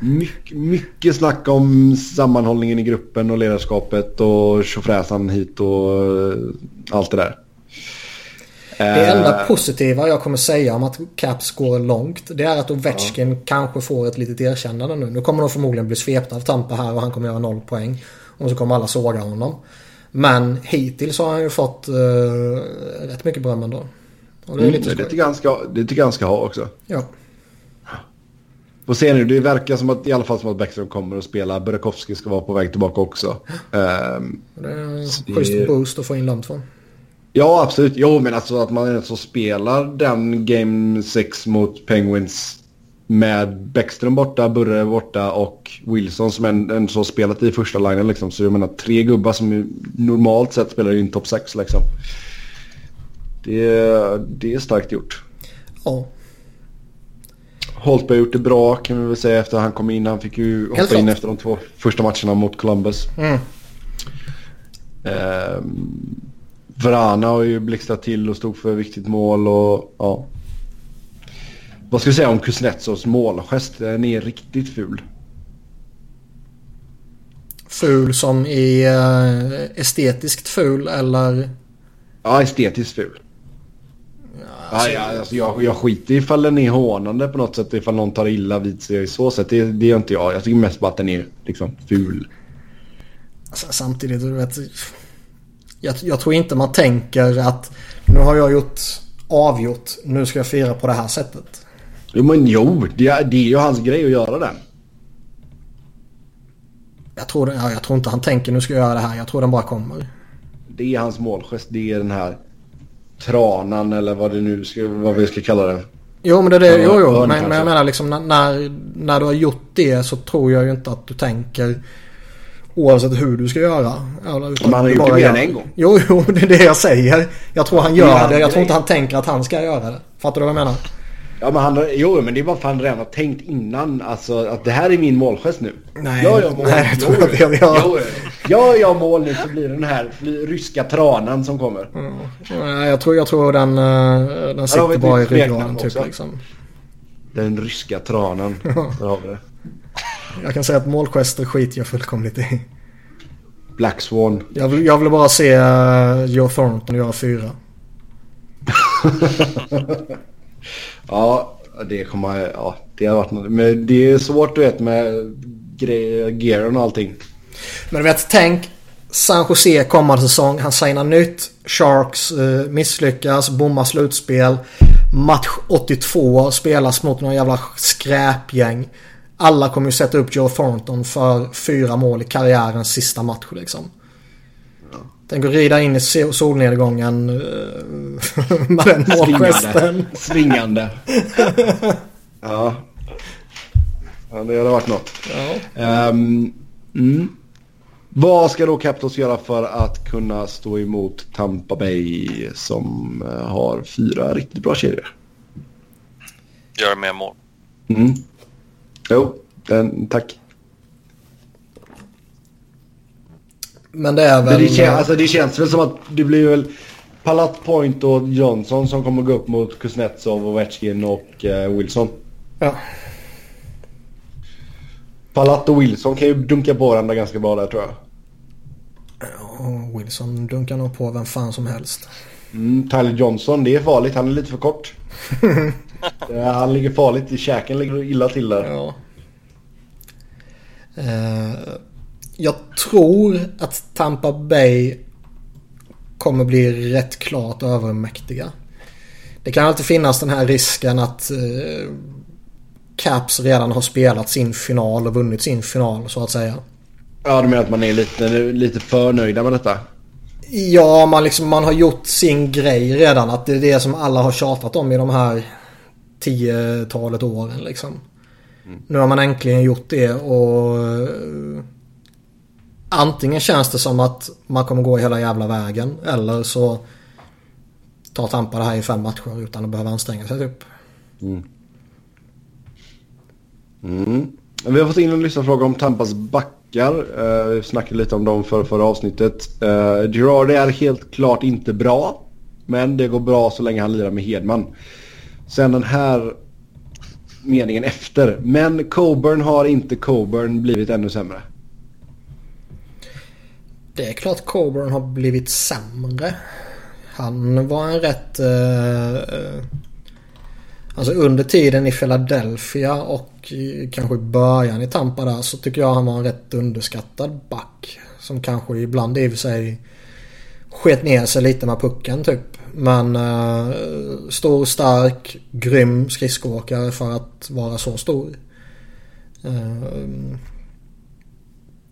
A: mycket, mycket snack om sammanhållningen i gruppen och ledarskapet och tjofräsan hit och eh, allt det där.
C: Det enda
A: Eh,
C: positiva jag kommer säga om att Caps går långt det är att Ovechkin kanske får ett litet erkännande nu. Nu kommer de förmodligen bli svepta av Tampa här och han kommer göra noll poäng. Och så kommer alla såga honom. Men hittills har han ju fått uh, rätt mycket beröm ändå. Och det är
A: mm,
C: lite
A: det, tycker han ska, det tycker han ska ha också.
C: Ja.
A: Får se nu, det verkar som att i alla fall som att Bäckström kommer att spela. Burakovsky ska vara på väg tillbaka också. Ehm,
C: Det är en
A: Så det-
C: schysst boost att få in dem två.
A: Ja, absolut. Jo, men alltså att man ens spelar den Game 6 mot Penguins med Bäckström borta, Burre borta och Wilson som en, en så spelat i första linjen liksom. Så jag menar tre gubbar som normalt sett spelar i en topp 6 liksom. Det, det är starkt gjort.
C: Ja,
A: Holtby har gjort det bra kan vi väl säga efter att han kom in. Han fick ju hoppa
C: Helt
A: in
C: klart.
A: efter de två första matcherna mot Columbus.
C: mm.
A: Ehm, Vrana har ju blixtrat till och stod för viktigt mål och ja. Vad ska vi säga om Kuznetsovs målgest? Den är riktigt ful.
C: ful som i uh, estetiskt ful eller...
A: Ja, estetiskt ful. Ja, ja, alltså jag, jag skiter ifall den är hånande på något sätt ifall någon tar illa vid sig i så sätt. Det, det gör inte jag. Jag tycker mest bara att den är liksom ful.
C: Alltså, samtidigt, du vet. Jag, jag tror inte man tänker att nu har jag gjort avgjort. Nu ska jag fira på det här sättet.
A: Men jo, det, är- det är ju hans grej att göra den.
C: Jag tror, det- ja, jag tror inte han tänker nu ska jag göra det här. Jag tror den bara kommer.
A: Det är hans målgest. Det är den här tranan eller vad det nu ska, vad vi ska kalla det.
C: Jo men det är det. Jo, jo. Men, men jag menar liksom när, när, du har gjort det så tror jag ju inte att du tänker oavsett hur du ska göra. Eller,
A: han har gjort det mer än en gång.
C: Jo, jo, *laughs* det är det jag säger. Jag tror han
A: Det
C: gör det. Jag tror inte han tänker att han ska göra det. Fattar du vad jag menar?
A: Ja men han, jo men det är bara att han redan har tänkt innan alltså att det här är min målgest nu.
C: Nej,
A: jag gör mål.
C: nej, det tror jag inte jag gör.
A: jo, Jag gör mål nu så blir det den här ryska tranan som kommer.
C: Nej, Jag tror, jag tror den, eh, den sitter bara i ryggraden typ liksom.
A: Den ryska tranan. *laughs* Där har vi det.
C: Jag kan säga att målgester skiter jag fullkomligt i.
A: Black Swan.
C: Jag vill, jag vill bara se uh, Joe Thornton göra fyra. *laughs*
A: Ja, det kommer... Ja, det har varit något. Men det är svårt du vet med grejer, gearen och allting.
C: Men du vet, tänk San Jose kommande säsong. Han signar nytt. Sharks eh, misslyckas, bommar slutspel. Match 82 spelas mot några jävla skräpgäng. Alla kommer ju sätta upp Joe Thornton för fyra mål i karriärens sista match liksom. Tänk att rida in i so- solnedgången eh, *laughs* med den målgesten.
A: Svingande. *laughs* ja. Ja, det hade varit något.
C: Ja.
A: Um, mm. Vad ska då Capitals göra för att kunna stå emot Tampa Bay som eh, har fyra riktigt bra kedjor?
B: Gör mer mål.
A: Mm. Jo, den, tack.
C: Men det är
A: Men
C: väl...
A: det, kän, alltså, det känns väl som att det blir väl Palat Point och Johnson som kommer gå upp mot Kuznetsov, Ovechkin och eh, Wilson.
C: Ja.
A: Palat och Wilson kan ju dunka på varandra ganska bra där tror jag.
C: Och Wilson dunkar nog på vem fan som helst.
A: Mm, Tyler Johnson, det är farligt. Han är lite för kort. *laughs* Han ligger farligt i käken, ligger illa till där.
C: Ja. Eh, jag tror att Tampa Bay kommer bli rätt klart övermäktiga. Det kan alltid finnas den här risken att eh, Caps redan har spelat sin final och vunnit sin final så att säga.
A: Ja, du menar att man är lite, lite för nöjda med detta?
C: Ja, man, liksom, man har gjort sin grej redan. Att det är det som alla har tjatat om i de här tiotalet åren liksom. Nu har man äntligen gjort det och eh, antingen känns det som att man kommer gå hela jävla vägen eller så tar Tampa det här i fem matcher utan att behöva anstränga sig typ.
A: Mm. mm. Vi har fått in en lyssnarfråga om Tampas backar. Uh, vi snackade lite om dem för förra avsnittet. Uh, Girardi är helt klart inte bra. Men det går bra så länge han lirar med Hedman. Sen den här meningen efter. Men Coburn har inte Coburn blivit ännu sämre.
C: Det är klart Coburn har blivit sämre. Han var en rätt... Eh, eh alltså under tiden i Philadelphia och kanske i början i Tampa där så tycker jag han var en rätt underskattad back. Som kanske ibland i och för sig sket ner sig lite med pucken typ. Men eh, stor, stark, grym skridskoåkare för att vara så stor. Eh,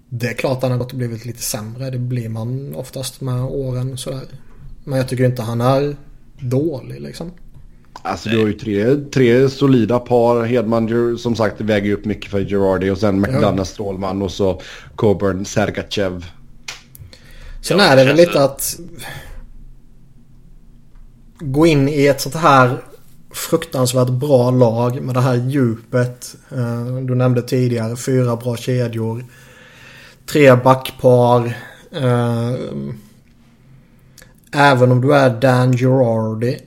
C: det är klart han har gått och blivit lite sämre. Det blir man oftast med åren sådär. Men jag tycker inte han är dålig liksom.
A: Alltså du har ju tre, tre solida par. Hedman som sagt väger upp mycket för Girardi och sen McDonough,
C: Ja.
A: Strålman och så Coburn, Sergachev.
C: Sen är det väl lite att gå in i ett sånt här fruktansvärt bra lag med det här djupet. Eh, Du nämnde tidigare fyra bra kedjor. Tre backpar. Eh, Även om du är Dan Girardi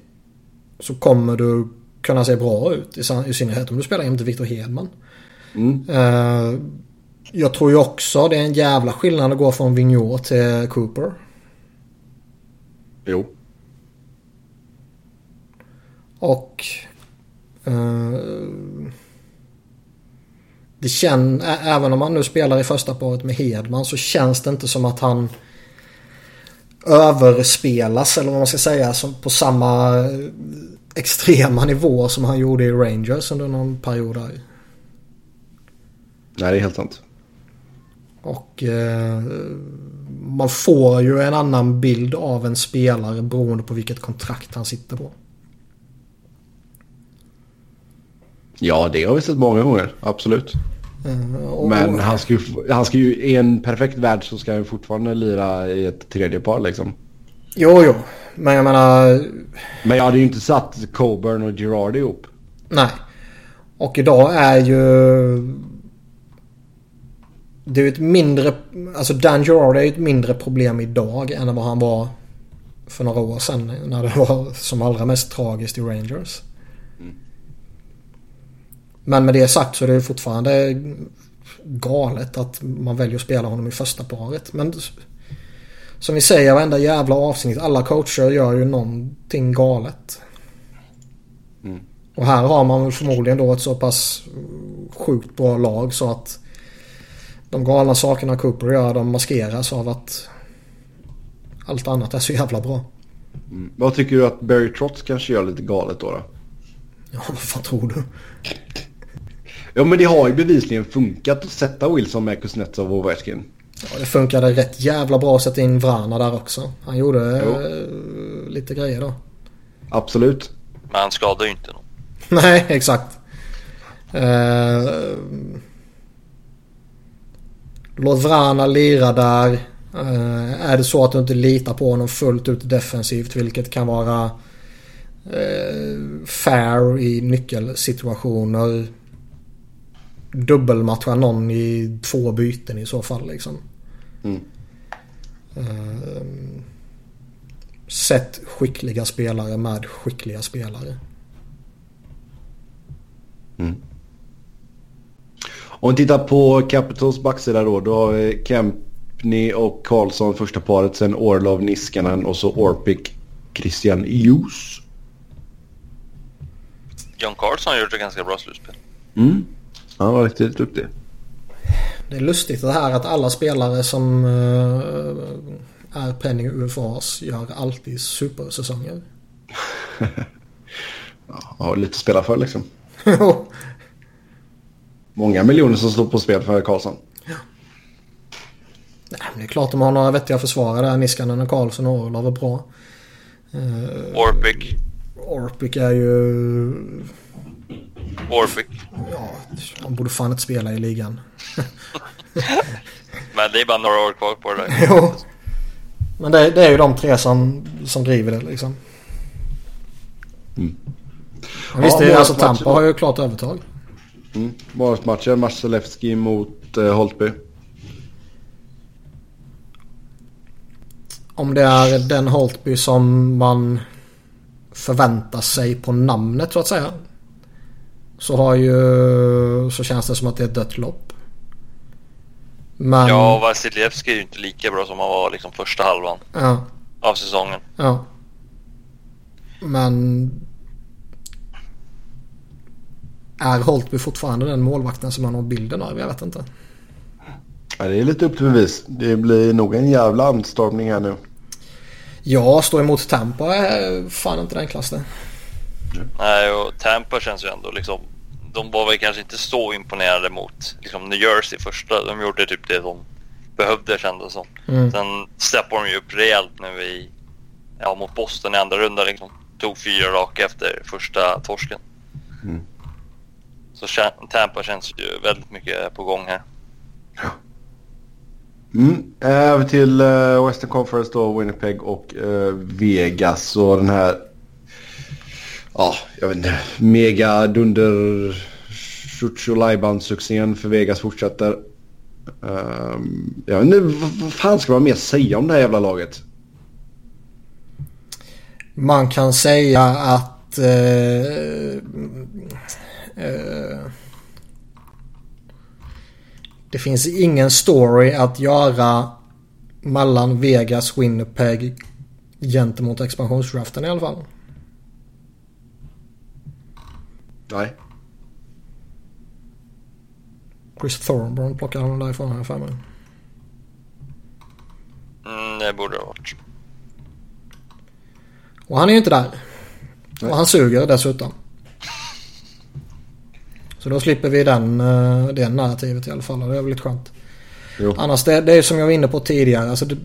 C: så kommer du kunna se bra ut. I synnerhet om du spelar jämte Victor Hedman.
A: Mm.
C: Eh, Jag tror ju också det är en jävla skillnad att gå från Vigneault till Cooper.
A: Jo.
C: Och... Eh, det känns, även om han nu spelar i första paret med Hedman så känns det inte som att han överspelas eller vad man ska säga som på samma eh, extrema nivå som han gjorde i Rangers under någon period där.
A: Nej, det är helt sant.
C: Och eh, man får ju en annan bild av en spelare beroende på vilket kontrakt han sitter på.
A: Ja, det har vi sett många gånger. Absolut.
C: Eh, och,
A: Men han ska, ju, han ska ju, i en perfekt värld så ska han ju fortfarande lira i ett tredje par liksom.
C: Jo, jo. Men jag menar...
A: Men jag hade ju inte satt Coburn och Girardi ihop.
C: Nej. Och idag är ju... Det är ju ett mindre... Alltså Dan Girardi är ju ett mindre problem idag än vad han var för några år sedan. När det var som allra mest tragiskt i Rangers. Men med det sagt så är det fortfarande galet att man väljer att spela honom i första paret. Men som vi säger varenda jävla avsnitt. Alla coacher gör ju någonting galet. Och här har man förmodligen då ett så pass sjukt bra lag så att de galna sakerna Cooper gör de maskeras av att allt annat är så jävla bra.
A: Mm. Vad tycker du att Barry Trotz kanske gör lite galet då? då?
C: Ja, vad fan tror du?
A: Ja, men det har ju bevisligen funkat att sätta Wilson med Kuznetsov och Ovechkin.
C: Ja, det funkade rätt jävla bra att sätta in Vrana där också. Han gjorde
A: Jo.
C: eh, lite grejer då.
A: Absolut.
B: Men han skadar ju inte någon. *laughs*
C: Nej, exakt. Eh, Låt Vrana lira där. Uh, är det så att du inte litar på honom fullt ut defensivt vilket kan vara uh, fair i nyckelsituationer. Dubbelmatcha någon i två byten i så fall liksom. Mm. Uh, Sätt skickliga spelare med skickliga spelare.
A: Mm. Om vi tittar på Capitals backsida då. Då har vi Kempney och Karlsson första paret. Sen Orlov, Niskanen och så Orpik, Christian Hughes.
B: John Carlson har gjort ett ganska bra slutspel.
A: Mm. Han var riktigt duktig.
C: Det är lustigt det här att alla spelare som uh, är penning UFAs gör alltid supersäsonger. *laughs*
A: ja, har lite att spela för liksom. *laughs* Många miljoner som står på spel för Karlsson. Ja.
C: Nej, men det är klart de har några vettiga försvarare där. Niskanen och Karlsson och Orlov är bra.
B: Uh, Orpik.
C: Orpik är ju...
B: Orpik.
C: Ja, han borde fan inte spela i ligan. *laughs*
B: men det är bara några år kvar på det där.
C: jo. Men det, det, är ju de tre som, som driver det liksom. Mm. Men visst, ja, alltså Tampa har ju klart övertag.
A: Mm. Målvaktsmatchen, Marcelewski mot eh, Holtby.
C: Om det är den Holtby som man förväntar sig på namnet så att säga. Så har ju... Så känns det som att det är ett dött lopp.
B: Men... Ja, Vasiljevskij är ju inte lika bra som han var liksom första halvan
C: ja.
B: av säsongen.
C: Ja. Men... Är Holtby fortfarande den målvakten som man har bilden av? Jag vet inte.
A: Ja, det är lite upp till bevis. Det blir nog en jävla anstormning här nu.
C: Ja, stå emot Tampa är fan inte den klassen.
B: Nej, och Tampa känns ju ändå liksom de var väl kanske inte så imponerade mot liksom, New Jersey första. De gjorde typ det de behövde kändes som. Mm. Sen steppade de ju upp rejält nu i, ja, mot Boston i andra rundan. Liksom. Tog fyra raka efter första torsken. Mm. Så Tampa känns ju väldigt mycket på gång här.
A: Mm. Över till uh, Western Conference då, Winnipeg och uh, Vegas och den här ja, jag vet inte, mega dunder succén för Vegas fortsätter. Um, jag vet inte, vad, vad fan ska man mer säga om det här jävla laget?
C: Man kan säga att uh, uh, det finns ingen story att göra mellan Vegas, Winnipeg gentemot expansionsdraften i alla fall.
A: Nej.
C: Chris Thornburn plockade han därifrån här för mig.
B: Mm, det borde det ha varit.
C: Och han är ju inte där. Nej. Och han suger dessutom. Så då slipper vi den, eh, det narrativet i alla fall. Det är väl lite skönt. Jo. Annars det, det är som jag var inne på tidigare. Alltså det,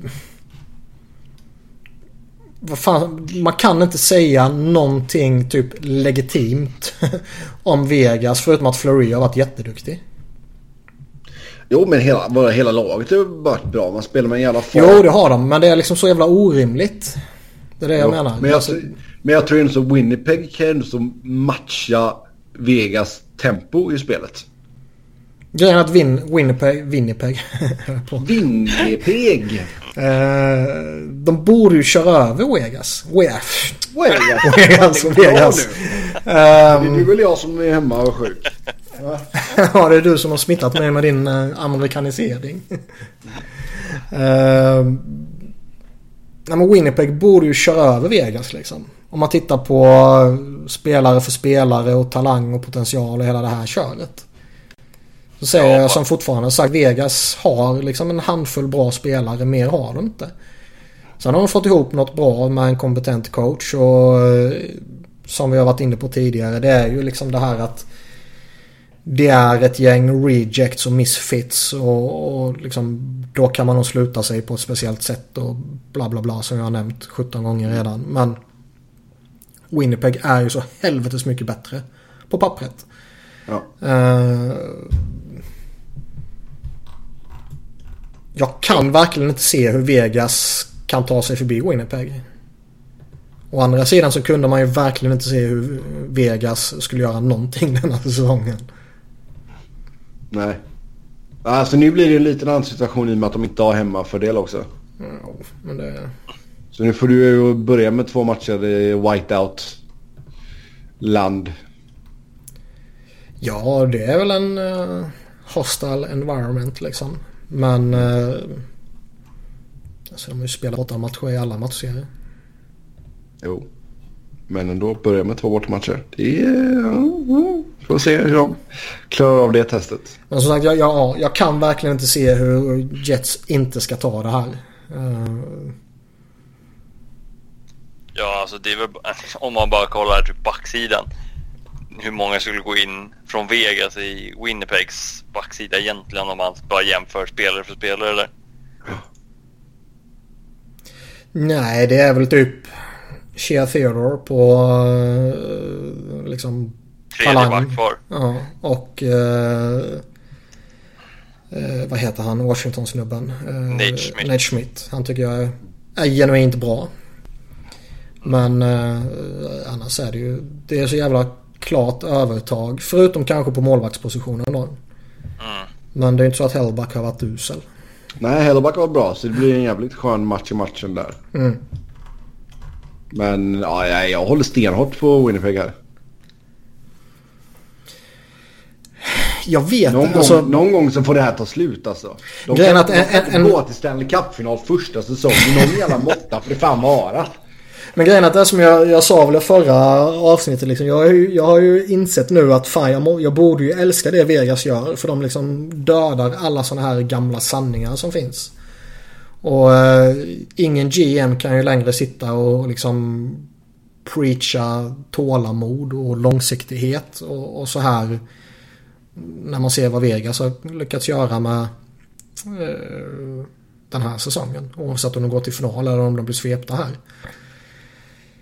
C: fan, man kan inte säga någonting typ legitimt *laughs* om Vegas förutom att Fleury har varit jätteduktig.
A: Jo men hela, bara hela laget har varit bra. Man spelar med en jävla
C: fart. Jo det har de men det är liksom så jävla orimligt. Det är det jag menar.
A: Men jag, alltså... men jag tror inte att Winnipeg kan ändå matcha Vegas tempo i spelet.
C: Grejen är att Win, Winnipeg... Winnipeg. *laughs*
A: Winnipeg!
C: Eh, de borde ju köra över Vegas.
A: Vegas.
C: Vegas. *laughs* Vegas. Vegas.
A: det är väl jag som är hemma och sjuk. *laughs*
C: ja, det är du som har smittat mig med din uh, amerikanisering. uh, *laughs* nej, men Winnipeg borde ju köra över Vegas liksom. Om man tittar på spelare för spelare och talang och potential och hela det här köret. Så säger ja, jag som fortfarande sagt Vegas har liksom en handfull bra spelare. Mer har de inte. Sen har de fått ihop något bra med en kompetent coach och eh, som vi har varit inne på tidigare det är ju liksom det här att det är ett gäng rejects och misfits och, och liksom, då kan man nog sluta sig på ett speciellt sätt och bla bla bla som jag har nämnt 17 gånger redan. Men Winnipeg är ju så helvetes mycket bättre på pappret.
A: Ja. Uh,
C: Jag kan verkligen inte se hur Vegas kan ta sig förbi Winnipeg. Å andra sidan så kunde man ju verkligen inte se hur Vegas skulle göra någonting *laughs* den här säsongen.
A: Nej. Alltså nu blir det en liten annan situation i och med att de inte har hemmafördel också.
C: Ja, men det...
A: Så nu får du ju börja med två matcher i whiteout land.
C: Ja, det är väl en uh, hostile environment liksom. Men... Uh, alltså de har ju spelat åtta matcher i alla matcher.
A: Jo. Men ändå börja med två bortamatcher. Det är... Får se hur de klarar av det testet.
C: Men som sagt, jag, jag, jag kan verkligen inte se hur Jets inte ska ta det här. Uh...
B: Ja, alltså det är väl *laughs* om man bara kollar typ backsidan. Hur många skulle gå in från Vegas i Winnipegs backsida egentligen om man bara jämför spelare för spelare eller?
C: Nej, det är väl typ Shea Theodore på uh, liksom
B: Tredje back kvar.
C: Ja, och uh, uh, vad heter han, Washington-snubben? Uh,
B: Nate Schmidt.
C: Nate Schmidt. Han tycker jag är, är genuint bra. Men uh, annars är det ju, det är så jävla klart övertag. Förutom kanske på målvaktspositionen då.
B: Mm.
C: Men det är inte så att Hellback har varit usel.
A: Nej, Hellback var bra så det blir en jävligt skön match i matchen där.
C: Mm.
A: Men ja, jag, jag håller stenhårt på Winnipeg här.
C: Jag vet
A: någon,
C: alltså,
A: gång, någon gång så får det här ta slut alltså. De kan,
C: att
A: de
C: en-
A: kan inte
C: en-
A: gå till Stanley Cup-final första säsongen. Någon jävla måtta får det fan vara.
C: Men grejen är att det som jag, jag sa väl i förra avsnittet liksom. Jag, har ju- jag har ju insett nu att fan jag, må, jag borde ju älska det Vegas gör. För de liksom dödar alla sådana här gamla sanningar som finns. Och eh, ingen GM kan ju längre sitta och liksom preacha tålamod och långsiktighet och, och så här. När man ser vad Vegas har lyckats göra med eh, den här säsongen. Oavsett om de går till final eller om de blir svepta här.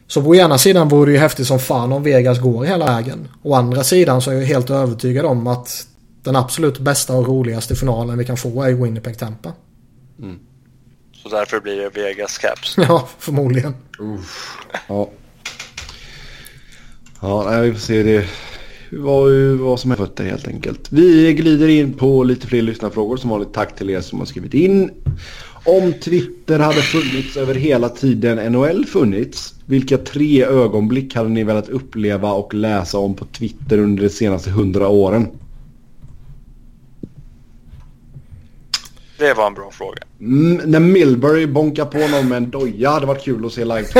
C: Så på ena sidan vore det ju häftigt som fan om Vegas går hela vägen. Å andra sidan så är jag helt övertygad om att den absolut bästa och roligaste finalen vi kan få är Winnipeg Tampa.
B: Så därför blir det Vegas Caps. *laughs*
C: Ja, förmodligen.
A: Ja. Ja, nej, vi får se det. Vad, vad som är fötter helt enkelt. Vi glider in på lite fler lyssnarfrågor. Som vanligt tack till er som har skrivit in. Om Twitter hade funnits över hela tiden NHL funnits. Vilka tre ögonblick hade ni velat uppleva och läsa om på Twitter under de senaste hundra åren?
B: Det var en bra fråga.
A: Mm, när Milbury bonkar på någon med en doja hade varit kul att se live. *laughs*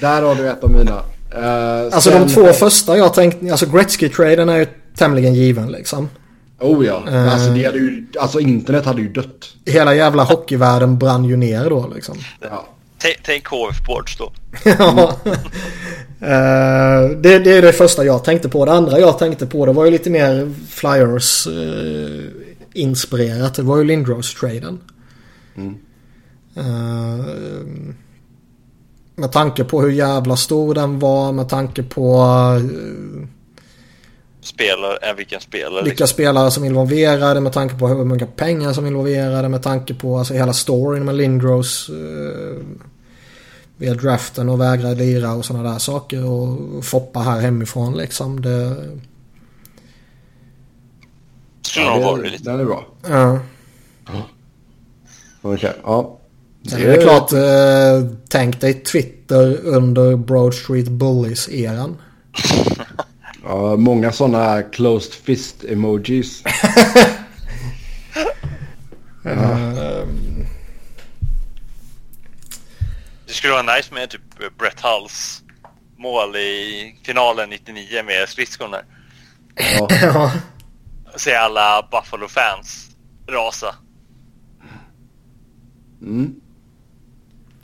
A: Där har du ett av mina. Eh,
C: Alltså
A: sen-
C: de två första jag tänkte, alltså Gretzky-traden är ju tämligen given liksom.
A: Oh ja,
C: Eh.
A: alltså, det hade ju, alltså internet hade ju dött.
C: Hela jävla hockeyvärlden brann ju ner då liksom.
A: Ja.
B: Tänk Sports då. *laughs*
C: Ja. Eh, det, det är det första jag tänkte på. Det andra jag tänkte på det var ju lite mer Flyers eh, inspirerat. Det var ju Lindros-traden.
A: Mm.
C: Med tanke på hur jävla stor den var. Med tanke på
B: Spelar, äh, vilken spelare.
C: vilka spelare som är involverade. Med tanke på hur mycket pengar som är involverade. Med tanke på alltså, hela storyn med Lindros. Uh, via draften och vägra lira och sådana där saker. Och Foppa här hemifrån liksom. Det,
B: Skulle nog
A: det-
B: varit lite.
A: Den är bra.
C: ja.
A: Okej, ja.
C: Sen är det klart, eh, tänk dig Twitter under Broad Street Bullies-eran. *laughs*
A: Ja, många sådana closed fist emojis. *laughs*
C: Eh,
B: Det skulle vara nice med typ Brett Hulls mål i finalen 99 med skridskon där.
A: Ja. *laughs*
C: ja.
B: Se alla Buffalo-fans rasa.
A: Mm.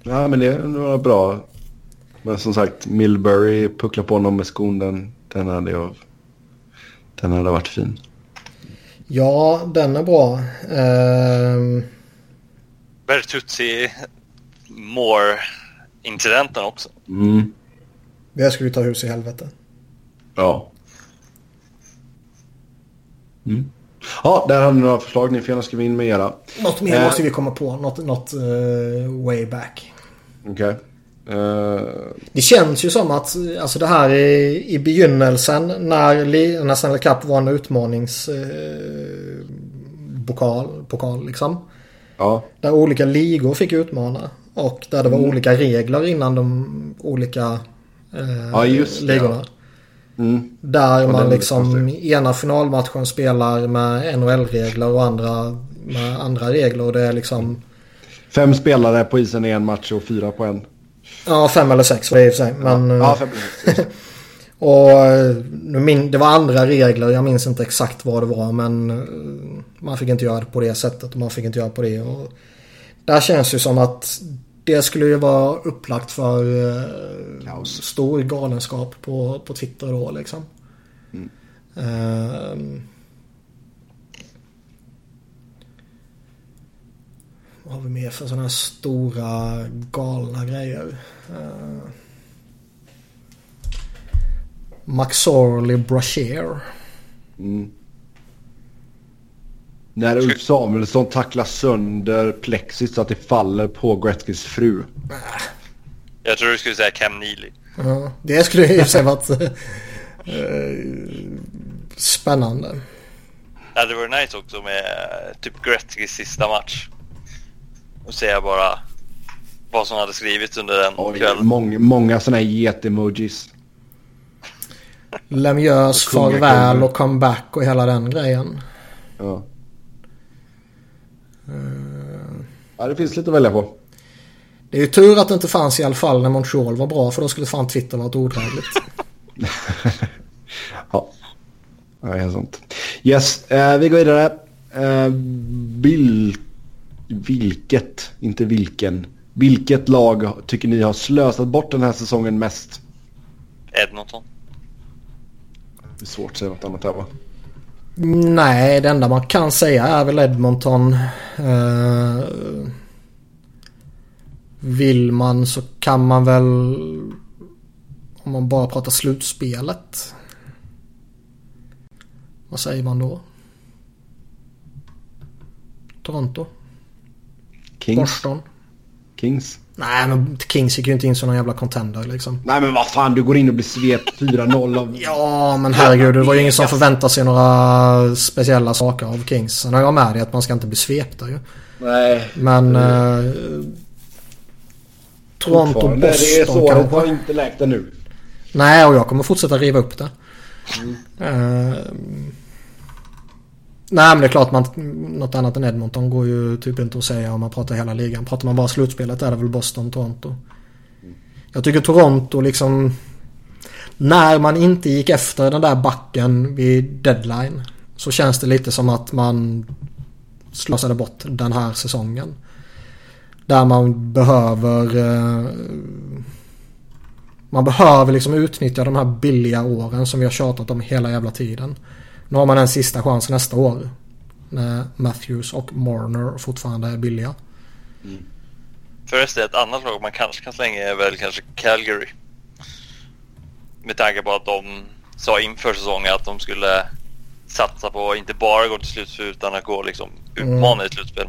A: ja, men det var bra. Men som sagt, Milbury puckla på någon med skon, den, den, hade jag, den hade varit fin.
C: ja, den är bra. Eh,
B: Bertuzzi Moore-incidenten också.
A: Mm.
C: det skulle ta hus i helvete.
A: Ja. Mm. Ja, där har ni några förslag. Ni får gärna skriva in med era.
C: Något mer
A: Eh.
C: måste vi komma på. Något, något uh, way back.
A: Okej. Eh,
C: Det känns ju som att alltså det här i, i begynnelsen när, när Stanley Cup var en utmanings... Eh, pokal, liksom.
A: ja.
C: Där olika ligor fick utmana. Och där det var olika regler innan de olika eh,
A: Ja, just det,
C: ligorna.
A: Mm.
C: Där
A: Ja,
C: man liksom ena finalmatchen spelar med NHL-regler och andra med andra regler. Och det är liksom
A: Fem spelare på isen i en match och fyra på en.
C: Ja, fem eller sex för det i och för sig. Men,
A: ja,
C: eh,
A: fem. just *laughs* det.
C: Och eh, det var andra regler, jag minns inte exakt vad det var men eh, man fick inte göra det på det sättet och man fick inte göra på det. Och där känns det som att det skulle ju vara upplagt för
A: Kaos.
C: stor galenskap på, på Twitter då liksom. Eh, vad har vi mer för sådana här stora galna grejer? Uh, McSorley Brashear.
A: Mm. När Ulf Samuelsson tacklar sönder plexit så att det faller på Gretzkys fru.
B: Jag tror du skulle säga Cam Neely.
C: Ja, det skulle ju sig varit eh, spännande.
B: Det hade varit nice också med eh, typ Gretzkys sista match. Och säga bara vad som hade skrivits under den
A: Oj,
B: kvällen.
A: många, många sådana här get-emojis.
C: Lemieux farväl och comeback och hela den grejen.
A: Ja. ja, det finns lite att välja på.
C: Det är ju tur att det inte fanns i alla fall när Montreal var bra för då skulle fan Twitter varit odrägligt. *laughs*
A: Ja, ja det är sant. Yes, eh, vi går vidare. Eh, vil, vilket, inte vilken. Vilket lag tycker ni har slösat bort den här säsongen mest?
B: Edmonton.
A: Det är svårt att säga något annat här va?
C: Nej, det enda man kan säga är väl Edmonton. Eh, vill man så kan man väl om man bara pratar slutspelet. Vad säger man då? Toronto?
A: Kings?
C: Boston?
A: Kings?
C: Nej men Kings gick ju inte in som någon jävla contender liksom.
A: Nej men vad fan, du går in och blir svept 4-0 av... *laughs*
C: Ja men herregud det var ju ingen som förväntade sig några speciella saker av Kings. Sen har jag med dig att man ska inte bli svepta ju.
A: Nej.
C: Men... Eh, Toronto, Boston
A: Det är så, det har inte läkt ännu.
C: Nej och jag kommer fortsätta riva upp det. Eh, nej men det är klart man, något annat än Edmonton går ju typ inte att säga om man pratar hela ligan. Pratar man bara slutspelet är det väl Boston, Toronto. Jag tycker Toronto liksom... När man inte gick efter den där backen vid deadline. Så känns det lite som att man slösade bort den här säsongen. Där man behöver... Eh, man behöver liksom utnyttja de här billiga åren som vi har tjatat om hela jävla tiden. Nu har man en sista chans nästa år. När Matthews och Marner fortfarande är billiga.
B: Förresten ett annat lag man kanske kan slänga är väl kanske Calgary. Med tanke på att de sa inför säsongen att de skulle satsa på inte bara gå till slutspel utan att gå liksom utmana i ett slutspel.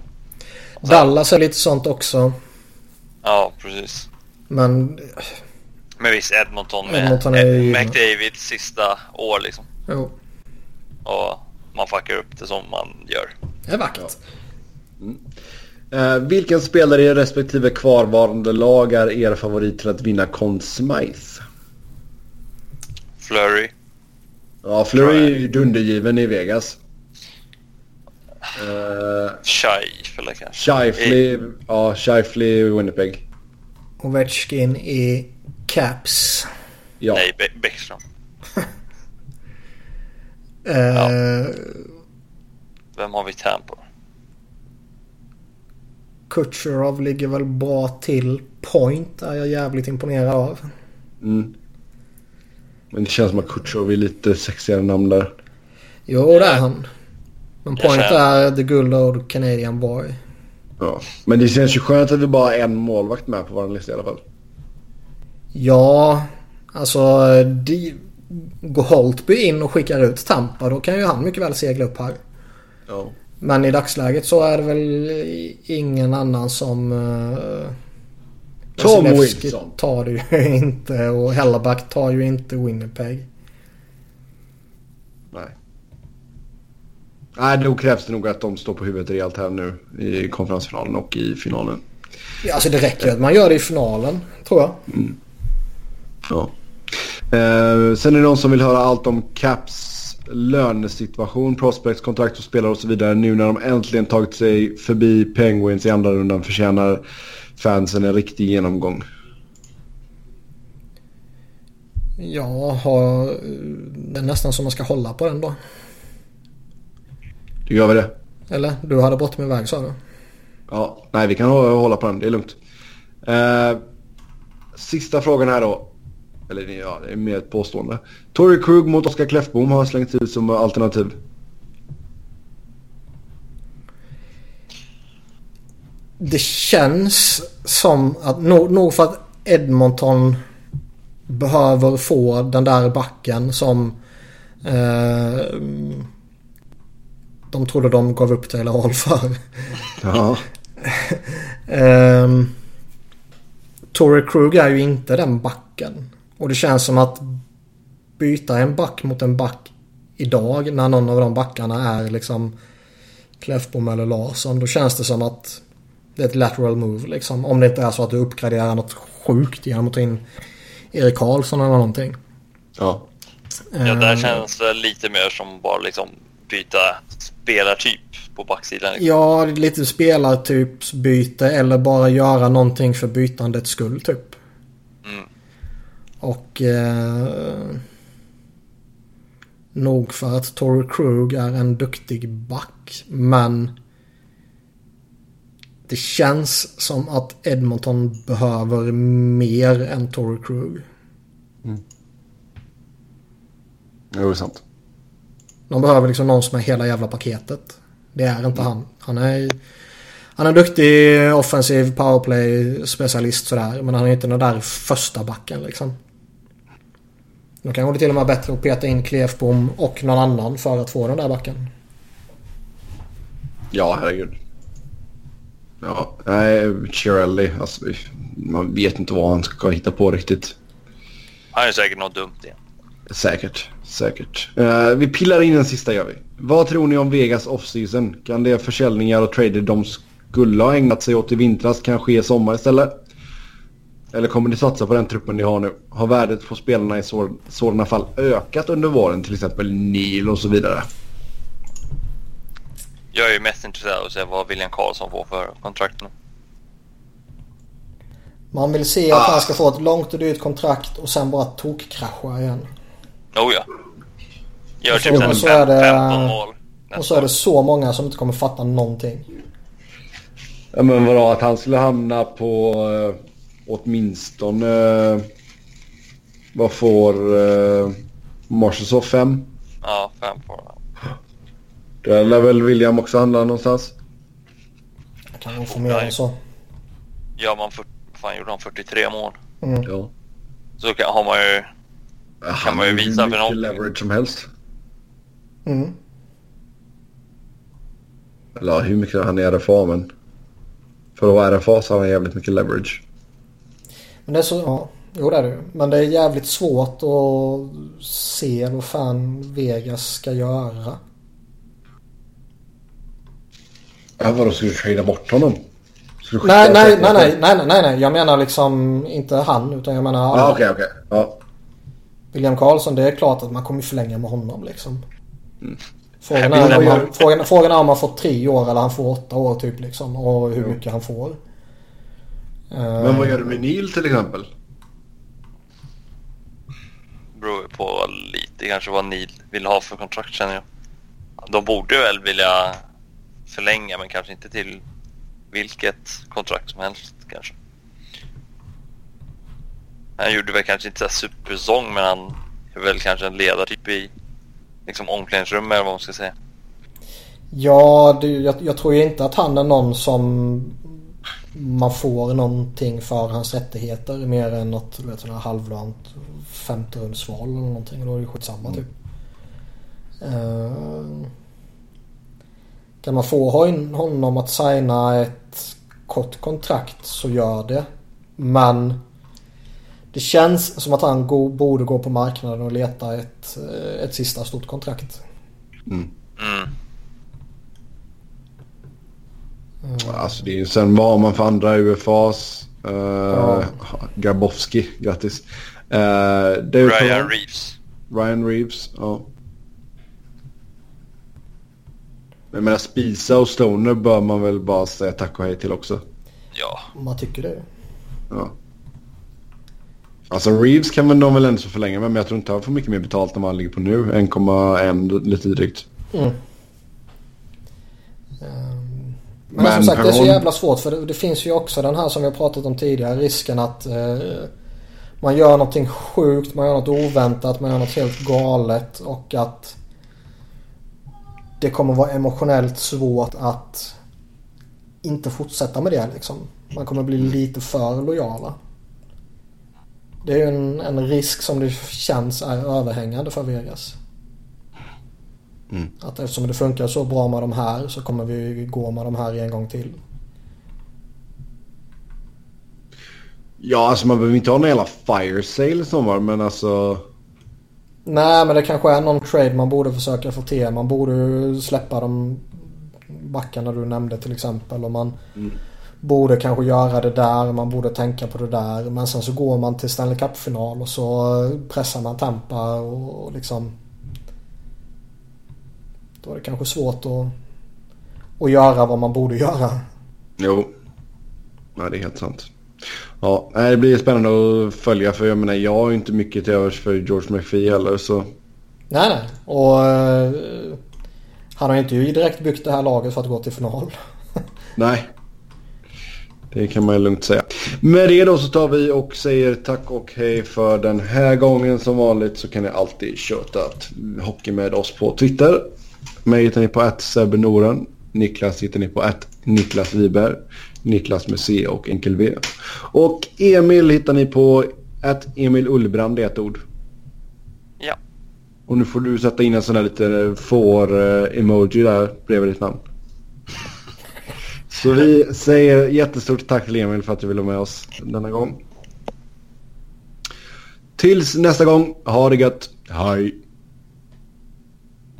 B: Så-
C: Dallas är lite sånt också.
B: Ja, precis.
C: Men
B: Men visst, Edmonton med
C: Edmonton är ju-
B: McDavids sista år liksom.
C: jo,
B: Och man fuckar upp det som man gör.
C: det är vackert.
A: Eh, vilken spelare i respektive kvarvarande lag är er favorit till att vinna Conn Smythe?
B: Flurry.
A: Ja, Fleury är ju dundergiven i Vegas. Uh,
B: kanske.
A: Shifley, ja, Shifley i Winnipeg.
C: Ovechkin i Caps.
A: Ja.
B: Nej, Be-
C: Eh,
B: Vem har vi i Tampa?
C: Kutjerov ligger väl bra till. Point är jag jävligt imponerad av.
A: Mm. Men det känns som att Kutjerov är lite sexigare namn där.
C: Jo, det är han. Men Point är the good old Canadian boy.
A: Ja. Men det känns ju skönt att vi bara har en målvakt med på vår lista i alla fall.
C: Ja, alltså de, går Holtby in och skickar ut Tampa då kan ju han mycket väl segla upp här.
A: Ja.
C: Men i dagsläget så är det väl ingen annan som... Uh,
A: Tom Wilson.
C: tar det ju *laughs* inte och Hellaback tar ju inte Winnipeg.
A: Nej. Nej, då krävs det nog att de står på huvudet rejält här nu i konferensfinalen och i finalen.
C: Ja, alltså det räcker ju att man gör det i finalen, tror jag.
A: Ja. Eh, sen är det någon som vill höra allt om Caps lönesituation, prospects, kontrakt och spelare och så vidare. Nu när de äntligen tagit sig förbi Penguins i andra rundan förtjänar fansen en riktig genomgång.
C: Ja, det är nästan som man ska hålla på den då.
A: Då gör vi det.
C: Eller? Du hade bråttom iväg sa du?
A: Ja, nej vi kan hå- hålla på den. Det är lugnt. Eh, sista frågan här då. Eller ja, det är mer ett påstående. Tory Krug mot Oskar Kläffbom har slängts ut som alternativ.
C: Det känns som att nog, nog för att Edmonton behöver få den där backen som eh, de trodde de gav upp Taylor Hall för.
A: Ja. *laughs*
C: eh, Torrey Krug är ju inte den backen. Och det känns som att byta en back mot en back idag när någon av de backarna är liksom Kläffbom eller Larsson. Då känns det som att det är ett lateral move liksom. Om det inte är så att du uppgraderar något sjukt genom att ta in Erik Karlsson eller någonting.
A: ja.
B: Ja, där
C: Eh,
B: känns det lite mer som bara liksom byta spelartyp på backsidan. Liksom.
C: Ja, lite spelartypsbyte eller bara göra någonting för bytandets skull typ.
B: Mm.
C: Och eh, nog för att Torrey Krug är en duktig back. Men det känns som att Edmonton behöver mer än Torrey Krug.
A: Jo, det är sant.
C: De behöver liksom någon som är hela jävla paketet. Det är inte han. Han är, han är en duktig offensiv powerplay specialist sådär. Men han är inte den där första backen liksom. Då kanske det till och med är bättre att peta in Klefbom och någon annan för att få den där backen.
A: Ja, herregud. Ja, nej, Chirelli. Alltså, man vet inte vad han ska hitta på riktigt.
B: Han är säkert något dumt igen.
A: Säkert, säkert. Eh, vi pillar in en sista gör vi. Vad tror ni om Vegas offseason? Kan det försäljningar och trader de skulle ha ägnat sig åt i vintras kan ske i sommar istället? Eller kommer ni satsa på den truppen ni har nu? Har värdet på spelarna i så, sådana fall ökat under våren? Till exempel Neil och så vidare.
B: Jag är ju mest intresserad av att se vad William Karlsson får för kontrakt nu.
C: Man vill se att han ska få ett långt och dyrt kontrakt och sen bara tokkrascha igen.
B: Oh ja. Gör
C: Och så-
B: typ såhär
C: och så är det-
B: 15 mål.
C: Och så är det så många som inte kommer fatta någonting.
A: Ja men vadå att han skulle hamna på eh, åtminstone... Eh, vad får eh, Marshall 5?
B: Ja, fem på den.
A: Där lär väl William också handla någonstans?
C: Jag kan nog få mer än så.
B: Gör man, för, fan gjorde han 43 mål?
C: Mm.
A: Ja.
B: Så kan, har man ju,
A: Han
B: man ju visa för någonting.
A: leverage som helst.
C: Mm.
A: Eller ja, hur mycket han är RFA men... För att vara RFA så har han jävligt mycket leverage.
C: Men det är så, ja. Jo det är det. Men det är jävligt svårt att se vad fan Vegas ska göra.
A: Ja vadå, ska du trada bort honom?
C: Nej, nej, nej,
A: säkerhet?
C: nej, nej, nej, nej. Jag menar liksom inte han utan jag menar alla.
A: okej okej. Ja.
C: William Karlsson. Det är klart att man kommer förlänga med honom liksom. Frågan
A: Nej,
C: är, gör- frågan, frågan är om han får tre år eller han får åtta år typ liksom. Och hur
A: Jo.
C: mycket han får.
A: Men vad gör du med Neil till exempel?
B: beror ju på lite kanske vad ni vill ha för kontrakt känner jag. De borde väl vilja förlänga men kanske inte till vilket kontrakt som helst kanske. Han gjorde väl kanske inte så supersäsong men han är väl kanske en ledartyp i liksom omklädningsrummet eller vad man ska säga.
C: Ja, det, jag, jag tror ju inte att han är någon som man får någonting för hans rättigheter mer än något du vet, sån här halvlant femte rundsval eller någonting. Då är det skitsamma typ. Eh, Kan man få honom att signa ett kort kontrakt så gör det. Men det känns som att han borde gå på marknaden och leta ett, eh, ett sista stort kontrakt.
A: Mm.
B: Mm.
A: Alltså det är ju sen vad man för andra UFAs? Uh,
C: Ja.
A: Grabowski, grattis. Uh,
B: Ryan
A: Perron,
B: Reeves.
A: Ryan Reeves, ja. Men jag menar Spisa och Stoner bör man väl bara säga tack och hej till också.
B: Ja.
C: Man tycker det.
A: Ja. Alltså Reeves kan väl de väl ändå så förlänga med men jag tror inte han får mycket mer betalt än vad han ligger på nu. 1,1 lite drygt.
C: Mm. Ehm, Men,
A: Men
C: som sagt det är så jävla svårt för det, det finns ju också den här som vi har pratat om tidigare. Risken att eh, man gör någonting sjukt, man gör något oväntat, man gör något helt galet och att det kommer vara emotionellt svårt att inte fortsätta med det liksom. Man kommer bli lite för lojala. Det är ju en, en risk som det känns är överhängande för Vegas.
A: Mm.
C: Att eftersom det funkar så bra med de här så kommer vi gå med de här en gång till.
A: Ja alltså man behöver inte ha någon jävla fire sale sommar men alltså.
C: Nej men det kanske är någon trade man borde försöka få till. Man borde släppa de backarna du nämnde till exempel. Och man
A: Mm.
C: borde kanske göra det där. Man borde tänka på det där. Men sen så går man till Stanley Cup-final och så pressar man Tampa och liksom. Då är det kanske svårt att, att göra vad man borde göra.
A: Jo. Ja det är helt sant. Ja nej, det blir spännande att följa för jag menar jag har ju inte mycket till övers för George McPhee heller så.
C: Nej, nej. Och eh, han har inte ju direkt byggt det här laget för att gå till final. *laughs*
A: Nej. Det kan man ju lugnt säga. Med det då så tar vi och säger tack och hej för den här gången. Som vanligt så kan ni alltid köta hockey med oss på Twitter. Mig hittar ni på att Noren. Niklas hittar ni på att Niklas Wiberg. Niklas med C och enkel V. Och Emil hittar ni på att Emil Ullbrand, är ett ord.
B: Ja.
A: Och nu får du sätta in en sån här lite får-emoji där bredvid ditt namn. Så vi säger jättestort tack till Emil för att du ville med oss denna gång. Tills nästa gång, ha det gött. Hej!